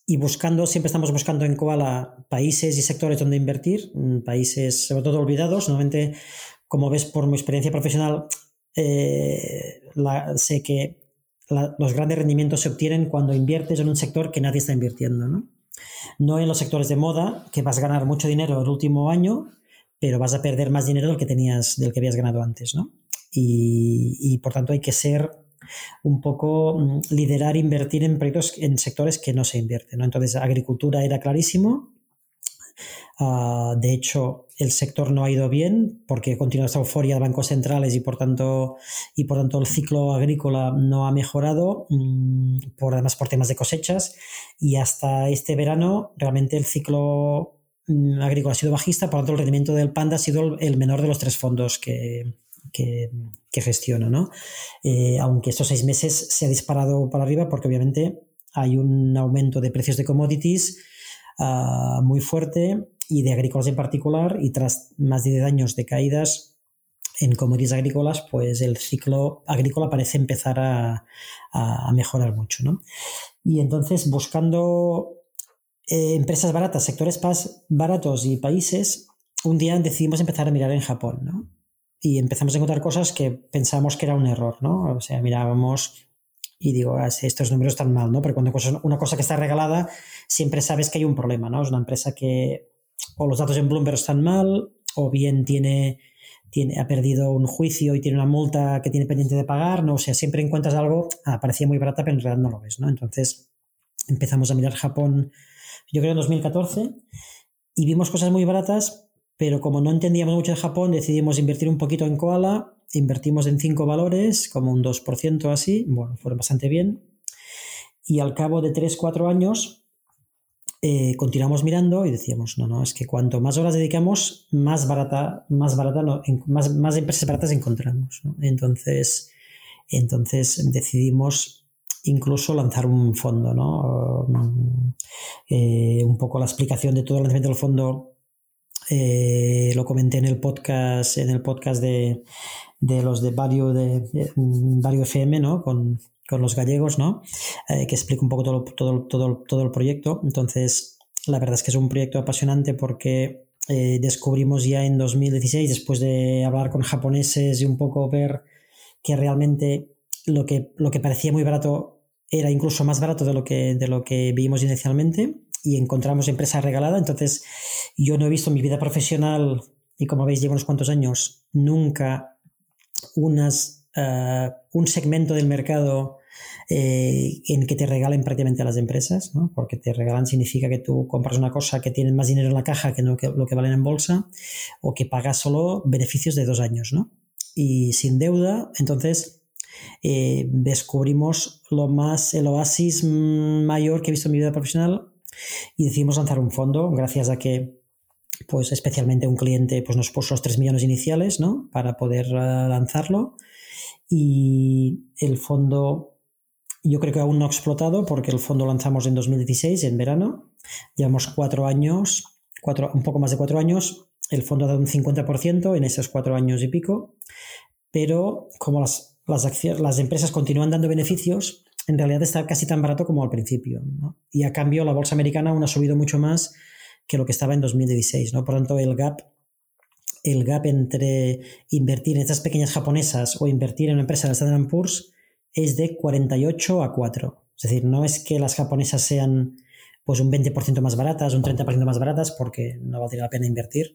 y buscando, siempre estamos buscando en Koala países y sectores donde invertir, mm, países sobre todo olvidados. Normalmente, como ves por mi experiencia profesional, eh, sé que los grandes rendimientos se obtienen cuando inviertes en un sector que nadie está invirtiendo, ¿no? No en los sectores de moda, que vas a ganar mucho dinero el último año, pero vas a perder más dinero del que tenías, del que habías ganado antes, ¿no? Y, por tanto hay que ser un poco mm, liderar, invertir en proyectos, en sectores que no se invierten, ¿no? Entonces, agricultura era clarísimo, Ah, de hecho, el sector no ha ido bien porque continúa esta euforia de bancos centrales y por tanto, y por tanto el ciclo agrícola no ha mejorado, mm, por, además por temas de cosechas. Y hasta este verano realmente el ciclo mm, agrícola ha sido bajista, por tanto el rendimiento del Panda ha sido el menor de los tres fondos que, que, gestiono. ¿no? Eh, aunque estos seis meses se ha disparado para arriba porque obviamente hay un aumento de precios de commodities ah, muy fuerte y de agrícolas en particular, y tras más de 10 años de caídas en commodities agrícolas, pues el ciclo agrícola parece empezar a, mejorar mucho. ¿no? Y entonces, buscando eh, empresas baratas, sectores baratos y países, un día decidimos empezar a mirar en Japón, ¿no? Y empezamos a encontrar cosas que pensábamos que era un error, ¿no? O sea, mirábamos y digo, ah, estos números están mal, ¿no? Porque cuando una cosa que está regalada, siempre sabes que hay un problema, ¿no? Es una empresa que o los datos en Bloomberg están mal, o bien tiene, tiene, ha perdido un juicio y tiene una multa que tiene pendiente de pagar, no o sea, siempre encuentras algo, ah, parecía muy barata, pero en realidad no lo ves, ¿no? Entonces empezamos a mirar Japón, yo creo en 2014, y vimos cosas muy baratas, pero como no entendíamos mucho de Japón, decidimos invertir un poquito en Koala, invertimos en cinco valores, como un 2% así, bueno, fueron bastante bien, y al cabo de 3-4 años eh, continuamos mirando y decíamos, no, no, es que cuanto más horas dedicamos, más barata, más barata, más, más empresas baratas encontramos. Entonces, entonces decidimos incluso lanzar un fondo, ¿no? Eh, un poco la explicación de todo el lanzamiento del fondo eh, lo comenté en el podcast, en el podcast de, los de Vario de, Vario FM, ¿no? Con, con los gallegos, ¿no? Eh, que explica un poco todo, todo, todo, todo el proyecto. Entonces, la verdad es que es un proyecto apasionante porque eh, descubrimos ya en 2016, después de hablar con japoneses y un poco ver que realmente lo que, lo que parecía muy barato era incluso más barato de lo que, de lo que vimos inicialmente y encontramos empresa regalada. Entonces, yo no he visto en mi vida profesional, y como veis, llevo unos cuantos años, nunca unas, eh, un segmento del mercado eh, en que te regalen prácticamente a las empresas, ¿no? porque te regalan significa que tú compras una cosa que tiene más dinero en la caja que, lo que valen en bolsa o que pagas solo beneficios de dos años ¿no? y sin deuda. Entonces eh, descubrimos lo más, el oasis mayor que he visto en mi vida profesional y decidimos lanzar un fondo gracias a que pues especialmente un cliente pues nos puso los 3 millones iniciales ¿no? para poder eh, lanzarlo y el fondo yo creo que aún no ha explotado porque el fondo lanzamos en 2016, en verano. Llevamos cuatro años, cuatro, un poco más de cuatro años. El fondo ha dado un 50% en esos cuatro años y pico. Pero como las, las, las empresas continúan dando beneficios, en realidad está casi tan barato como al principio. Y a cambio, la bolsa americana aún ha subido mucho más que lo que estaba en 2016. ¿no? Por tanto, el gap el gap entre invertir en estas pequeñas japonesas o invertir en una empresa de Standard Poor's es de 48 a 4. Es decir, no es que las japonesas sean pues un 20% más baratas, un 30% más baratas, porque no valdría la pena invertir,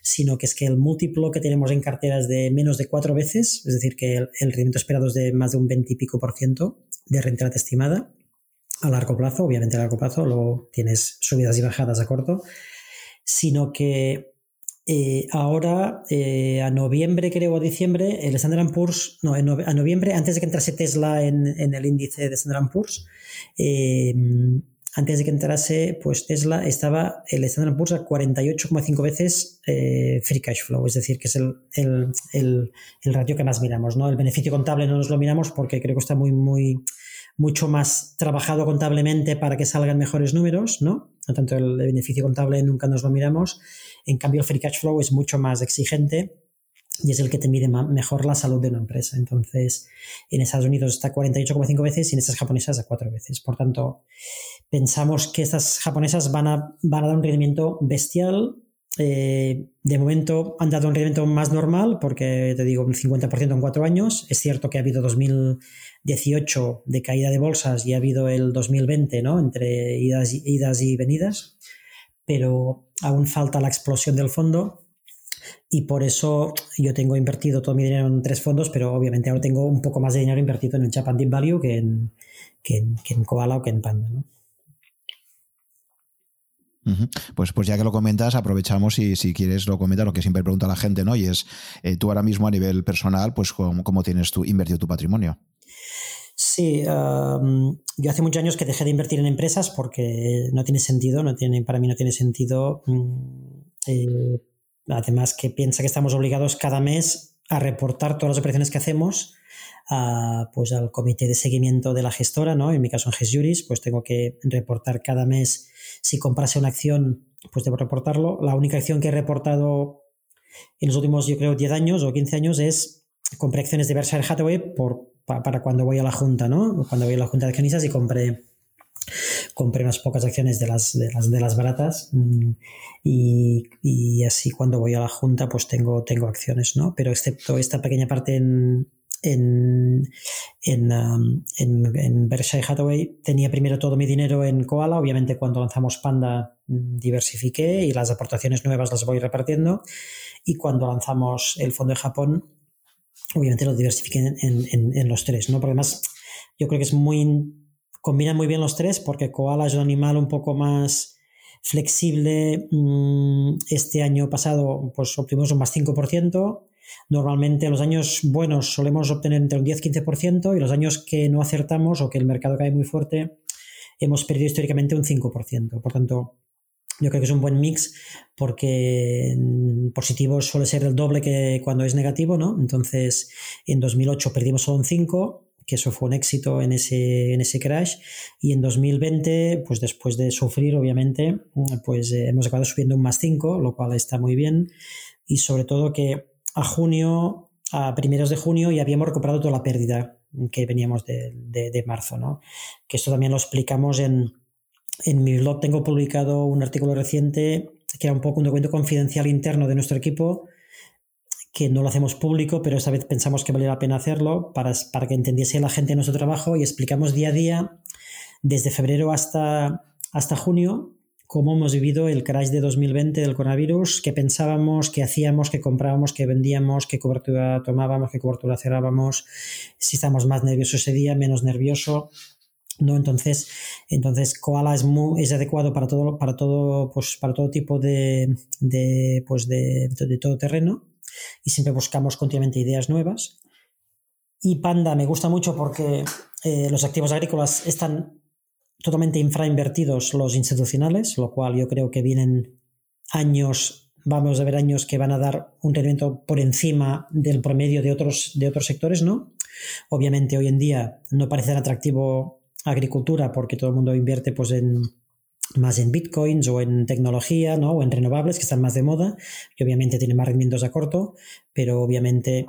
sino que es que el múltiplo que tenemos en carteras de menos de cuatro veces, es decir, que el, rendimiento esperado es de más de un 20 y pico por ciento de rentabilidad estimada a largo plazo, obviamente a largo plazo, luego tienes subidas y bajadas a corto, sino que eh, ahora, eh, a noviembre, creo, o diciembre, el Standard Poor's, no, a noviembre, antes de que entrase Tesla en, el índice de Standard Poor's, eh, antes de que entrase, pues Tesla estaba el Standard Poor's a 48,5 veces free cash flow, es decir, que es el, el, ratio que más miramos, ¿no? El beneficio contable no nos lo miramos porque creo que está muy, muy, mucho más trabajado contablemente para que salgan mejores números, ¿no? No tanto el beneficio contable nunca nos lo miramos. En cambio, el free cash flow es mucho más exigente y es el que te mide mejor la salud de una empresa. Entonces, en Estados Unidos está 48,5 veces y en estas japonesas a 4 veces. Por tanto, pensamos que estas japonesas van a, van a dar un rendimiento bestial. Eh, de momento han dado un rendimiento más normal porque te digo un 50% en 4 años. Es cierto que ha habido 2018 de caída de bolsas y ha habido el 2020, ¿no? Entre idas, idas y venidas pero aún falta la explosión del fondo y por eso yo tengo invertido todo mi dinero en tres fondos, pero obviamente ahora tengo un poco más de dinero invertido en el Japan Deep Value que en, que en, Koala o que en Panda. ¿no? Pues, pues ya que lo comentas, aprovechamos y si quieres lo comenta lo que siempre pregunta la gente, ¿no? Y es, eh, tú ahora mismo a nivel personal, pues cómo, tienes tú invertido tu patrimonio. Sí, yo hace muchos años que dejé de invertir en empresas porque no tiene sentido, no tiene, para mí no tiene sentido. Mm, eh, además que piensa que estamos obligados cada mes a reportar todas las operaciones que hacemos pues al comité de seguimiento de la gestora, ¿no? En mi caso en GESJuris, pues tengo que reportar cada mes si comprase una acción, pues debo reportarlo. La única acción que he reportado en los últimos, yo creo, 10 años o 15 años es compré acciones de Berkshire Hathaway por para cuando voy a la junta, ¿no? Cuando voy a la junta de accionistas y compré compré unas pocas acciones de las, de las, de las baratas mm, y, así cuando voy a la junta pues tengo, tengo acciones, ¿no? Pero excepto esta pequeña parte en, en, en, um, en, Berkshire Hathaway tenía primero todo mi dinero en Koala, obviamente cuando lanzamos Panda mm, diversifiqué y las aportaciones nuevas las voy repartiendo y cuando lanzamos el fondo de Japón obviamente lo diversifiquen en, los tres, ¿no? Porque además yo creo que es muy, combina muy bien los tres porque Koala es un animal un poco más flexible. Mm, este año pasado pues obtuvimos un más 5%. Normalmente en los años buenos solemos obtener entre un 10-15% y los años que no acertamos o que el mercado cae muy fuerte hemos perdido históricamente un 5%. Por tanto, yo creo que es un buen mix porque positivo suele ser el doble que cuando es negativo, ¿no? Entonces, en 2008 perdimos solo un 5, que eso fue un éxito en ese, en ese crash, y en 2020, pues después de sufrir, obviamente, pues eh, hemos acabado subiendo un más 5, lo cual está muy bien, y sobre todo que a junio, a primeros de junio, ya habíamos recuperado toda la pérdida que veníamos de, de marzo, ¿no? Que esto también lo explicamos en en mi blog tengo publicado un artículo reciente que era un poco un documento confidencial interno de nuestro equipo, que no lo hacemos público, pero esta vez pensamos que valía la pena hacerlo para, para que entendiese la gente nuestro trabajo y explicamos día a día, desde febrero hasta, hasta junio, cómo hemos vivido el crash de 2020 del coronavirus, qué pensábamos, qué hacíamos, qué comprábamos, qué vendíamos, qué cobertura tomábamos, qué cobertura cerrábamos, si estábamos más nerviosos ese día, menos nervioso. ¿no? Entonces, entonces Koala es, muy, es adecuado para todo, para todo, pues, para todo tipo de, de, pues de, de todo terreno y siempre buscamos continuamente ideas nuevas. Y Panda me gusta mucho porque eh, los activos agrícolas están totalmente infrainvertidos los institucionales, lo cual yo creo que vienen años, vamos a ver años que van a dar un rendimiento por encima del promedio de otros, de otros sectores, ¿no? Obviamente hoy en día no parece tan atractivo agricultura porque todo el mundo invierte pues en más en bitcoins o en tecnología ¿no? o en renovables que están más de moda y obviamente tienen más rendimientos a corto pero obviamente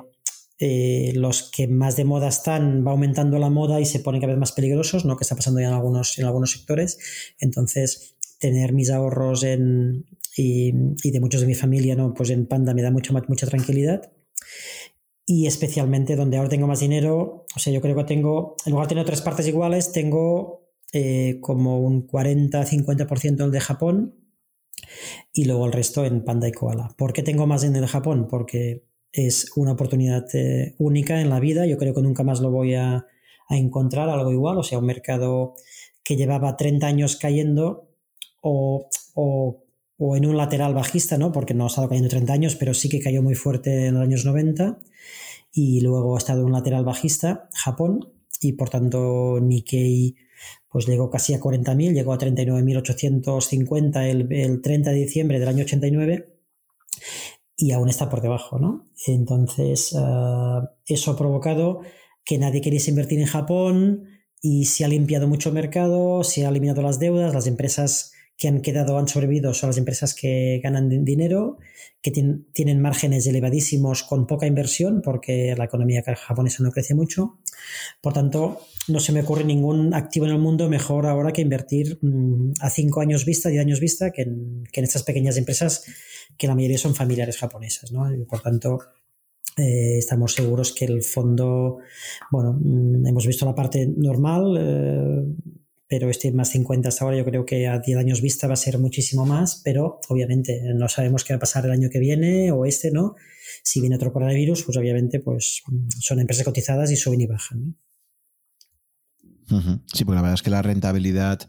eh, los que más de moda están va aumentando la moda y se ponen cada vez más peligrosos ¿no? que está pasando ya en algunos en algunos sectores entonces tener mis ahorros en y, de muchos de mi familia no pues en Panda me da mucha mucha tranquilidad y especialmente donde ahora tengo más dinero, o sea, yo creo que tengo, en lugar de tener tres partes iguales, tengo eh, como un 40-50% en el de Japón y luego el resto en Panda y Koala. ¿Por qué tengo más en el Japón? Porque es una oportunidad eh, única en la vida, yo creo que nunca más lo voy a, a encontrar algo igual, o sea, un mercado que llevaba 30 años cayendo o, o o en un lateral bajista, ¿no? Porque no ha estado cayendo 30 años, pero sí que cayó muy fuerte en los años 90 y luego ha estado en un lateral bajista, Japón, y por tanto Nikkei pues llegó casi a 40.000, llegó a 39.850 el, el 30 de diciembre del año 89 y aún está por debajo, ¿no? Entonces, ah, eso ha provocado que nadie queriese invertir en Japón y se ha limpiado mucho el mercado, se ha eliminado las deudas, las empresas que han quedado, han sobrevivido, son las empresas que ganan dinero, que tienen márgenes elevadísimos con poca inversión, porque la economía japonesa no crece mucho. Por tanto, no se me ocurre ningún activo en el mundo mejor ahora que invertir mm, a cinco años vista, diez años vista, que en estas pequeñas empresas que la mayoría son familiares japonesas. ¿no? Y por tanto, eh, estamos seguros que el fondo, bueno, mm, hemos visto la parte normal, eh, pero este más 50 hasta ahora yo creo que a 10 años vista va a ser muchísimo más, pero obviamente no sabemos qué va a pasar el año que viene o este, ¿no? Si viene otro coronavirus, pues obviamente pues son empresas cotizadas y suben y bajan. Sí, porque la verdad es que la rentabilidad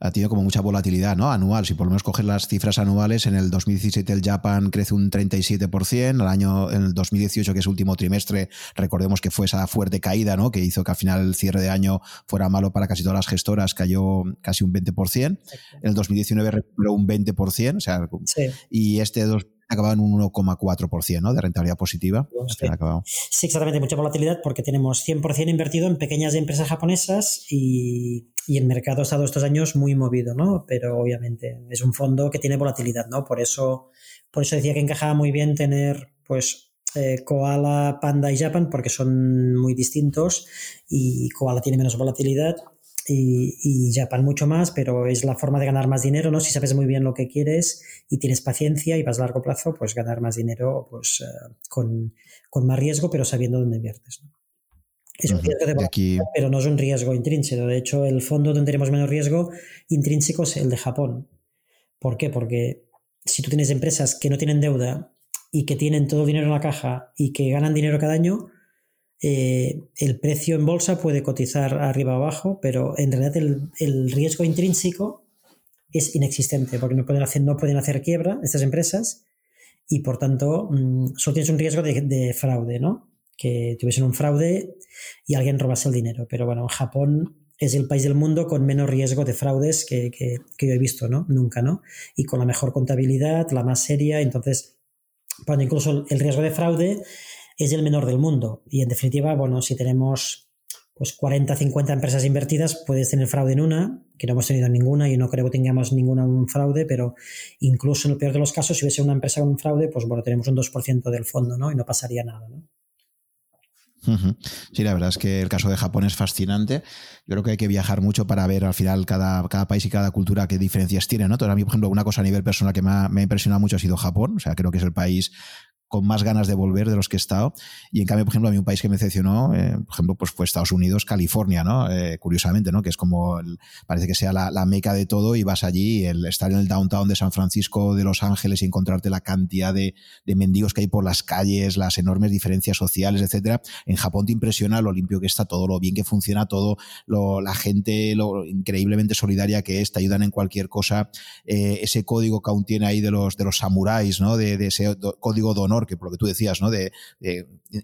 ha tenido como mucha volatilidad ¿no? anual. Si por lo menos coges las cifras anuales, en el 2017 el Japan crece un 37%, el año en el 2018, que es último trimestre, recordemos que fue esa fuerte caída ¿no? que hizo que al final el cierre de año fuera malo para casi todas las gestoras, cayó casi un 20%. En el 2019 recuperó un 20%, o sea, y este dos acabado en un 1,4% ¿no? de rentabilidad positiva. Sí. exactamente, mucha volatilidad porque tenemos 100% invertido en pequeñas empresas japonesas y, el mercado ha estado estos años muy movido, ¿no? Pero obviamente es un fondo que tiene volatilidad, ¿no? Por eso, por eso decía que encajaba muy bien tener, pues, eh, Koala, Panda y Japan porque son muy distintos y Koala tiene menos volatilidad y, Japan mucho más, pero es la forma de ganar más dinero, ¿no? Si sabes muy bien lo que quieres y tienes paciencia y vas a largo plazo, pues ganar más dinero pues, eh, con, más riesgo, pero sabiendo dónde inviertes. Es un riesgo de aquí... pero no es un riesgo intrínseco. De hecho, el fondo donde tenemos menos riesgo intrínseco es el de Japón. ¿Por qué? Porque si tú tienes empresas que no tienen deuda y que tienen todo el dinero en la caja y que ganan dinero cada año, eh, el precio en bolsa puede cotizar arriba o abajo, pero en realidad el, riesgo intrínseco es inexistente porque no pueden hacer, no pueden hacer quiebra estas empresas y por tanto mm, solo tienes un riesgo de, fraude, ¿no? Que tuviesen un fraude y alguien robase el dinero. Pero bueno, Japón es el país del mundo con menos riesgo de fraudes que, que, yo he visto, ¿no? Nunca, ¿no? Y con la mejor contabilidad, la más seria. Entonces, bueno, incluso el riesgo de fraude es el menor del mundo. Y en definitiva, bueno, si tenemos pues 40, 50 empresas invertidas, puedes tener fraude en una, que no hemos tenido ninguna y no creo que tengamos ninguna un fraude, pero incluso en el peor de los casos, si hubiese una empresa con un fraude, pues bueno, tenemos un 2% del fondo, ¿no? Y no pasaría nada, ¿no? Sí, la verdad es que el caso de Japón es fascinante. Yo creo que hay que viajar mucho para ver al final cada, cada país y cada cultura qué diferencias tiene. ¿no? Entonces, a mí, por ejemplo, una cosa a nivel personal que me ha, me ha, impresionado mucho ha sido Japón. O sea, creo que es el país con más ganas de volver de los que he estado. Y en cambio, por ejemplo, a mí un país que me decepcionó, eh, por ejemplo, pues fue Estados Unidos, California, ¿no? Eh, curiosamente, ¿no? Que es como, parece que sea la, meca de todo y vas allí, el estar en el downtown de San Francisco, de Los Ángeles y encontrarte la cantidad de, mendigos que hay por las calles, las enormes diferencias sociales, etcétera. En Japón te impresiona lo limpio que está todo, lo bien que funciona todo, la gente, lo increíblemente solidaria que es, te ayudan en cualquier cosa. Eh, ese código que aún tiene ahí de los, de los samuráis, ¿no? De ese código de honor que por lo que tú decías, ¿no? De,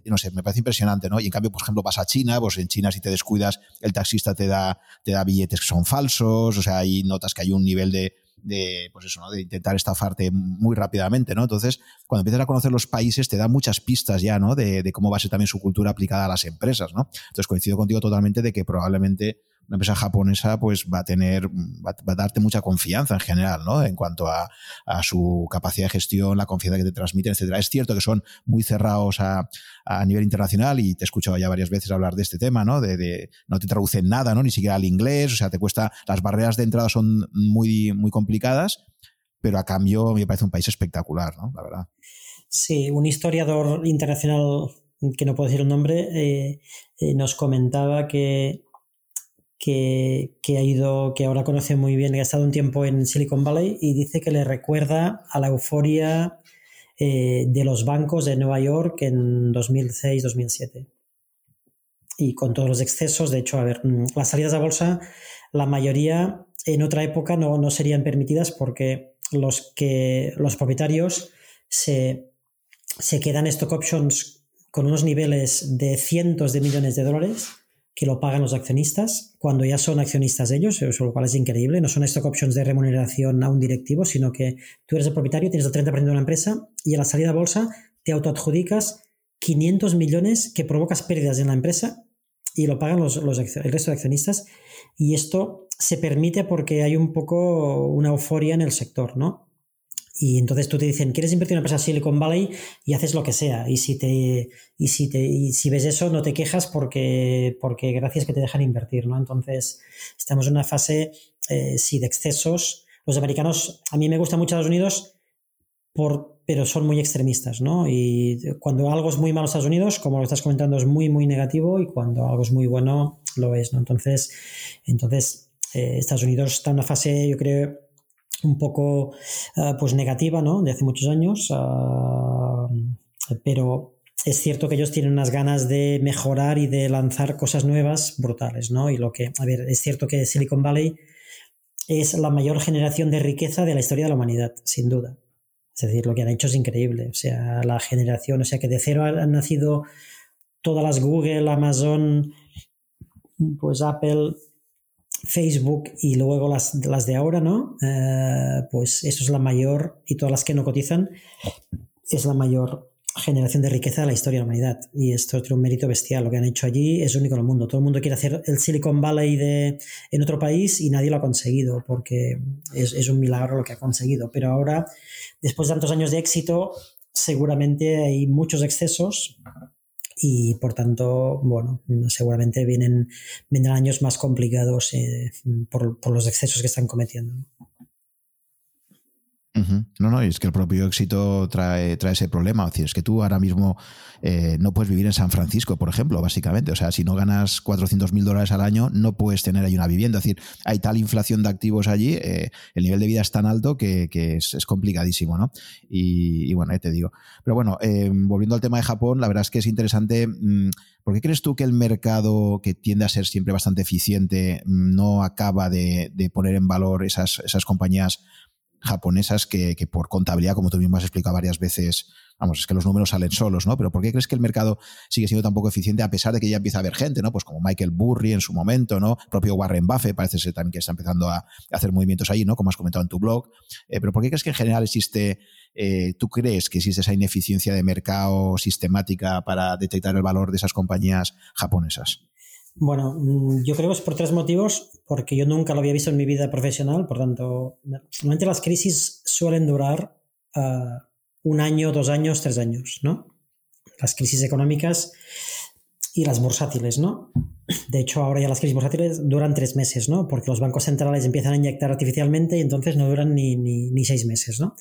no sé, me parece impresionante, ¿no? Y en cambio, por ejemplo, vas a China, pues en China si te descuidas, el taxista te da, te da billetes que son falsos, o sea, ahí notas que hay un nivel de, de, pues eso, ¿no? de intentar estafarte muy rápidamente, ¿no? Entonces, cuando empiezas a conocer los países, te da muchas pistas ya, ¿no? De, de, cómo va a ser también su cultura aplicada a las empresas, ¿no? Entonces, coincido contigo totalmente de que probablemente una empresa japonesa pues va a tener, va, a darte mucha confianza en general, ¿no? En cuanto a, su capacidad de gestión, la confianza que te transmiten, etcétera. Es cierto que son muy cerrados a, nivel internacional y te he escuchado ya varias veces hablar de este tema, ¿no? De, no te traducen nada, ¿no? Ni siquiera al inglés, o sea, te cuesta, las barreras de entrada son muy, muy complicadas, pero a cambio me parece un país espectacular, ¿no? La verdad. Sí, un historiador internacional que no puedo decir el nombre, eh, eh, nos comentaba que que, ha ido, que ahora conoce muy bien, que ha estado un tiempo en Silicon Valley y dice que le recuerda a la euforia eh, de los bancos de Nueva York en 2006-2007. Y con todos los excesos, de hecho, a ver, las salidas a bolsa, la mayoría en otra época no, no serían permitidas porque los que los propietarios se, se quedan stock options con unos niveles de cientos de millones de dólares que lo pagan los accionistas cuando ya son accionistas ellos, lo cual es increíble. No son stock options de remuneración a un directivo, sino que tú eres el propietario, tienes el 30% de una empresa y a la salida a bolsa te autoadjudicas 500 millones que provocas pérdidas en la empresa y lo pagan los, el resto de accionistas. Y esto se permite porque hay un poco una euforia en el sector, ¿no? Y entonces tú te dicen, ¿quieres invertir en una empresa Silicon Valley? Y haces lo que sea. Y si te, y si te, y si ves eso, no te quejas porque, porque gracias que te dejan invertir, ¿no? Entonces, estamos en una fase, eh, sí, de excesos. Los americanos, a mí me gusta mucho Estados Unidos, por, pero son muy extremistas, ¿no? Y cuando algo es muy malo en Estados Unidos, como lo estás comentando, es muy, muy negativo, y cuando algo es muy bueno, lo es, ¿no? Entonces, entonces eh, Estados Unidos está en una fase, yo creo, un poco uh, pues negativa, ¿no? De hace muchos años, uh, pero es cierto que ellos tienen unas ganas de mejorar y de lanzar cosas nuevas brutales, ¿no? Y lo que, a ver, es cierto que Silicon Valley es la mayor generación de riqueza de la historia de la humanidad, sin duda. Es decir, lo que han hecho es increíble. O sea, la generación, o sea, que de cero han nacido todas las Google, Amazon, pues Apple, Facebook y luego las, las de ahora, ¿no? Eh, pues eso es la mayor, y todas las que no cotizan, es la mayor generación de riqueza de la historia de la humanidad. Y esto es un mérito bestial. Lo que han hecho allí es único en el mundo. Todo el mundo quiere hacer el Silicon Valley de, en otro país y nadie lo ha conseguido porque es, es un milagro lo que ha conseguido. Pero ahora, después de tantos años de éxito, seguramente hay muchos excesos y por tanto, bueno, seguramente vienen, vendrán años más complicados eh, por, por, los excesos que están cometiendo. No, no, es que el propio éxito trae, trae ese problema. Es decir, es que tú ahora mismo eh, no puedes vivir en San Francisco, por ejemplo, básicamente. O sea, si no ganas 400 mil dólares al año, no puedes tener ahí una vivienda. Es decir, hay tal inflación de activos allí, eh, el nivel de vida es tan alto que, es, complicadísimo, ¿no? Y, y, bueno, ya te digo. Pero bueno, eh, volviendo al tema de Japón, la verdad es que es interesante. Mmm, ¿Por qué crees tú que el mercado, que tiende a ser siempre bastante eficiente, no acaba de, de poner en valor esas, esas compañías japonesas que, que, por contabilidad, como tú mismo has explicado varias veces, vamos, es que los números salen solos, ¿no? Pero ¿por qué crees que el mercado sigue siendo tan poco eficiente a pesar de que ya empieza a haber gente, ¿no? Pues como Michael Burry en su momento, ¿no? Propio Warren Buffett parece ser también que está empezando a, hacer movimientos ahí, ¿no? Como has comentado en tu blog. Eh, pero ¿por qué crees que en general existe, eh, tú crees que existe esa ineficiencia de mercado sistemática para detectar el valor de esas compañías japonesas? Bueno, mm, yo creo que es por tres motivos, porque yo nunca lo había visto en mi vida profesional, por tanto, normalmente las crisis suelen durar uh, un año, dos años, tres años, ¿no? Las crisis económicas y las bursátiles, ¿no? De hecho, ahora ya las crisis bursátiles duran tres meses, ¿no? Porque los bancos centrales empiezan a inyectar artificialmente y entonces no duran ni, ni, ni seis meses, ¿no?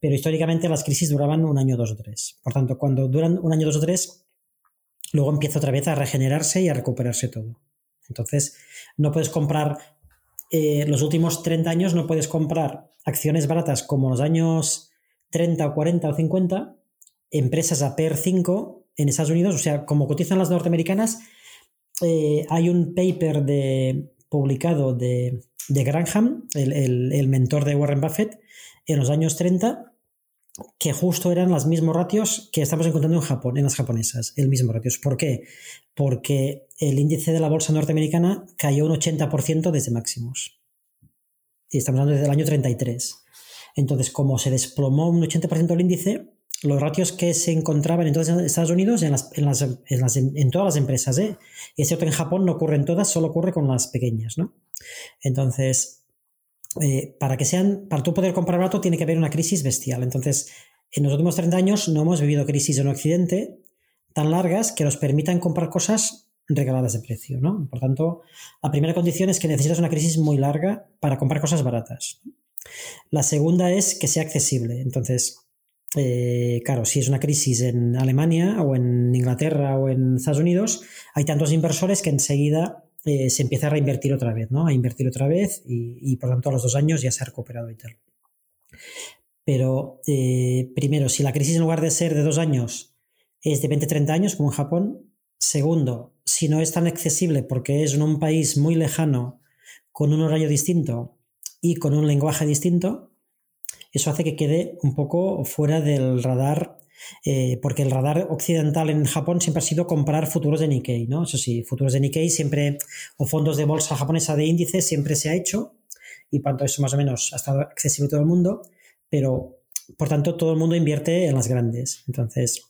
Pero históricamente las crisis duraban un año, dos o tres. Por tanto, cuando duran un año, dos o tres, luego empieza otra vez a regenerarse y a recuperarse todo. Entonces, no puedes comprar, eh, los últimos 30 años no puedes comprar acciones baratas como los años 30 o 40 o 50, empresas a PER 5 en Estados Unidos, o sea, como cotizan las norteamericanas, eh, hay un paper de, publicado de, de Granham, el, el, el mentor de Warren Buffett, en los años 30, que justo eran los mismos ratios que estamos encontrando en Japón, en las japonesas, el mismo ratios. ¿Por qué? Porque el índice de la bolsa norteamericana cayó un 80% desde máximos. Y estamos hablando desde el año 33. Entonces, como se desplomó un 80% el índice, los ratios que se encontraban entonces en Estados Unidos, en, las, en, las, en, en todas las empresas, ¿eh? y es cierto que en Japón no ocurren todas, solo ocurre con las pequeñas, ¿no? Entonces, eh, para que sean, para tú poder comprar barato tiene que haber una crisis bestial. Entonces, en los últimos 30 años no hemos vivido crisis en Occidente tan largas que nos permitan comprar cosas regaladas de precio, ¿no? Por tanto, la primera condición es que necesitas una crisis muy larga para comprar cosas baratas. La segunda es que sea accesible. Entonces, eh, claro, si es una crisis en Alemania o en Inglaterra o en Estados Unidos, hay tantos inversores que enseguida eh, se empieza a reinvertir otra vez, ¿no? A invertir otra vez y, por tanto a los dos años ya se ha recuperado y tal. Pero eh, primero, si la crisis en lugar de ser de dos años es de 20-30 años, como en Japón, segundo, si no es tan accesible porque es en un país muy lejano, con un horario distinto y con un lenguaje distinto, eso hace que quede un poco fuera del radar eh, porque el radar occidental en Japón siempre ha sido comprar futuros de Nikkei, ¿no? Eso sí, futuros de Nikkei siempre, o fondos de bolsa japonesa de índice siempre se ha hecho, y por tanto eso más o menos ha estado accesible a todo el mundo, pero por tanto todo el mundo invierte en las grandes. Entonces,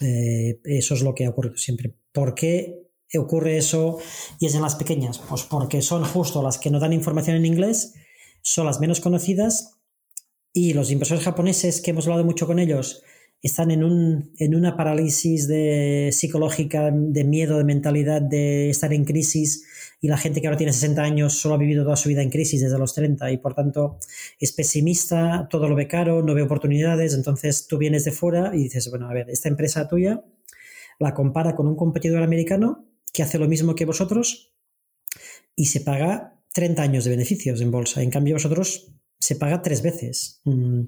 eh, eso es lo que ha ocurrido siempre. ¿Por qué ocurre eso y es en las pequeñas? Pues porque son justo las que no dan información en inglés, son las menos conocidas y los inversores japoneses que hemos hablado mucho con ellos, están en, un, en una parálisis de, psicológica, de miedo, de mentalidad, de estar en crisis y la gente que ahora tiene 60 años solo ha vivido toda su vida en crisis desde los 30 y por tanto es pesimista, todo lo ve caro, no ve oportunidades, entonces tú vienes de fuera y dices, bueno, a ver, esta empresa tuya la compara con un competidor americano que hace lo mismo que vosotros y se paga 30 años de beneficios en bolsa. En cambio, vosotros se paga tres veces. Mm.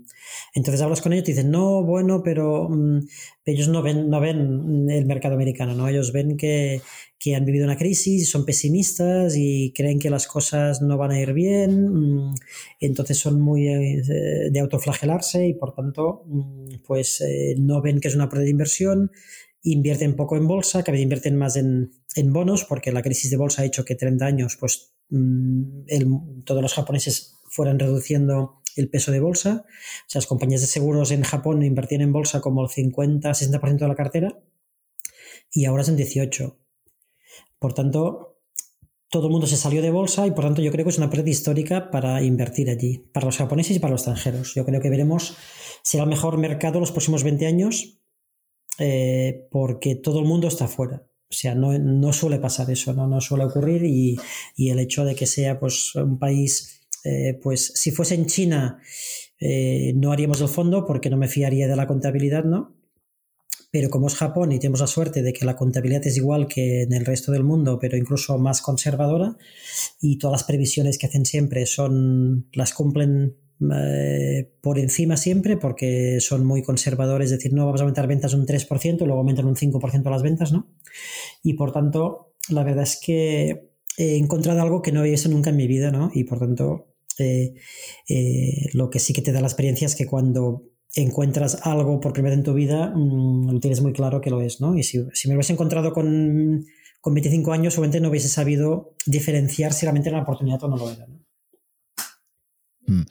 Entonces hablas con ellos y dicen, no, bueno, pero mm, ellos no ven, no ven el mercado americano, ¿no? Ellos ven que, han vivido una crisis, son pesimistas y creen que las cosas no van a ir bien, mm. entonces son muy eh, de autoflagelarse y por tanto, pues eh, no ven que es una prueba de inversión, invierten poco en bolsa, cada vez invierten más en, bonos, porque la crisis de bolsa ha hecho que 30 años, pues todos los japoneses fueran reduciendo el peso de bolsa. O sea, las compañías de seguros en Japón invertían en bolsa como el 50-60% de la cartera y ahora es en 18%. Por tanto, todo el mundo se salió de bolsa y por tanto yo creo que es una pérdida histórica para invertir allí, para los japoneses y para los extranjeros. Yo creo que veremos, será el mejor mercado los próximos 20 años eh, porque todo el mundo está fuera. O sea, no, suele pasar eso, no, no suele ocurrir y, y, el hecho de que sea pues, un país eh, pues si fuese en China eh, no haríamos el fondo porque no me fiaría de la contabilidad, ¿no? Pero como es Japón y tenemos la suerte de que la contabilidad es igual que en el resto del mundo, pero incluso más conservadora, y todas las previsiones que hacen siempre son las cumplen eh, por encima siempre porque son muy conservadores, es decir, no vamos a aumentar ventas un 3%, luego aumentan un 5% las ventas, ¿no? Y por tanto, la verdad es que he encontrado algo que no había visto nunca en mi vida, ¿no? Y por tanto, eh, eh, lo que sí que te da la experiencia es que cuando encuentras algo por primera vez en tu vida, mm, lo tienes muy claro que lo es, ¿no? Y si, me lo hubiese encontrado con, con 25 años, seguramente no hubiese sabido diferenciar si realmente era una oportunidad o no lo era, ¿no? Mm.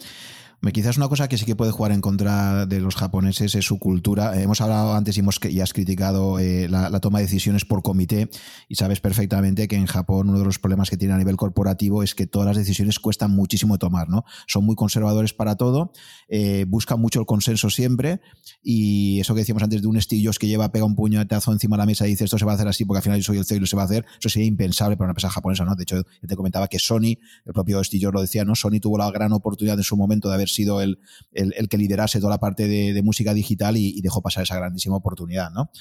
Quizás una cosa que sí que puede jugar en contra de los japoneses es su cultura. Eh, hemos hablado antes y, hemos, has criticado eh, la, toma de decisiones por comité y sabes perfectamente que en Japón uno de los problemas que tiene a nivel corporativo es que todas las decisiones cuestan muchísimo tomar. ¿no? Son muy conservadores para todo, eh, buscan mucho el consenso siempre y eso que decíamos antes de un Steve que lleva, pega un puñetazo encima de la mesa y dice esto se va a hacer así porque al final yo soy el CEO y lo se va a hacer, eso sería impensable para una empresa japonesa. ¿no? De hecho, te comentaba que Sony, el propio Steve lo decía, ¿no? Sony tuvo la gran oportunidad en su momento de haber sido el, el, que liderase toda la parte de, música digital y, dejó pasar esa grandísima oportunidad, ¿no?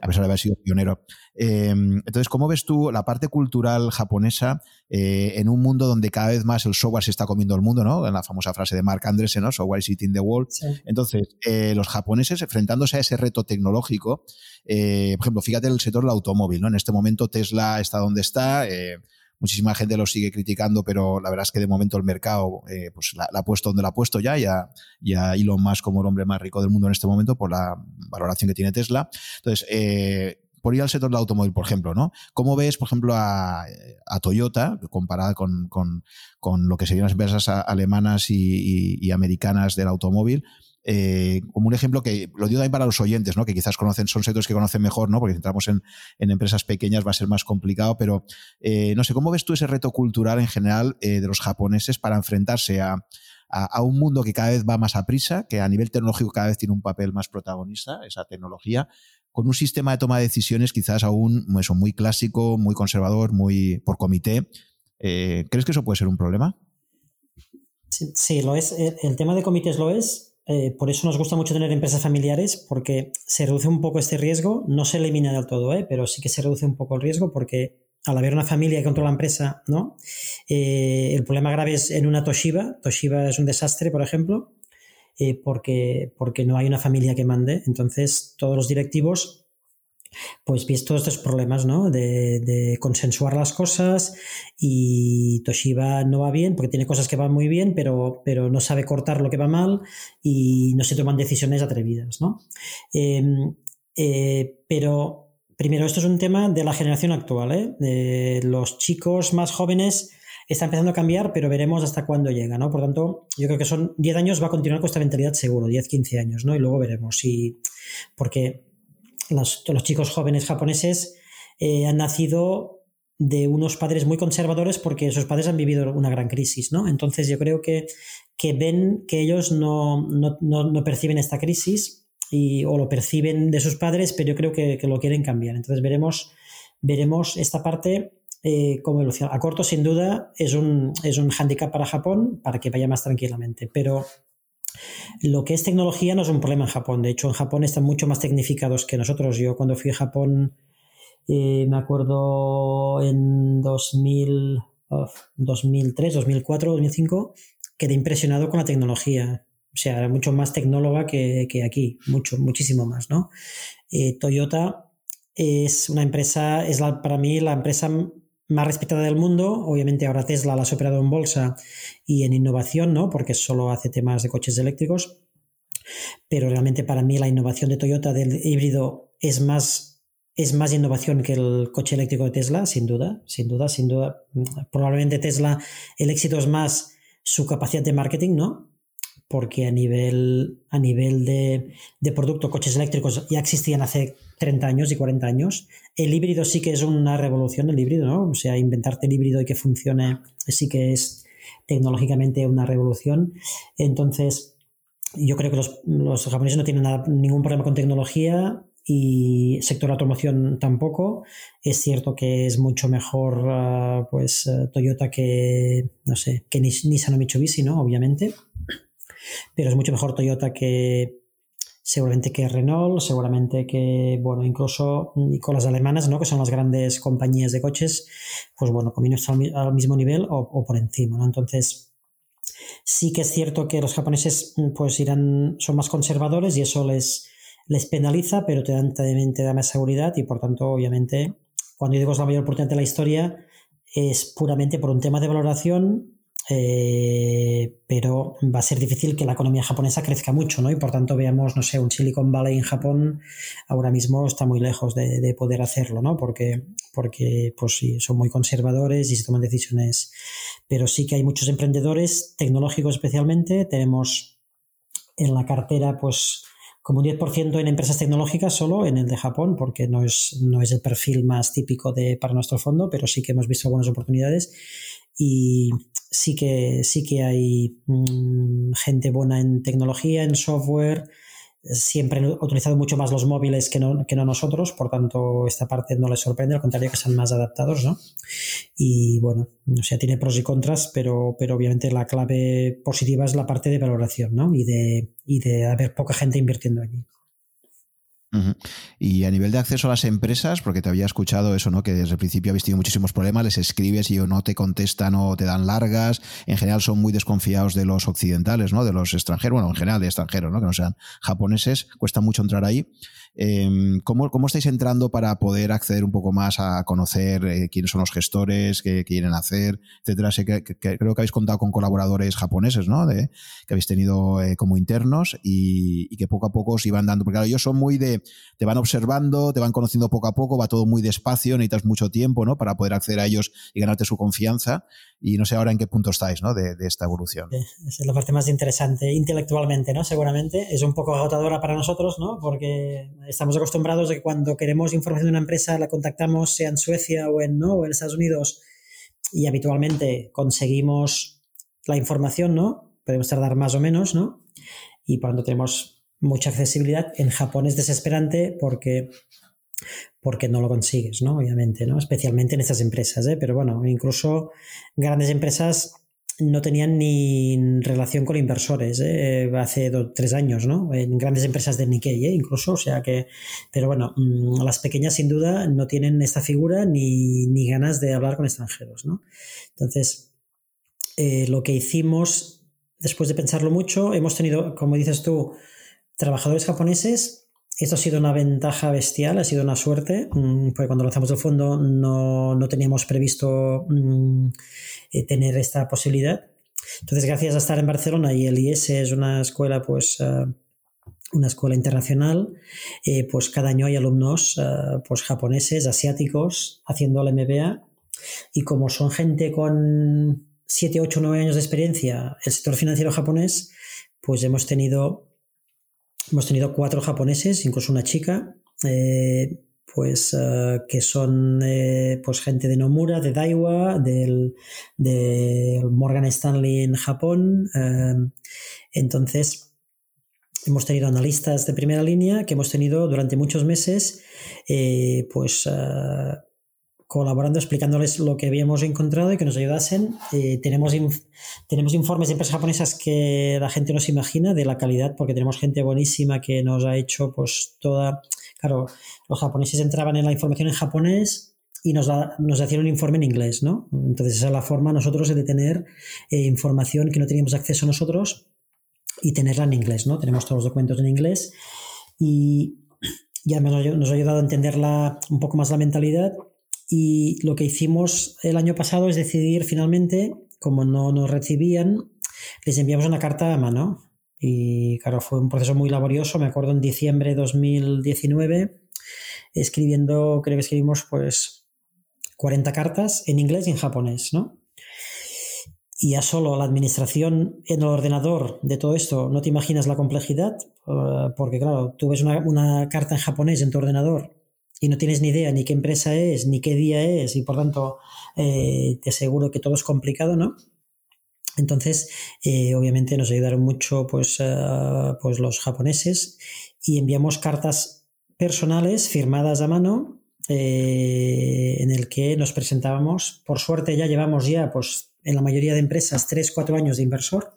A pesar de haber sido pionero. Em, entonces, ¿cómo ves tú la parte cultural japonesa eh, en un mundo donde cada vez más el software se está comiendo el mundo, ¿no? En la famosa frase de Mark Andreessen, ¿no? Software is eating the world. Entonces, eh, los japoneses enfrentándose a ese reto tecnológico, eh, por ejemplo, fíjate el sector del automóvil, ¿no? En este momento Tesla está donde está muchísima gente lo sigue criticando, pero la verdad es que de momento el mercado eh, pues la, ha puesto donde la ha puesto ya, ya, ya Elon Musk como el hombre más rico del mundo en este momento por la valoración que tiene Tesla. Entonces, eh, por ir al sector del automóvil, por ejemplo, ¿no? ¿Cómo ves, por ejemplo, a, Toyota, comparada con, lo que serían las empresas alemanas y americanas del automóvil? Eh, como un ejemplo que lo digo también para los oyentes, ¿no? que quizás conocen, son sectores que conocen mejor, ¿no? porque si entramos en, empresas pequeñas va a ser más complicado, pero eh, no sé, ¿cómo ves tú ese reto cultural en general eh, de los japoneses para enfrentarse a, un mundo que cada vez va más a prisa, que a nivel tecnológico cada vez tiene un papel más protagonista, esa tecnología, con un sistema de toma de decisiones quizás aún eso, muy clásico, muy conservador, muy por comité? ¿Crees que eso puede ser un problema? Sí, lo es. El tema de comités lo es, eh, por eso nos gusta mucho tener empresas familiares, porque se reduce un poco este riesgo, no se elimina del todo, ¿eh? pero sí que se reduce un poco el riesgo porque al haber una familia que controla la empresa, ¿no? Eh, el problema grave es en una Toshiba. Toshiba es un desastre, por ejemplo, porque, porque no hay una familia que mande. Entonces, todos los directivos pues visto estos problemas, ¿no? De, consensuar las cosas y Toshiba no va bien porque tiene cosas que van muy bien, pero, pero no sabe cortar lo que va mal y no se toman decisiones atrevidas, ¿no? Em, eh, pero primero, esto es un tema de la generación actual, ¿eh? los chicos más jóvenes está empezando a cambiar, pero veremos hasta cuándo llega, ¿no? Por tanto, yo creo que son 10 años, va a continuar con esta mentalidad seguro, 10, 15 años, ¿no? Y luego veremos si, porque los, chicos jóvenes japoneses eh, han nacido de unos padres muy conservadores porque sus padres han vivido una gran crisis, ¿no? Entonces yo creo que, que ven que ellos no, perciben esta crisis y, o lo perciben de sus padres, pero yo creo que, lo quieren cambiar. Entonces veremos, veremos esta parte eh, cómo evoluciona. A corto, sin duda, es un, es un hándicap para Japón para que vaya más tranquilamente, pero lo que es tecnología no es un problema en Japón. De hecho, en Japón están mucho más tecnificados que nosotros. Yo cuando fui a Japón, eh, me acuerdo en 2000, 2003, 2004, 2005, quedé impresionado con la tecnología. O sea, era mucho más tecnóloga que, aquí, mucho, muchísimo más, ¿no? Eh, Toyota es una empresa, es para mí la empresa más respetada del mundo. Obviamente ahora Tesla la ha superado en bolsa y en innovación, ¿no? Porque solo hace temas de coches eléctricos. Pero realmente para mí la innovación de Toyota del híbrido es más, es más innovación que el coche eléctrico de Tesla, sin duda, sin duda, sin duda. Probablemente Tesla, el éxito es más su capacidad de marketing, ¿no? porque a nivel, a nivel de, de, producto, coches eléctricos ya existían hace 30 años y 40 años. El híbrido sí que es una revolución, el híbrido, ¿no? O sea, inventarte el híbrido y que funcione sí que es tecnológicamente una revolución. Entonces, yo creo que los, los japoneses no tienen ningún problema con tecnología y sector automoción tampoco. Es cierto que es mucho mejor ah, pues eh, Toyota que, no sé, que Nissan o Mitsubishi, ¿no? Obviamente pero es mucho mejor Toyota que seguramente que Renault, seguramente que, bueno, incluso con las alemanas, ¿no? Que son las grandes compañías de coches, pues bueno, conviene al mismo nivel o, por encima, ¿no? Entonces, sí que es cierto que los japoneses pues irán, son más conservadores y eso les, les penaliza, pero te dan, te da más seguridad y por tanto, obviamente, cuando yo digo es la mayor oportunidad de la historia, es puramente por un tema de valoración eh, pero va a ser difícil que la economía japonesa crezca mucho, ¿no? Y por tanto veamos, no sé, un Silicon Valley en Japón ahora mismo está muy lejos de, poder hacerlo, ¿no? Porque, porque pues sí, son muy conservadores y se toman decisiones. Pero sí que hay muchos emprendedores tecnológicos especialmente. Tenemos en la cartera, pues como un 10% en empresas tecnológicas solo en el de Japón, porque no es, no es el perfil más típico de, para nuestro fondo, pero sí que hemos visto buenas oportunidades. Y, sí que, sí que hay mm, gente buena en tecnología, en software. Siempre han utilizado mucho más los móviles que no, que no nosotros, por tanto, esta parte no les sorprende, al contrario, que sean más adaptados, ¿no? Y bueno, o sea, tiene pros y contras, pero, pero obviamente la clave positiva es la parte de valoración, ¿no? Y de, y de haber poca gente invirtiendo allí. Y a nivel de acceso a las empresas, porque te había escuchado eso, ¿no? Que desde el principio habéis tenido muchísimos problemas, les escribes y o no te contestan o te dan largas. En general son muy desconfiados de los occidentales, ¿no? De los extranjeros, bueno, en general de extranjeros, ¿no? Que no sean japoneses, cuesta mucho entrar ahí. Em, ¿cómo, ¿cómo, estáis entrando para poder acceder un poco más a conocer eh, quiénes son los gestores, qué, quieren hacer, etcétera? Sé que, creo que habéis contado con colaboradores japoneses, ¿no? De, que habéis tenido eh, como internos y, que poco a poco os iban dando, porque claro, ellos son muy de, te van observando, te van conociendo poco a poco, va todo muy despacio, necesitas mucho tiempo, ¿no? Para poder acceder a ellos y ganarte su confianza. Y no sé ahora en qué punto estáis, ¿no? De, de esta evolución. Esa es la parte más interesante, intelectualmente, ¿no? Seguramente. Es un poco agotadora para nosotros, ¿no? Porque estamos acostumbrados a que cuando queremos información de una empresa la contactamos sea en Suecia o en, ¿no? o en Estados Unidos y habitualmente conseguimos la información, ¿no? Podemos tardar más o menos, ¿no? Y cuando tenemos mucha accesibilidad, en Japón es desesperante porque porque no lo consigues, ¿no? Obviamente, ¿no? Especialmente en estas empresas, ¿eh? Pero bueno, incluso grandes empresas no tenían ni relación con inversores ¿eh? hace dos, tres años, ¿no? En grandes empresas de Nikkei, ¿eh? incluso, o sea que, pero bueno, mm, las pequeñas sin duda no tienen esta figura ni, ni ganas de hablar con extranjeros, ¿no? Entonces, eh, lo que hicimos, después de pensarlo mucho, hemos tenido, como dices tú, trabajadores japoneses esto ha sido una ventaja bestial, ha sido una suerte, mm, porque cuando lanzamos el fondo no, no teníamos previsto mm, eh, tener esta posibilidad. Entonces, gracias a estar en Barcelona y el IS es una escuela, pues, eh, una escuela internacional, eh, pues cada año hay alumnos pues japoneses, asiáticos, haciendo el MBA. Y como son gente con 7, 8, 9 años de experiencia, el sector financiero japonés, pues hemos tenido Hemos tenido cuatro japoneses, incluso una chica, eh, pues eh, que son eh, pues gente de Nomura, de Daiwa, del, de Morgan Stanley en Japón. entonces, hemos tenido analistas de primera línea que hemos tenido durante muchos meses, pues colaborando, explicándoles lo que habíamos encontrado y que nos ayudasen. Eh, tenemos, tenemos informes de empresas japonesas que la gente no se imagina de la calidad, porque tenemos gente buenísima que nos ha hecho pues toda... Claro, los japoneses entraban en la información en japonés y nos, nos hacían un informe en inglés, ¿no? Entonces esa es la forma nosotros de tener eh, información que no teníamos acceso nosotros y tenerla en inglés, ¿no? Tenemos todos los documentos en inglés y ya nos ha ayudado a entenderla un poco más la mentalidad y lo que hicimos el año pasado es decidir finalmente, como no nos recibían, les enviamos una carta a mano. Y claro, fue un proceso muy laborioso. Me acuerdo en diciembre de 2019, escribiendo, creo que escribimos pues 40 cartas en inglés y en japonés, ¿no? Y ya solo la administración en el ordenador de todo esto, no te imaginas la complejidad, eh, porque claro, tú ves una, una carta en japonés en tu ordenador y no tienes ni idea ni qué empresa es, ni qué día es, y por tanto eh, te aseguro que todo es complicado, ¿no? Entonces, eh, obviamente nos ayudaron mucho pues, eh, pues los japoneses y enviamos cartas personales firmadas a mano en el que nos presentábamos. Por suerte ya llevamos ya, pues en la mayoría de empresas, 3, 4 años de inversor.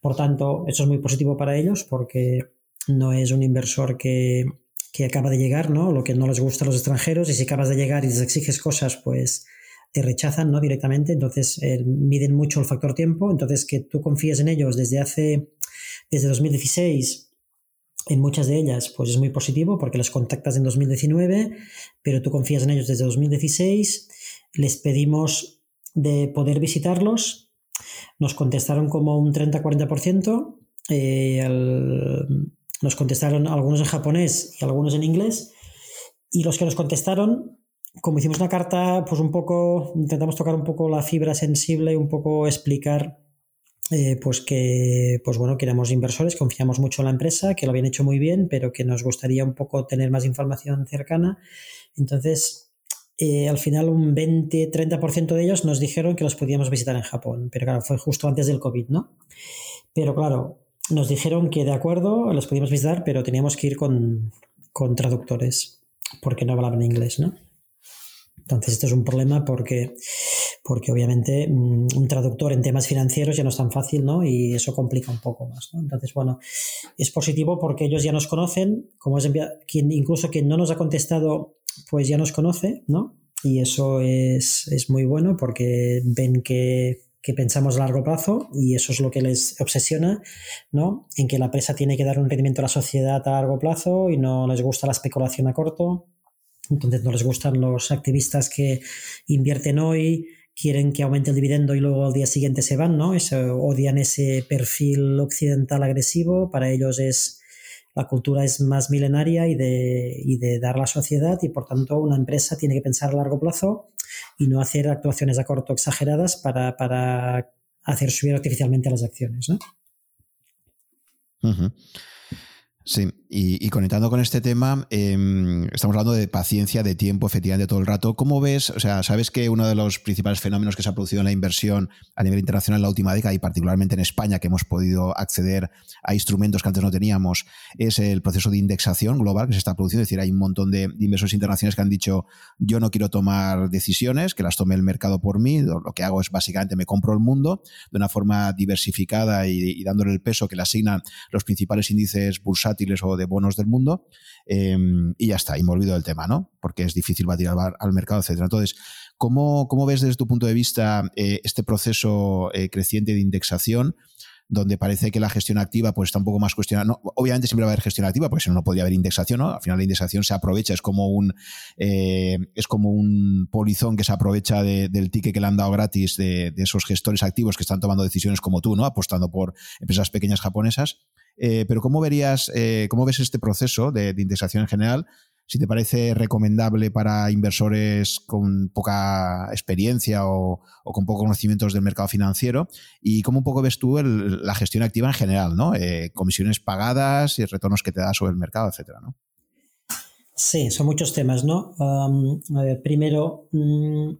Por tanto, eso es muy positivo para ellos porque no es un inversor que, que acaba de llegar, ¿no? Lo que no les gusta a los extranjeros y si acabas de llegar y les exiges cosas, pues te rechazan, ¿no? Directamente, entonces eh, miden mucho el factor tiempo, entonces que tú confíes en ellos desde hace, desde 2016, en muchas de ellas, pues es muy positivo porque les contactas en 2019, pero tú confías en ellos desde 2016, les pedimos de poder visitarlos, nos contestaron como un 30-40%, eh, nos contestaron algunos en japonés y algunos en inglés. Y los que nos contestaron, como hicimos una carta, pues un poco, intentamos tocar un poco la fibra sensible y un poco explicar eh, pues que pues bueno, que éramos inversores, confiamos mucho en la empresa, que lo habían hecho muy bien, pero que nos gustaría un poco tener más información cercana. Entonces, eh, al final un 20-30% de ellos nos dijeron que los podíamos visitar en Japón, pero claro, fue justo antes del COVID, ¿no? Pero claro, nos dijeron que de acuerdo, los podíamos visitar, pero teníamos que ir con, traductores, porque no hablaban inglés, ¿no? Entonces, esto es un problema porque, porque obviamente mm, un traductor en temas financieros ya no es tan fácil, ¿no? Y eso complica un poco más, ¿no? Entonces, bueno, es positivo porque ellos ya nos conocen, como es quien, incluso quien no nos ha contestado, pues ya nos conoce, ¿no? Y eso es, es muy bueno porque ven que que pensamos a largo plazo y eso es lo que les obsesiona, ¿no? En que la empresa tiene que dar un rendimiento a la sociedad a largo plazo y no les gusta la especulación a corto. Entonces no les gustan los activistas que invierten hoy, quieren que aumente el dividendo y luego al día siguiente se van, ¿no? odian ese perfil occidental agresivo. Para ellos es la cultura es más milenaria y de, y de dar la sociedad y por tanto una empresa tiene que pensar a largo plazo y no hacer actuaciones a corto exageradas para, para hacer subir artificialmente las acciones. ¿no? Sí, y, conectando con este tema, em, estamos hablando de paciencia, de tiempo, efectivamente, todo el rato. ¿Cómo ves? O sea, sabes que uno de los principales fenómenos que se ha producido en la inversión a nivel internacional en la última década y particularmente en España, que hemos podido acceder a instrumentos que antes no teníamos, es el proceso de indexación global que se está produciendo. Es decir, hay un montón de, inversores internacionales que han dicho, yo no quiero tomar decisiones, que las tome el mercado por mí. Lo, que hago es básicamente me compro el mundo de una forma diversificada y, y dándole el peso que le asignan los principales índices bursátiles o de bonos del mundo em, y ya está, y me olvido del tema, ¿no? Porque es difícil batir al, mercado, etcétera. Entonces, ¿cómo, ¿cómo, ves desde tu punto de vista eh, este proceso eh, creciente de indexación? donde parece que la gestión activa pues está un poco más cuestionada. obviamente siempre va a haber gestión activa, porque si no, no podría haber indexación, ¿no? Al final la indexación se aprovecha, es como un, eh, es como un polizón que se aprovecha del ticket que le han dado gratis de, esos gestores activos que están tomando decisiones como tú, ¿no? Apostando por empresas pequeñas japonesas. Eh, pero ¿cómo verías, eh, cómo ves este proceso de, de indexación en general? si te parece recomendable para inversores con poca experiencia o, con pocos conocimientos del mercado financiero y cómo un poco ves tú la gestión activa en general, ¿no? Eh, comisiones pagadas y retornos que te da sobre el mercado, etcétera, ¿no? Sí, son muchos temas, ¿no? primero, mm,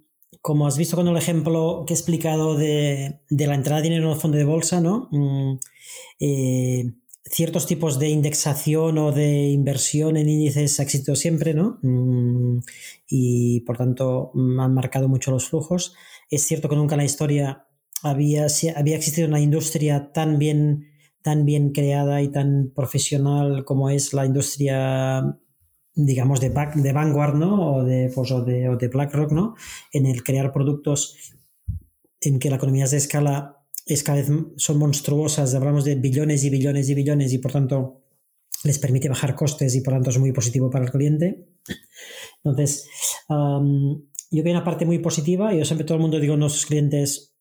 como has visto con el ejemplo que he explicado de, la entrada de dinero en el fondo de bolsa, ¿no? Mm, ciertos tipos de indexación o de inversión en índices ha existido siempre, ¿no? Mm, y por tanto han marcado mucho los flujos. Es cierto que nunca en la historia había, había existido una industria tan bien, tan bien creada y tan profesional como es la industria digamos de, de Vanguard ¿no? o, de, pues, o, de, o de BlackRock ¿no? en el crear productos en que la economía es de escala es cada vez son monstruosas, hablamos de billones y billones y billones y por tanto les permite bajar costes y por tanto es muy positivo para el cliente. Entonces, yo que una parte muy positiva, yo siempre todo el mundo digo a nuestros clientes,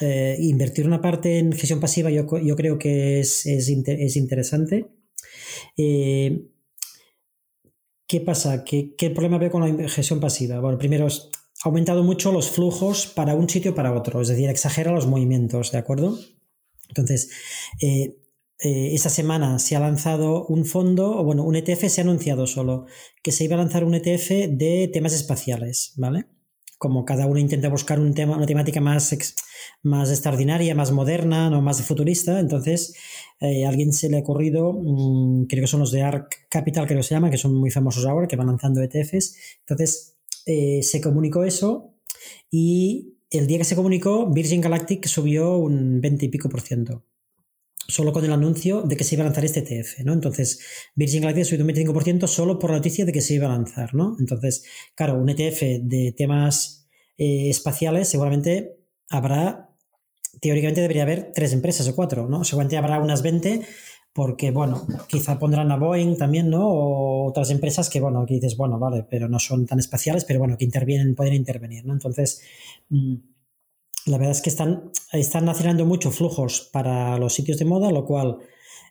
eh, invertir una parte en gestión pasiva yo, yo creo que es, es, es interesante. Eh, ¿Qué pasa? ¿Qué, ¿Qué, problema veo con la gestión pasiva? Bueno, primero es ha aumentado mucho los flujos para un sitio para otro, es decir, exagera los movimientos, ¿de acuerdo? Entonces, eh, eh, esta semana se ha lanzado un fondo, o bueno, un ETF se ha anunciado solo, que se iba a lanzar un ETF de temas espaciales, ¿vale? Como cada uno intenta buscar un tema, una temática más, más extraordinaria, más moderna, no más futurista, entonces eh, a alguien se le ha ocurrido, mm, creo que son los de ARC Capital, que se llama, que son muy famosos ahora, que van lanzando ETFs, entonces eh, se comunicó eso y el día que se comunicó, Virgin Galactic subió un 20 y pico por ciento. Solo con el anuncio de que se iba a lanzar este ETF, ¿no? Entonces, Virgin Galactic subió un 25% solo por la noticia de que se iba a lanzar, ¿no? Entonces, claro, un ETF de temas eh, espaciales seguramente habrá, teóricamente debería haber tres empresas o cuatro, ¿no? Seguramente habrá unas 20 porque, bueno, quizá pondrán a Boeing también, ¿no? O otras empresas que, bueno, aquí dices, bueno, vale, pero no son tan espaciales, pero bueno, que intervienen, pueden intervenir, ¿no? Entonces, mm, la verdad es que están, están acelerando mucho flujos para los sitios de moda, lo cual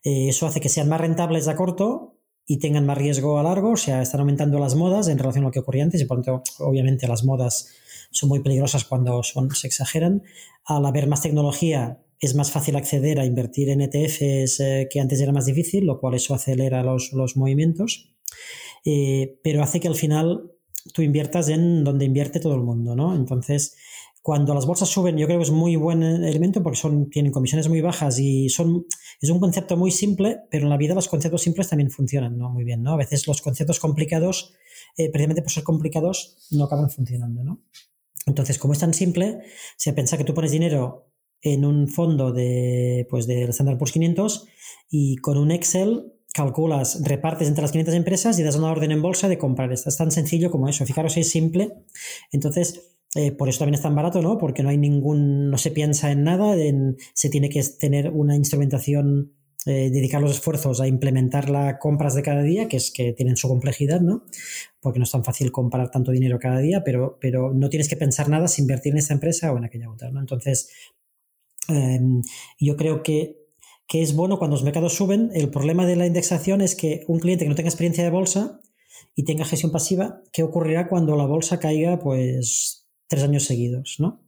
eh, eso hace que sean más rentables a corto y tengan más riesgo a largo, o sea, están aumentando las modas en relación a lo que ocurría antes y por lo tanto, obviamente, las modas son muy peligrosas cuando son, se exageran. Al haber más tecnología, es más fácil acceder a invertir en ETFs eh, que antes era más difícil, lo cual eso acelera los, movimientos, eh, pero hace que al final tú inviertas en donde invierte todo el mundo, ¿no? Entonces, cuando las bolsas suben, yo creo que es muy buen elemento porque son, tienen comisiones muy bajas y son, es un concepto muy simple, pero en la vida los conceptos simples también funcionan ¿no? muy bien. ¿no? A veces los conceptos complicados, eh, precisamente por ser complicados, no acaban funcionando. ¿no? Entonces, como es tan simple, se piensa que tú pones dinero en un fondo de, pues del Standard Poor's 500 y con un Excel calculas, repartes entre las 500 empresas y das una orden en bolsa de comprar. Es tan sencillo como eso. Fijaros, es simple. Entonces, eh, por eso también es tan barato, ¿no? Porque no hay ningún, no se piensa en nada, se tiene que tener una instrumentación, eh, dedicar los esfuerzos a implementar las compras de cada día, que es que tienen su complejidad, ¿no? Porque no es tan fácil comprar tanto dinero cada día, pero, pero no tienes que pensar nada si invertir en esta empresa o en aquella otra, ¿no? Entonces, Em, yo creo que, es bueno cuando los mercados suben. El problema de la indexación es que un cliente que no tenga experiencia de bolsa y tenga gestión pasiva, ¿qué ocurrirá cuando la bolsa caiga pues tres años seguidos? ¿no?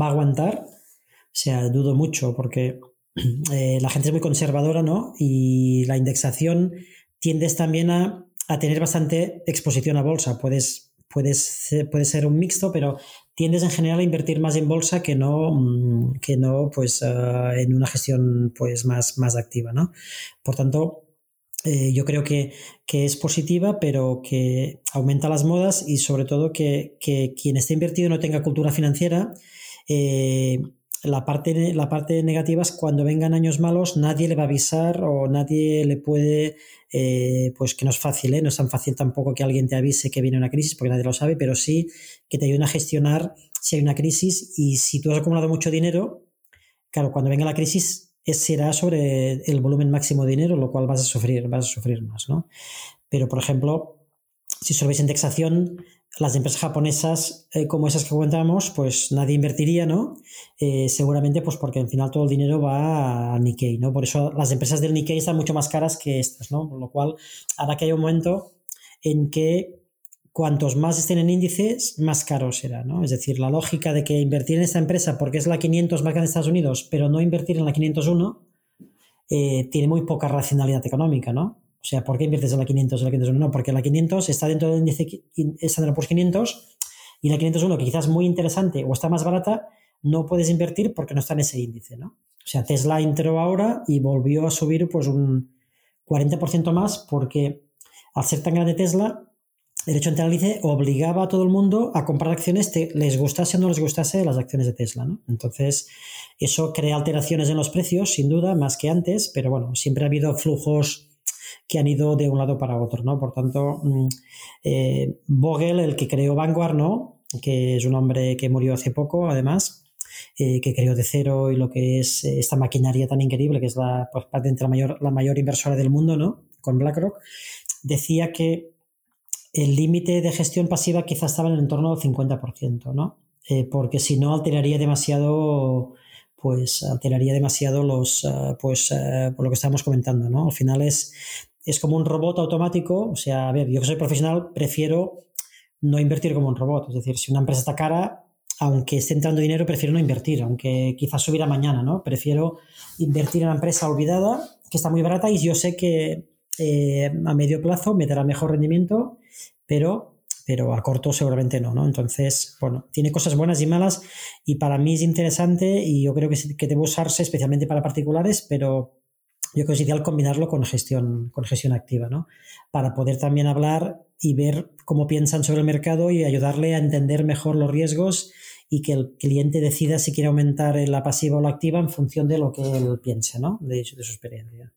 ¿Va a aguantar? O sea, dudo mucho porque eh, la gente es muy conservadora ¿no? y la indexación tiendes también a, a tener bastante exposición a bolsa. Puedes, puedes, puede ser un mixto, pero tiendes en general a invertir más en bolsa que no, mm, que no pues, ah, en una gestión pues, más, más activa. ¿no? Por tanto, eh, yo creo que, es positiva, pero que aumenta las modas y sobre todo que, quien esté invertido no tenga cultura financiera. Eh, la parte, la parte negativa es cuando vengan años malos, nadie le va a avisar o nadie le puede, eh, pues que no es fácil, ¿eh? no es tan fácil tampoco que alguien te avise que viene una crisis, porque nadie lo sabe, pero sí que te ayuden a gestionar si hay una crisis y si tú has acumulado mucho dinero, claro, cuando venga la crisis será sobre el volumen máximo de dinero, lo cual vas a sufrir, vas a sufrir más, ¿no? Pero, por ejemplo, si solo veis indexación, las empresas japonesas eh, como esas que comentábamos, pues nadie invertiría, ¿no? Eh, seguramente pues porque al final todo el dinero va a Nikkei, ¿no? Por eso las empresas del Nikkei están mucho más caras que estas, ¿no? Por lo cual, ahora que hay un momento en que cuantos más estén en índices, más caro será, ¿no? Es decir, la lógica de que invertir en esta empresa porque es la 500 más grande de Estados Unidos, pero no invertir en la 501, eh, tiene muy poca racionalidad económica, ¿no? O sea, ¿por qué inviertes en la 500 o la 501? No, porque la 500 está dentro del índice Standard Poor's 500 y la 501, que quizás muy interesante o está más barata, no puedes invertir porque no está en ese índice, ¿no? O sea, Tesla entró ahora y volvió a subir pues un 40% más porque al ser tan grande Tesla, el hecho de entrar índice obligaba a todo el mundo a comprar acciones, les gustase o no les gustase las acciones de Tesla, ¿no? Entonces, eso crea alteraciones en los precios, sin duda, más que antes, pero bueno, siempre ha habido flujos que han ido de un lado para otro, ¿no? Por tanto, mm, eh, Vogel, el que creó Vanguard, ¿no? Que es un hombre que murió hace poco, además, eh, que creó de cero y lo que es eh, esta maquinaria tan increíble, que es la, pues, la mayor, la mayor inversora del mundo, ¿no? Con BlackRock, decía que el límite de gestión pasiva quizás estaba en el entorno del 50%, ¿no? porque si no alteraría demasiado pues alteraría demasiado los pues por lo que estábamos comentando no al final es es como un robot automático. O sea, a ver, yo que soy profesional, prefiero no invertir como un robot. Es decir, si una empresa está cara, aunque esté entrando dinero, prefiero no invertir, aunque quizás subiera mañana, ¿no? Prefiero invertir en una empresa olvidada, que está muy barata y yo sé que eh, a medio plazo me dará mejor rendimiento, pero pero a corto seguramente no, ¿no? Entonces, bueno, tiene cosas buenas y malas y para mí es interesante y yo creo que, que debe usarse especialmente para particulares, pero yo creo que es ideal combinarlo con gestión, con gestión activa, ¿no? Para poder también hablar y ver cómo piensan sobre el mercado y ayudarle a entender mejor los riesgos y que el cliente decida si quiere aumentar la pasiva o la activa en función de lo que él piense, ¿no? De, de su experiencia.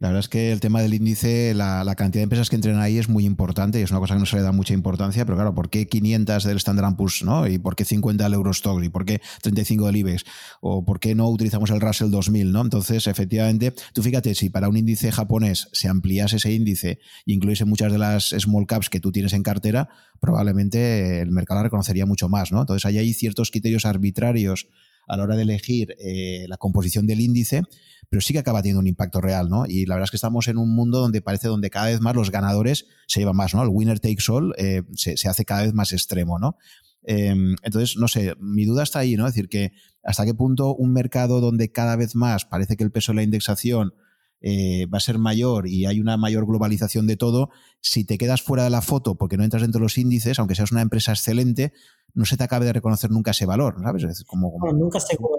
La verdad es que el tema del índice, la, cantidad de empresas que entren ahí es muy importante y es una cosa que no se le da mucha importancia, pero claro, ¿por qué 500 del Standard Poor's, ¿no? ¿Y por qué 50 del Eurostock? ¿Y por qué 35 del IBEX? ¿O por qué no utilizamos el Russell 2000, ¿no? Entonces, efectivamente, tú fíjate, si para un índice japonés se ampliase ese índice e incluyese muchas de las small caps que tú tienes en cartera, probablemente el mercado la reconocería mucho más, ¿no? Entonces, ahí hay ciertos criterios arbitrarios a la hora de elegir eh, la composición del índice, pero sí que acaba teniendo un impacto real, ¿no? Y la verdad es que estamos en un mundo donde parece donde cada vez más los ganadores se llevan más, ¿no? El winner takes all eh, se, hace cada vez más extremo, ¿no? Em, entonces, no sé, mi duda está ahí, ¿no? Es decir, que hasta qué punto un mercado donde cada vez más parece que el peso de la indexación eh, va a ser mayor y hay una mayor globalización de todo, si te quedas fuera de la foto porque no entras dentro de los índices, aunque seas una empresa excelente, no se te acabe de reconocer nunca ese valor, ¿sabes? como, nunca seguro.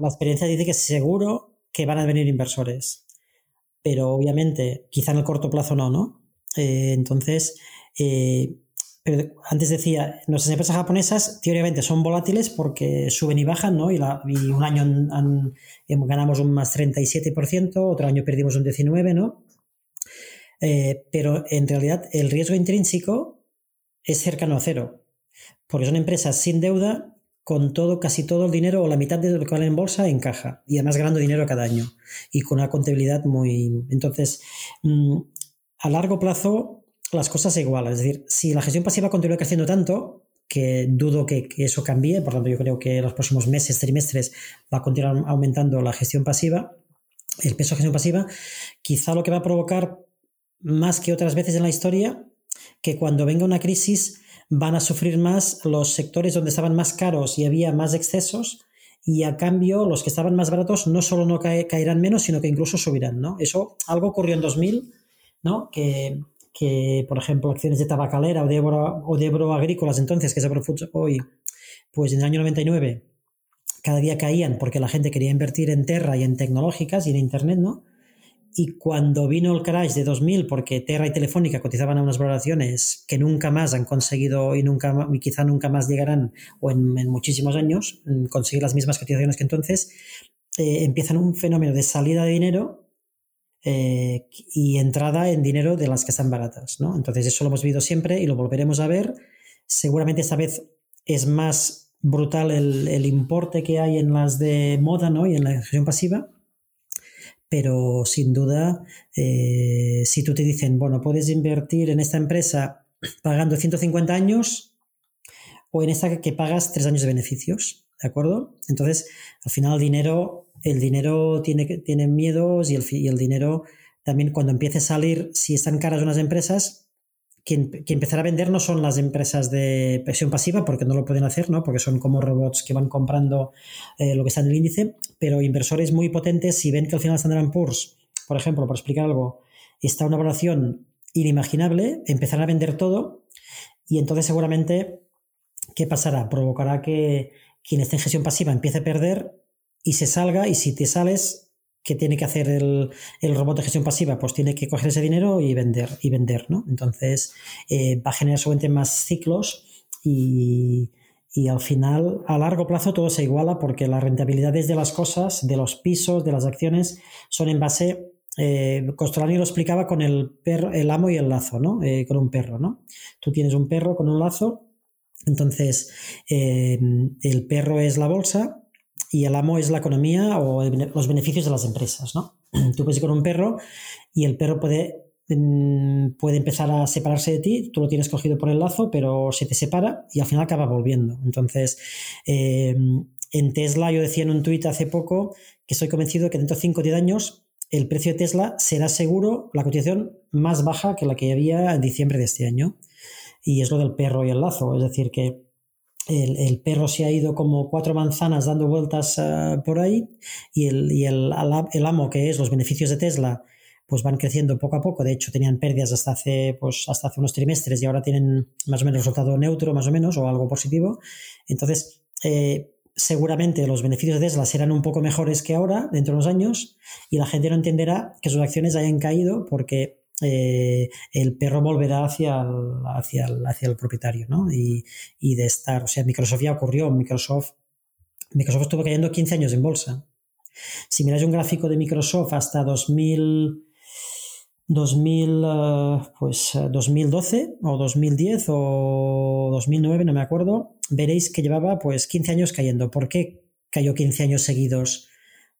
la experiencia dice que seguro que van a venir inversores, pero obviamente quizá en el corto plazo no, ¿no? Eh, entonces, eh, pero antes decía, nuestras empresas japonesas teóricamente son volátiles porque suben y bajan, ¿no? Y, un año ganamos un más 37%, otro año perdimos un 19%, ¿no? Eh, pero en realidad el riesgo intrínseco es cercano a cero porque son empresas sin deuda, con todo, casi todo el dinero o la mitad de lo que vale en bolsa en caja y además ganando dinero cada año y con una contabilidad muy... Entonces, mm, a largo plazo las cosas igualan. Es decir, si la gestión pasiva continúa creciendo tanto, que dudo que, eso cambie, por tanto yo creo que en los próximos meses, trimestres, va a continuar aumentando la gestión pasiva, el peso de gestión pasiva, quizá lo que va a provocar más que otras veces en la historia, que cuando venga una crisis van a sufrir más los sectores donde estaban más caros y había más excesos y a cambio los que estaban más baratos no solo no caerán menos, sino que incluso subirán, ¿no? Eso algo ocurrió en 2000, ¿no? Que, que por ejemplo, acciones de tabacalera o de, o de agrícolas entonces, que es Agrofoods hoy, pues en el año 99 cada día caían porque la gente quería invertir en Terra y en tecnológicas y en Internet, ¿no? Y cuando vino el crash de 2000, porque Terra y Telefónica cotizaban a unas valoraciones que nunca más han conseguido y, nunca, y quizá nunca más llegarán, o en, muchísimos años, conseguir las mismas cotizaciones que entonces, eh, empiezan un fenómeno de salida de dinero eh, y entrada en dinero de las que están baratas. ¿no? Entonces, eso lo hemos visto siempre y lo volveremos a ver. Seguramente esta vez es más brutal el, importe que hay en las de moda ¿no? y en la gestión pasiva, pero sin duda, eh, si tú te dicen, bueno, puedes invertir en esta empresa pagando 150 años o en esta que pagas 3 años de beneficios, ¿de acuerdo? Entonces, al final el dinero, el dinero tiene, miedos y el, y el dinero también cuando empiece a salir, si están caras unas empresas, quien, empezará a vender no son las empresas de presión pasiva, porque no lo pueden hacer, ¿no? porque son como robots que van comprando eh, lo que está en el índice, pero inversores muy potentes, si ven que al final Standard Poor's, por ejemplo, por explicar algo, está una valoración inimaginable, empezarán a vender todo y entonces seguramente, ¿qué pasará? Provocará que quien esté en gestión pasiva empiece a perder y se salga y si te sales ¿Qué tiene que hacer el, robot de gestión pasiva? Pues tiene que coger ese dinero y vender, y vender, ¿no? Entonces eh, va a generar seguramente más ciclos y, al final, a largo plazo, todo se iguala porque las rentabilidades de las cosas, de los pisos, de las acciones, son en base. Eh, Costolani lo explicaba con el perro, el amo y el lazo, ¿no? Eh, con un perro, ¿no? Tú tienes un perro con un lazo, entonces el perro es la bolsa y el amo es la economía o los beneficios de las empresas, ¿no? Tú puedes ir con un perro y el perro puede, mm, puede empezar a separarse de ti, tú lo tienes cogido por el lazo, pero se te separa y al final acaba volviendo. Entonces, em, en Tesla yo decía en un tuit hace poco que estoy convencido que dentro de 5 o 10 años el precio de Tesla será seguro la cotización más baja que la que había en diciembre de este año. Y es lo del perro y el lazo, es decir, que el, perro se ha ido como cuatro manzanas dando vueltas eh, por ahí y, el, y el, el, amo, que es los beneficios de Tesla, pues van creciendo poco a poco. De hecho, tenían pérdidas hasta hace, pues, hasta hace unos trimestres y ahora tienen más o menos resultado neutro, más o menos, o algo positivo. Entonces, eh, seguramente los beneficios de Tesla serán un poco mejores que ahora, dentro de unos años, y la gente no entenderá que sus acciones hayan caído porque eh, el perro volverá hacia el, hacia hacia el propietario, ¿no? Y, de estar, o sea, Microsoft ya ocurrió, Microsoft, Microsoft estuvo cayendo 15 años en bolsa. Si miráis un gráfico de Microsoft hasta 2000, 2000 eh, pues 2012 eh, o 2010 o 2009, no me acuerdo, veréis que llevaba pues 15 años cayendo. ¿Por qué cayó 15 años seguidos?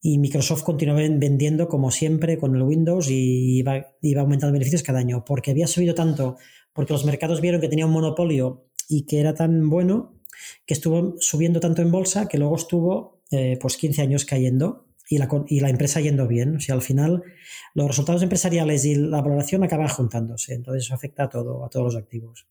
Y Microsoft continuó vendiendo como siempre con el Windows y iba, iba, aumentando beneficios cada año, porque había subido tanto, porque los mercados vieron que tenía un monopolio y que era tan bueno que estuvo subiendo tanto en bolsa que luego estuvo eh, pues 15 años cayendo y la, y la empresa yendo bien. O sea, al final los resultados empresariales y la valoración acaban juntándose, entonces eso afecta a todo, a todos los activos.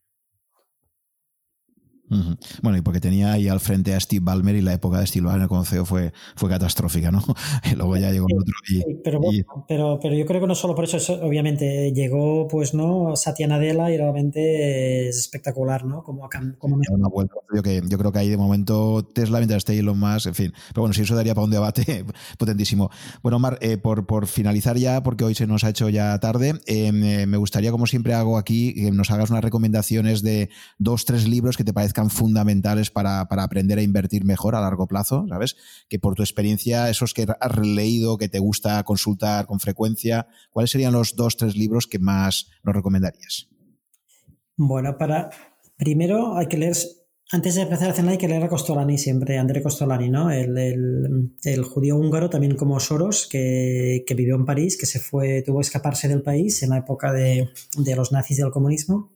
Bueno, y porque tenía ahí al frente a Steve Ballmer y la época de Steve Ballmer como CEO fue, fue catastrófica, ¿no? Y luego ya llegó otro y, pero, pero, pero, yo creo que no solo por eso, obviamente llegó pues no Satya Nadella y realmente es espectacular, ¿no? Como, como una vuelta. Yo, que, yo creo que ahí de momento Tesla mientras esté Elon Musk, en fin. Pero bueno, si eso daría para un debate potentísimo. Bueno, Mar, eh, por, por finalizar ya, porque hoy se nos ha hecho ya tarde, eh, me gustaría, como siempre hago aquí, que nos hagas unas recomendaciones de dos, tres libros que te parezcan fundamentales para, aprender a invertir mejor a largo plazo, ¿sabes? Que por tu experiencia, esos que has leído, que te gusta consultar con frecuencia, ¿cuáles serían los dos, tres libros que más nos recomendarías? Bueno, para primero hay que leer, antes de empezar a cenar hay que leer a Costolani siempre, André Costolani, ¿no? El, judío húngaro, también como Soros, que, vivió en París, que se fue, tuvo que escaparse del país en la época de, de los nazis y del comunismo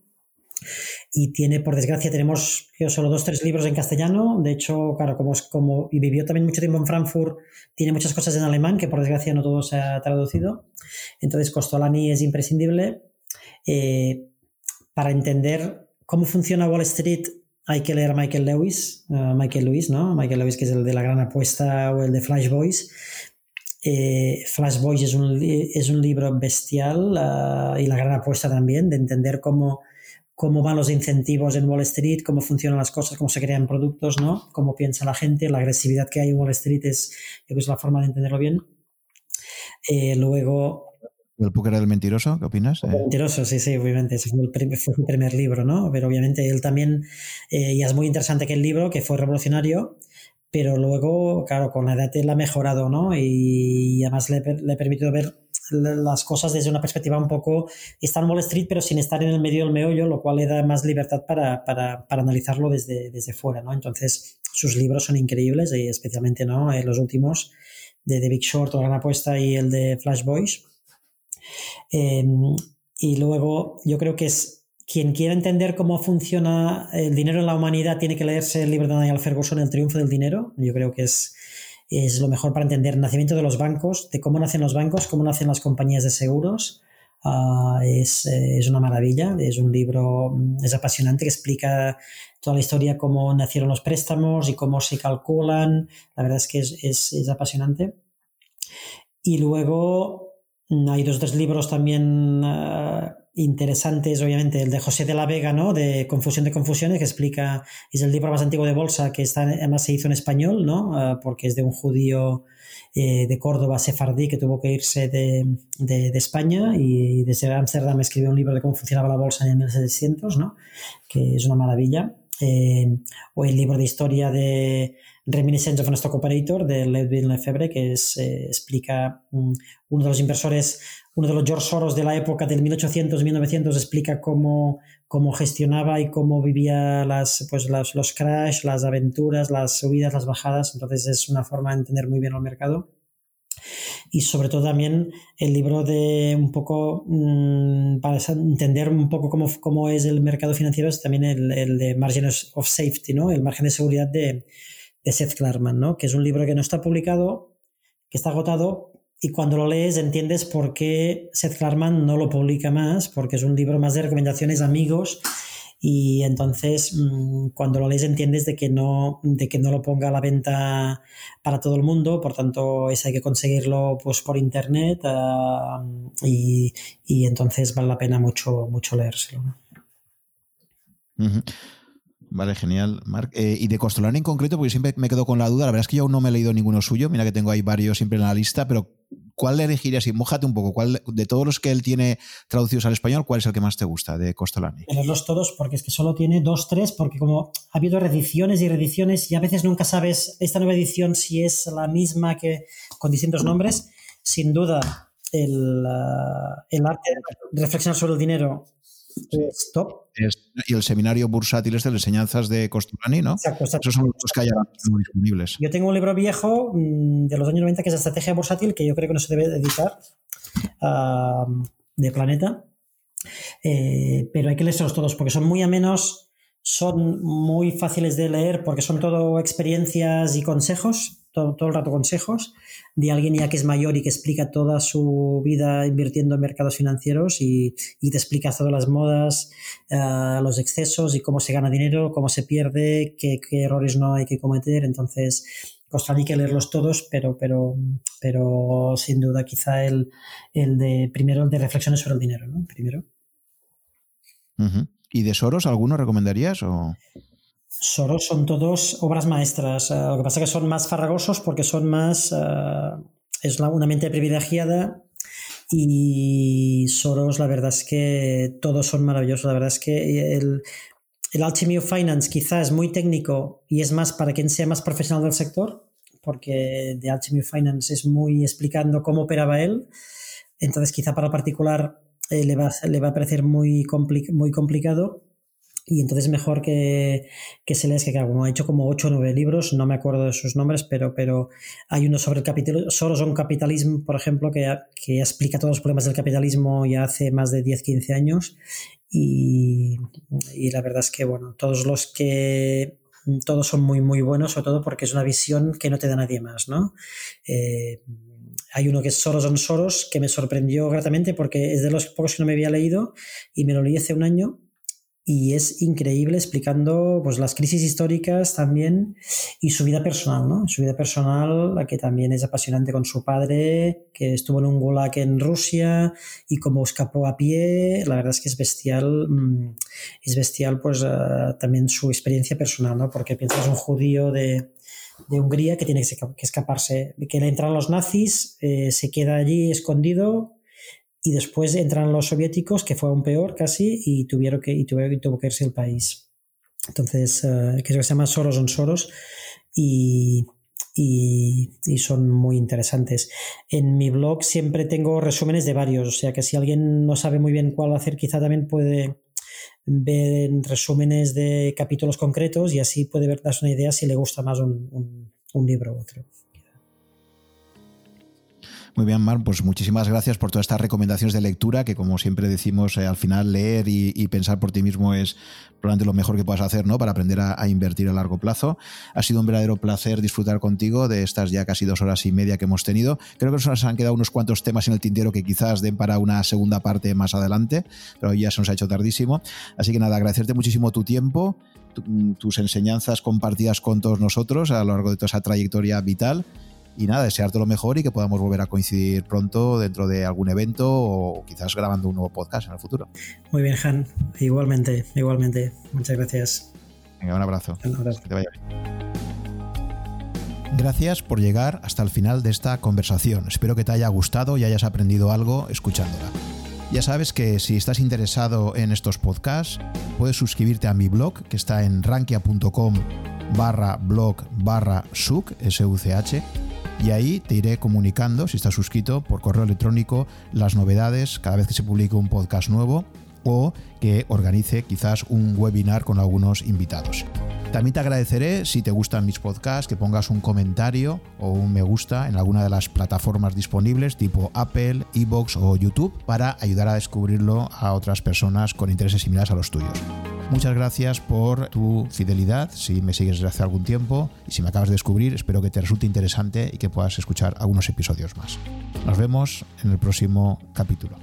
y tiene, por desgracia, tenemos solo dos, tres libros en castellano. De hecho, claro, como, como y vivió también mucho tiempo en Frankfurt, tiene muchas cosas en alemán que por desgracia no todo se ha traducido. Entonces, Costolani es imprescindible. Eh, para entender cómo funciona Wall Street hay que leer Michael Lewis, Michael Lewis, ¿no? Michael Lewis, que es el de la gran apuesta o el de Flash Boys. Eh, Flash Boys es un, es un libro bestial ah, y la gran apuesta también de entender cómo cómo van los incentivos en Wall Street, cómo funcionan las cosas, cómo se crean productos, ¿no? Cómo piensa la gente, la agresividad que hay en Wall Street es, es la forma de entenderlo bien. Eh, luego... ¿El póker del mentiroso? ¿Qué opinas? El mentiroso, sí, sí, obviamente. Ese fue, el primer, libro, ¿no? Pero obviamente él también, eh, y es muy interesante que el libro, que fue revolucionario, pero luego, claro, con la edad él ha mejorado, ¿no? Y, además le, le ha permitido ver las cosas desde una perspectiva un poco, está en Wall Street, pero sin estar en el medio del meollo, lo cual le da más libertad para, para, para analizarlo desde, desde fuera, ¿no? Entonces, sus libros son increíbles, y especialmente, ¿no? En los últimos, de The Big Short o Gran Apuesta y el de Flash Boys. Em, y luego, yo creo que es quien quiera entender cómo funciona el dinero en la humanidad tiene que leerse el libro de Daniel Ferguson, El triunfo del dinero. Yo creo que es es lo mejor para entender el nacimiento de los bancos, de cómo nacen los bancos, cómo nacen las compañías de seguros. Ah, es, eh, es, una maravilla, es un libro, mm, es apasionante que explica toda la historia, cómo nacieron los préstamos y cómo se calculan. La verdad es que es, es, apasionante. Y luego mm, hay dos, dos libros también uh, interesantes, obviamente, el de José de la Vega, ¿no? De Confusión de Confusiones, que explica, es el libro más antiguo de bolsa que está, además se hizo en español, ¿no? Uh, porque es de un judío eh, de Córdoba, sefardí, que tuvo que irse de, de, de España y desde Ámsterdam escribió un libro de cómo funcionaba la bolsa en el 1700, ¿no? Que es una maravilla. Eh, o el libro de historia de Reminiscence of an Stock Operator de Ludwig Lefebvre, que es, eh, explica um, uno de los inversores uno de los George Soros de la época del 1800-1900 explica cómo, cómo, gestionaba y cómo vivía las, pues las, los crash, las aventuras, las subidas, las bajadas. Entonces es una forma de entender muy bien el mercado. Y sobre todo también el libro de un poco, mmm, para entender un poco cómo, cómo, es el mercado financiero, es también el, el, de Margins of Safety, ¿no? el margen de seguridad de, de Seth Klarman, ¿no? que es un libro que no está publicado, que está agotado, y cuando lo lees entiendes por qué Seth Klarman no lo publica más, porque es un libro más de recomendaciones amigos y entonces mm, cuando lo lees entiendes de que no de que no lo ponga a la venta para todo el mundo por tanto es hay que conseguirlo pues por internet uh, y, y, entonces vale la pena mucho mucho leérselo -huh. Vale, genial, Marc. Eh, y de Costolani en concreto, porque siempre me quedo con la duda, la verdad es que yo aún no me he leído ninguno suyo, mira que tengo ahí varios siempre en la lista, pero ¿cuál le elegirías? Y mójate un poco, ¿cuál de todos los que él tiene traducidos al español, cuál es el que más te gusta de Costolani? Leerlos todos, porque es que solo tiene dos, tres, porque como ha habido reediciones y reediciones, y a veces nunca sabes esta nueva edición si es la misma que con distintos nombres, sin duda el, uh, el arte de reflexionar sobre el dinero es top. Es, y el seminario bursátil es de enseñanzas de Costolani, ¿no? Exacto, exacto. Esos son los que hay disponibles. Yo tengo un libro viejo mm, de los años 90 que es estrategia bursátil, que yo creo que no se debe editar uh, de Planeta. Eh, pero hay que leerlos todos porque son muy amenos, son muy fáciles de leer porque son todo experiencias y consejos todo, el rato consejos de alguien ya que es mayor y que explica toda su vida invirtiendo en mercados financieros y, y te explica todas las modas, uh, los excesos y cómo se gana dinero, cómo se pierde, qué, errores no hay que cometer. Entonces, costará que leerlos todos, pero, pero, pero sin duda quizá el, el de primero el de reflexiones sobre el dinero, ¿no? Primero. ¿Y de Soros alguno recomendarías? Soros son todos obras maestras. Uh, lo que pasa es que son más farragosos porque son más. Uh, es una mente privilegiada y Soros, la verdad es que todos son maravillosos. La verdad es que el, el Alchemy of Finance quizás es muy técnico y es más para quien sea más profesional del sector, porque de Alchemy of Finance es muy explicando cómo operaba él. Entonces, quizá para particular eh, le, va, le va a parecer muy, compli muy complicado y entonces mejor que, que se les que como ha hecho como 8 o 9 libros, no me acuerdo de sus nombres, pero, pero hay uno sobre el capitalismo, solo son capitalismo, por ejemplo, que, que explica todos los problemas del capitalismo ya hace más de 10, 15 años. Y, y la verdad es que, bueno, todos los que todos son muy, muy buenos, sobre todo porque es una visión que no te da nadie más, ¿no? Eh, hay uno que es Soros on Soros, que me sorprendió gratamente porque es de los pocos que no me había leído y me lo leí hace un año y es increíble explicando pues, las crisis históricas también y su vida personal, ¿no? Su vida personal, la que también es apasionante con su padre, que estuvo en un gulag en Rusia y cómo escapó a pie, la verdad es que es bestial, es bestial pues uh, también su experiencia personal, ¿no? Porque piensas un judío de, de Hungría que tiene que escaparse, que le entran los nazis, eh, se queda allí escondido y después entran los soviéticos, que fue aún peor casi, y tuvieron que, y tuvieron, y tuvo que irse el país. Entonces, uh, que se llama Soros on Soros, y, y, son muy interesantes. En mi blog siempre tengo resúmenes de varios, o sea que si alguien no sabe muy bien cuál hacer, quizá también puede ver resúmenes de capítulos concretos y así puede darse una idea si le gusta más un, un libro u otro. Muy bien, Mar, pues muchísimas gracias por todas estas recomendaciones de lectura, que como siempre decimos, eh, al final leer y, pensar por ti mismo es probablemente lo mejor que puedas hacer, ¿no? Para aprender a, invertir a largo plazo. Ha sido un verdadero placer disfrutar contigo de estas ya casi dos horas y media que hemos tenido. Creo que nos han quedado unos cuantos temas en el tintero que quizás den para una segunda parte más adelante, pero ya se nos ha hecho tardísimo. Así que nada, agradecerte muchísimo tu tiempo, tus enseñanzas compartidas con todos nosotros a lo largo de toda esa trayectoria vital y nada, desearte lo mejor y que podamos volver a coincidir pronto dentro de algún evento o quizás grabando un nuevo podcast en el futuro. Muy bien, Han. Igualmente, igualmente. Muchas gracias. Venga, un abrazo. Un abrazo. Que te vaya bien. Gracias por llegar hasta el final de esta conversación. Espero que te haya gustado y hayas aprendido algo escuchándola. Ya sabes que si estás interesado en estos podcasts, puedes suscribirte a mi blog que está en rankia.com barra blog barra such, S-U-C-H y ahí te iré comunicando, si estás suscrito, por correo electrónico las novedades cada vez que se publique un podcast nuevo o que organice quizás un webinar con algunos invitados. También te agradeceré si te gustan mis podcasts que pongas un comentario o un me gusta en alguna de las plataformas disponibles tipo Apple, Evox o YouTube para ayudar a descubrirlo a otras personas con intereses similares a los tuyos. Muchas gracias por tu fidelidad, si me sigues desde hace algún tiempo y si me acabas de descubrir, espero que te resulte interesante y que puedas escuchar algunos episodios más. Nos vemos en el próximo capítulo.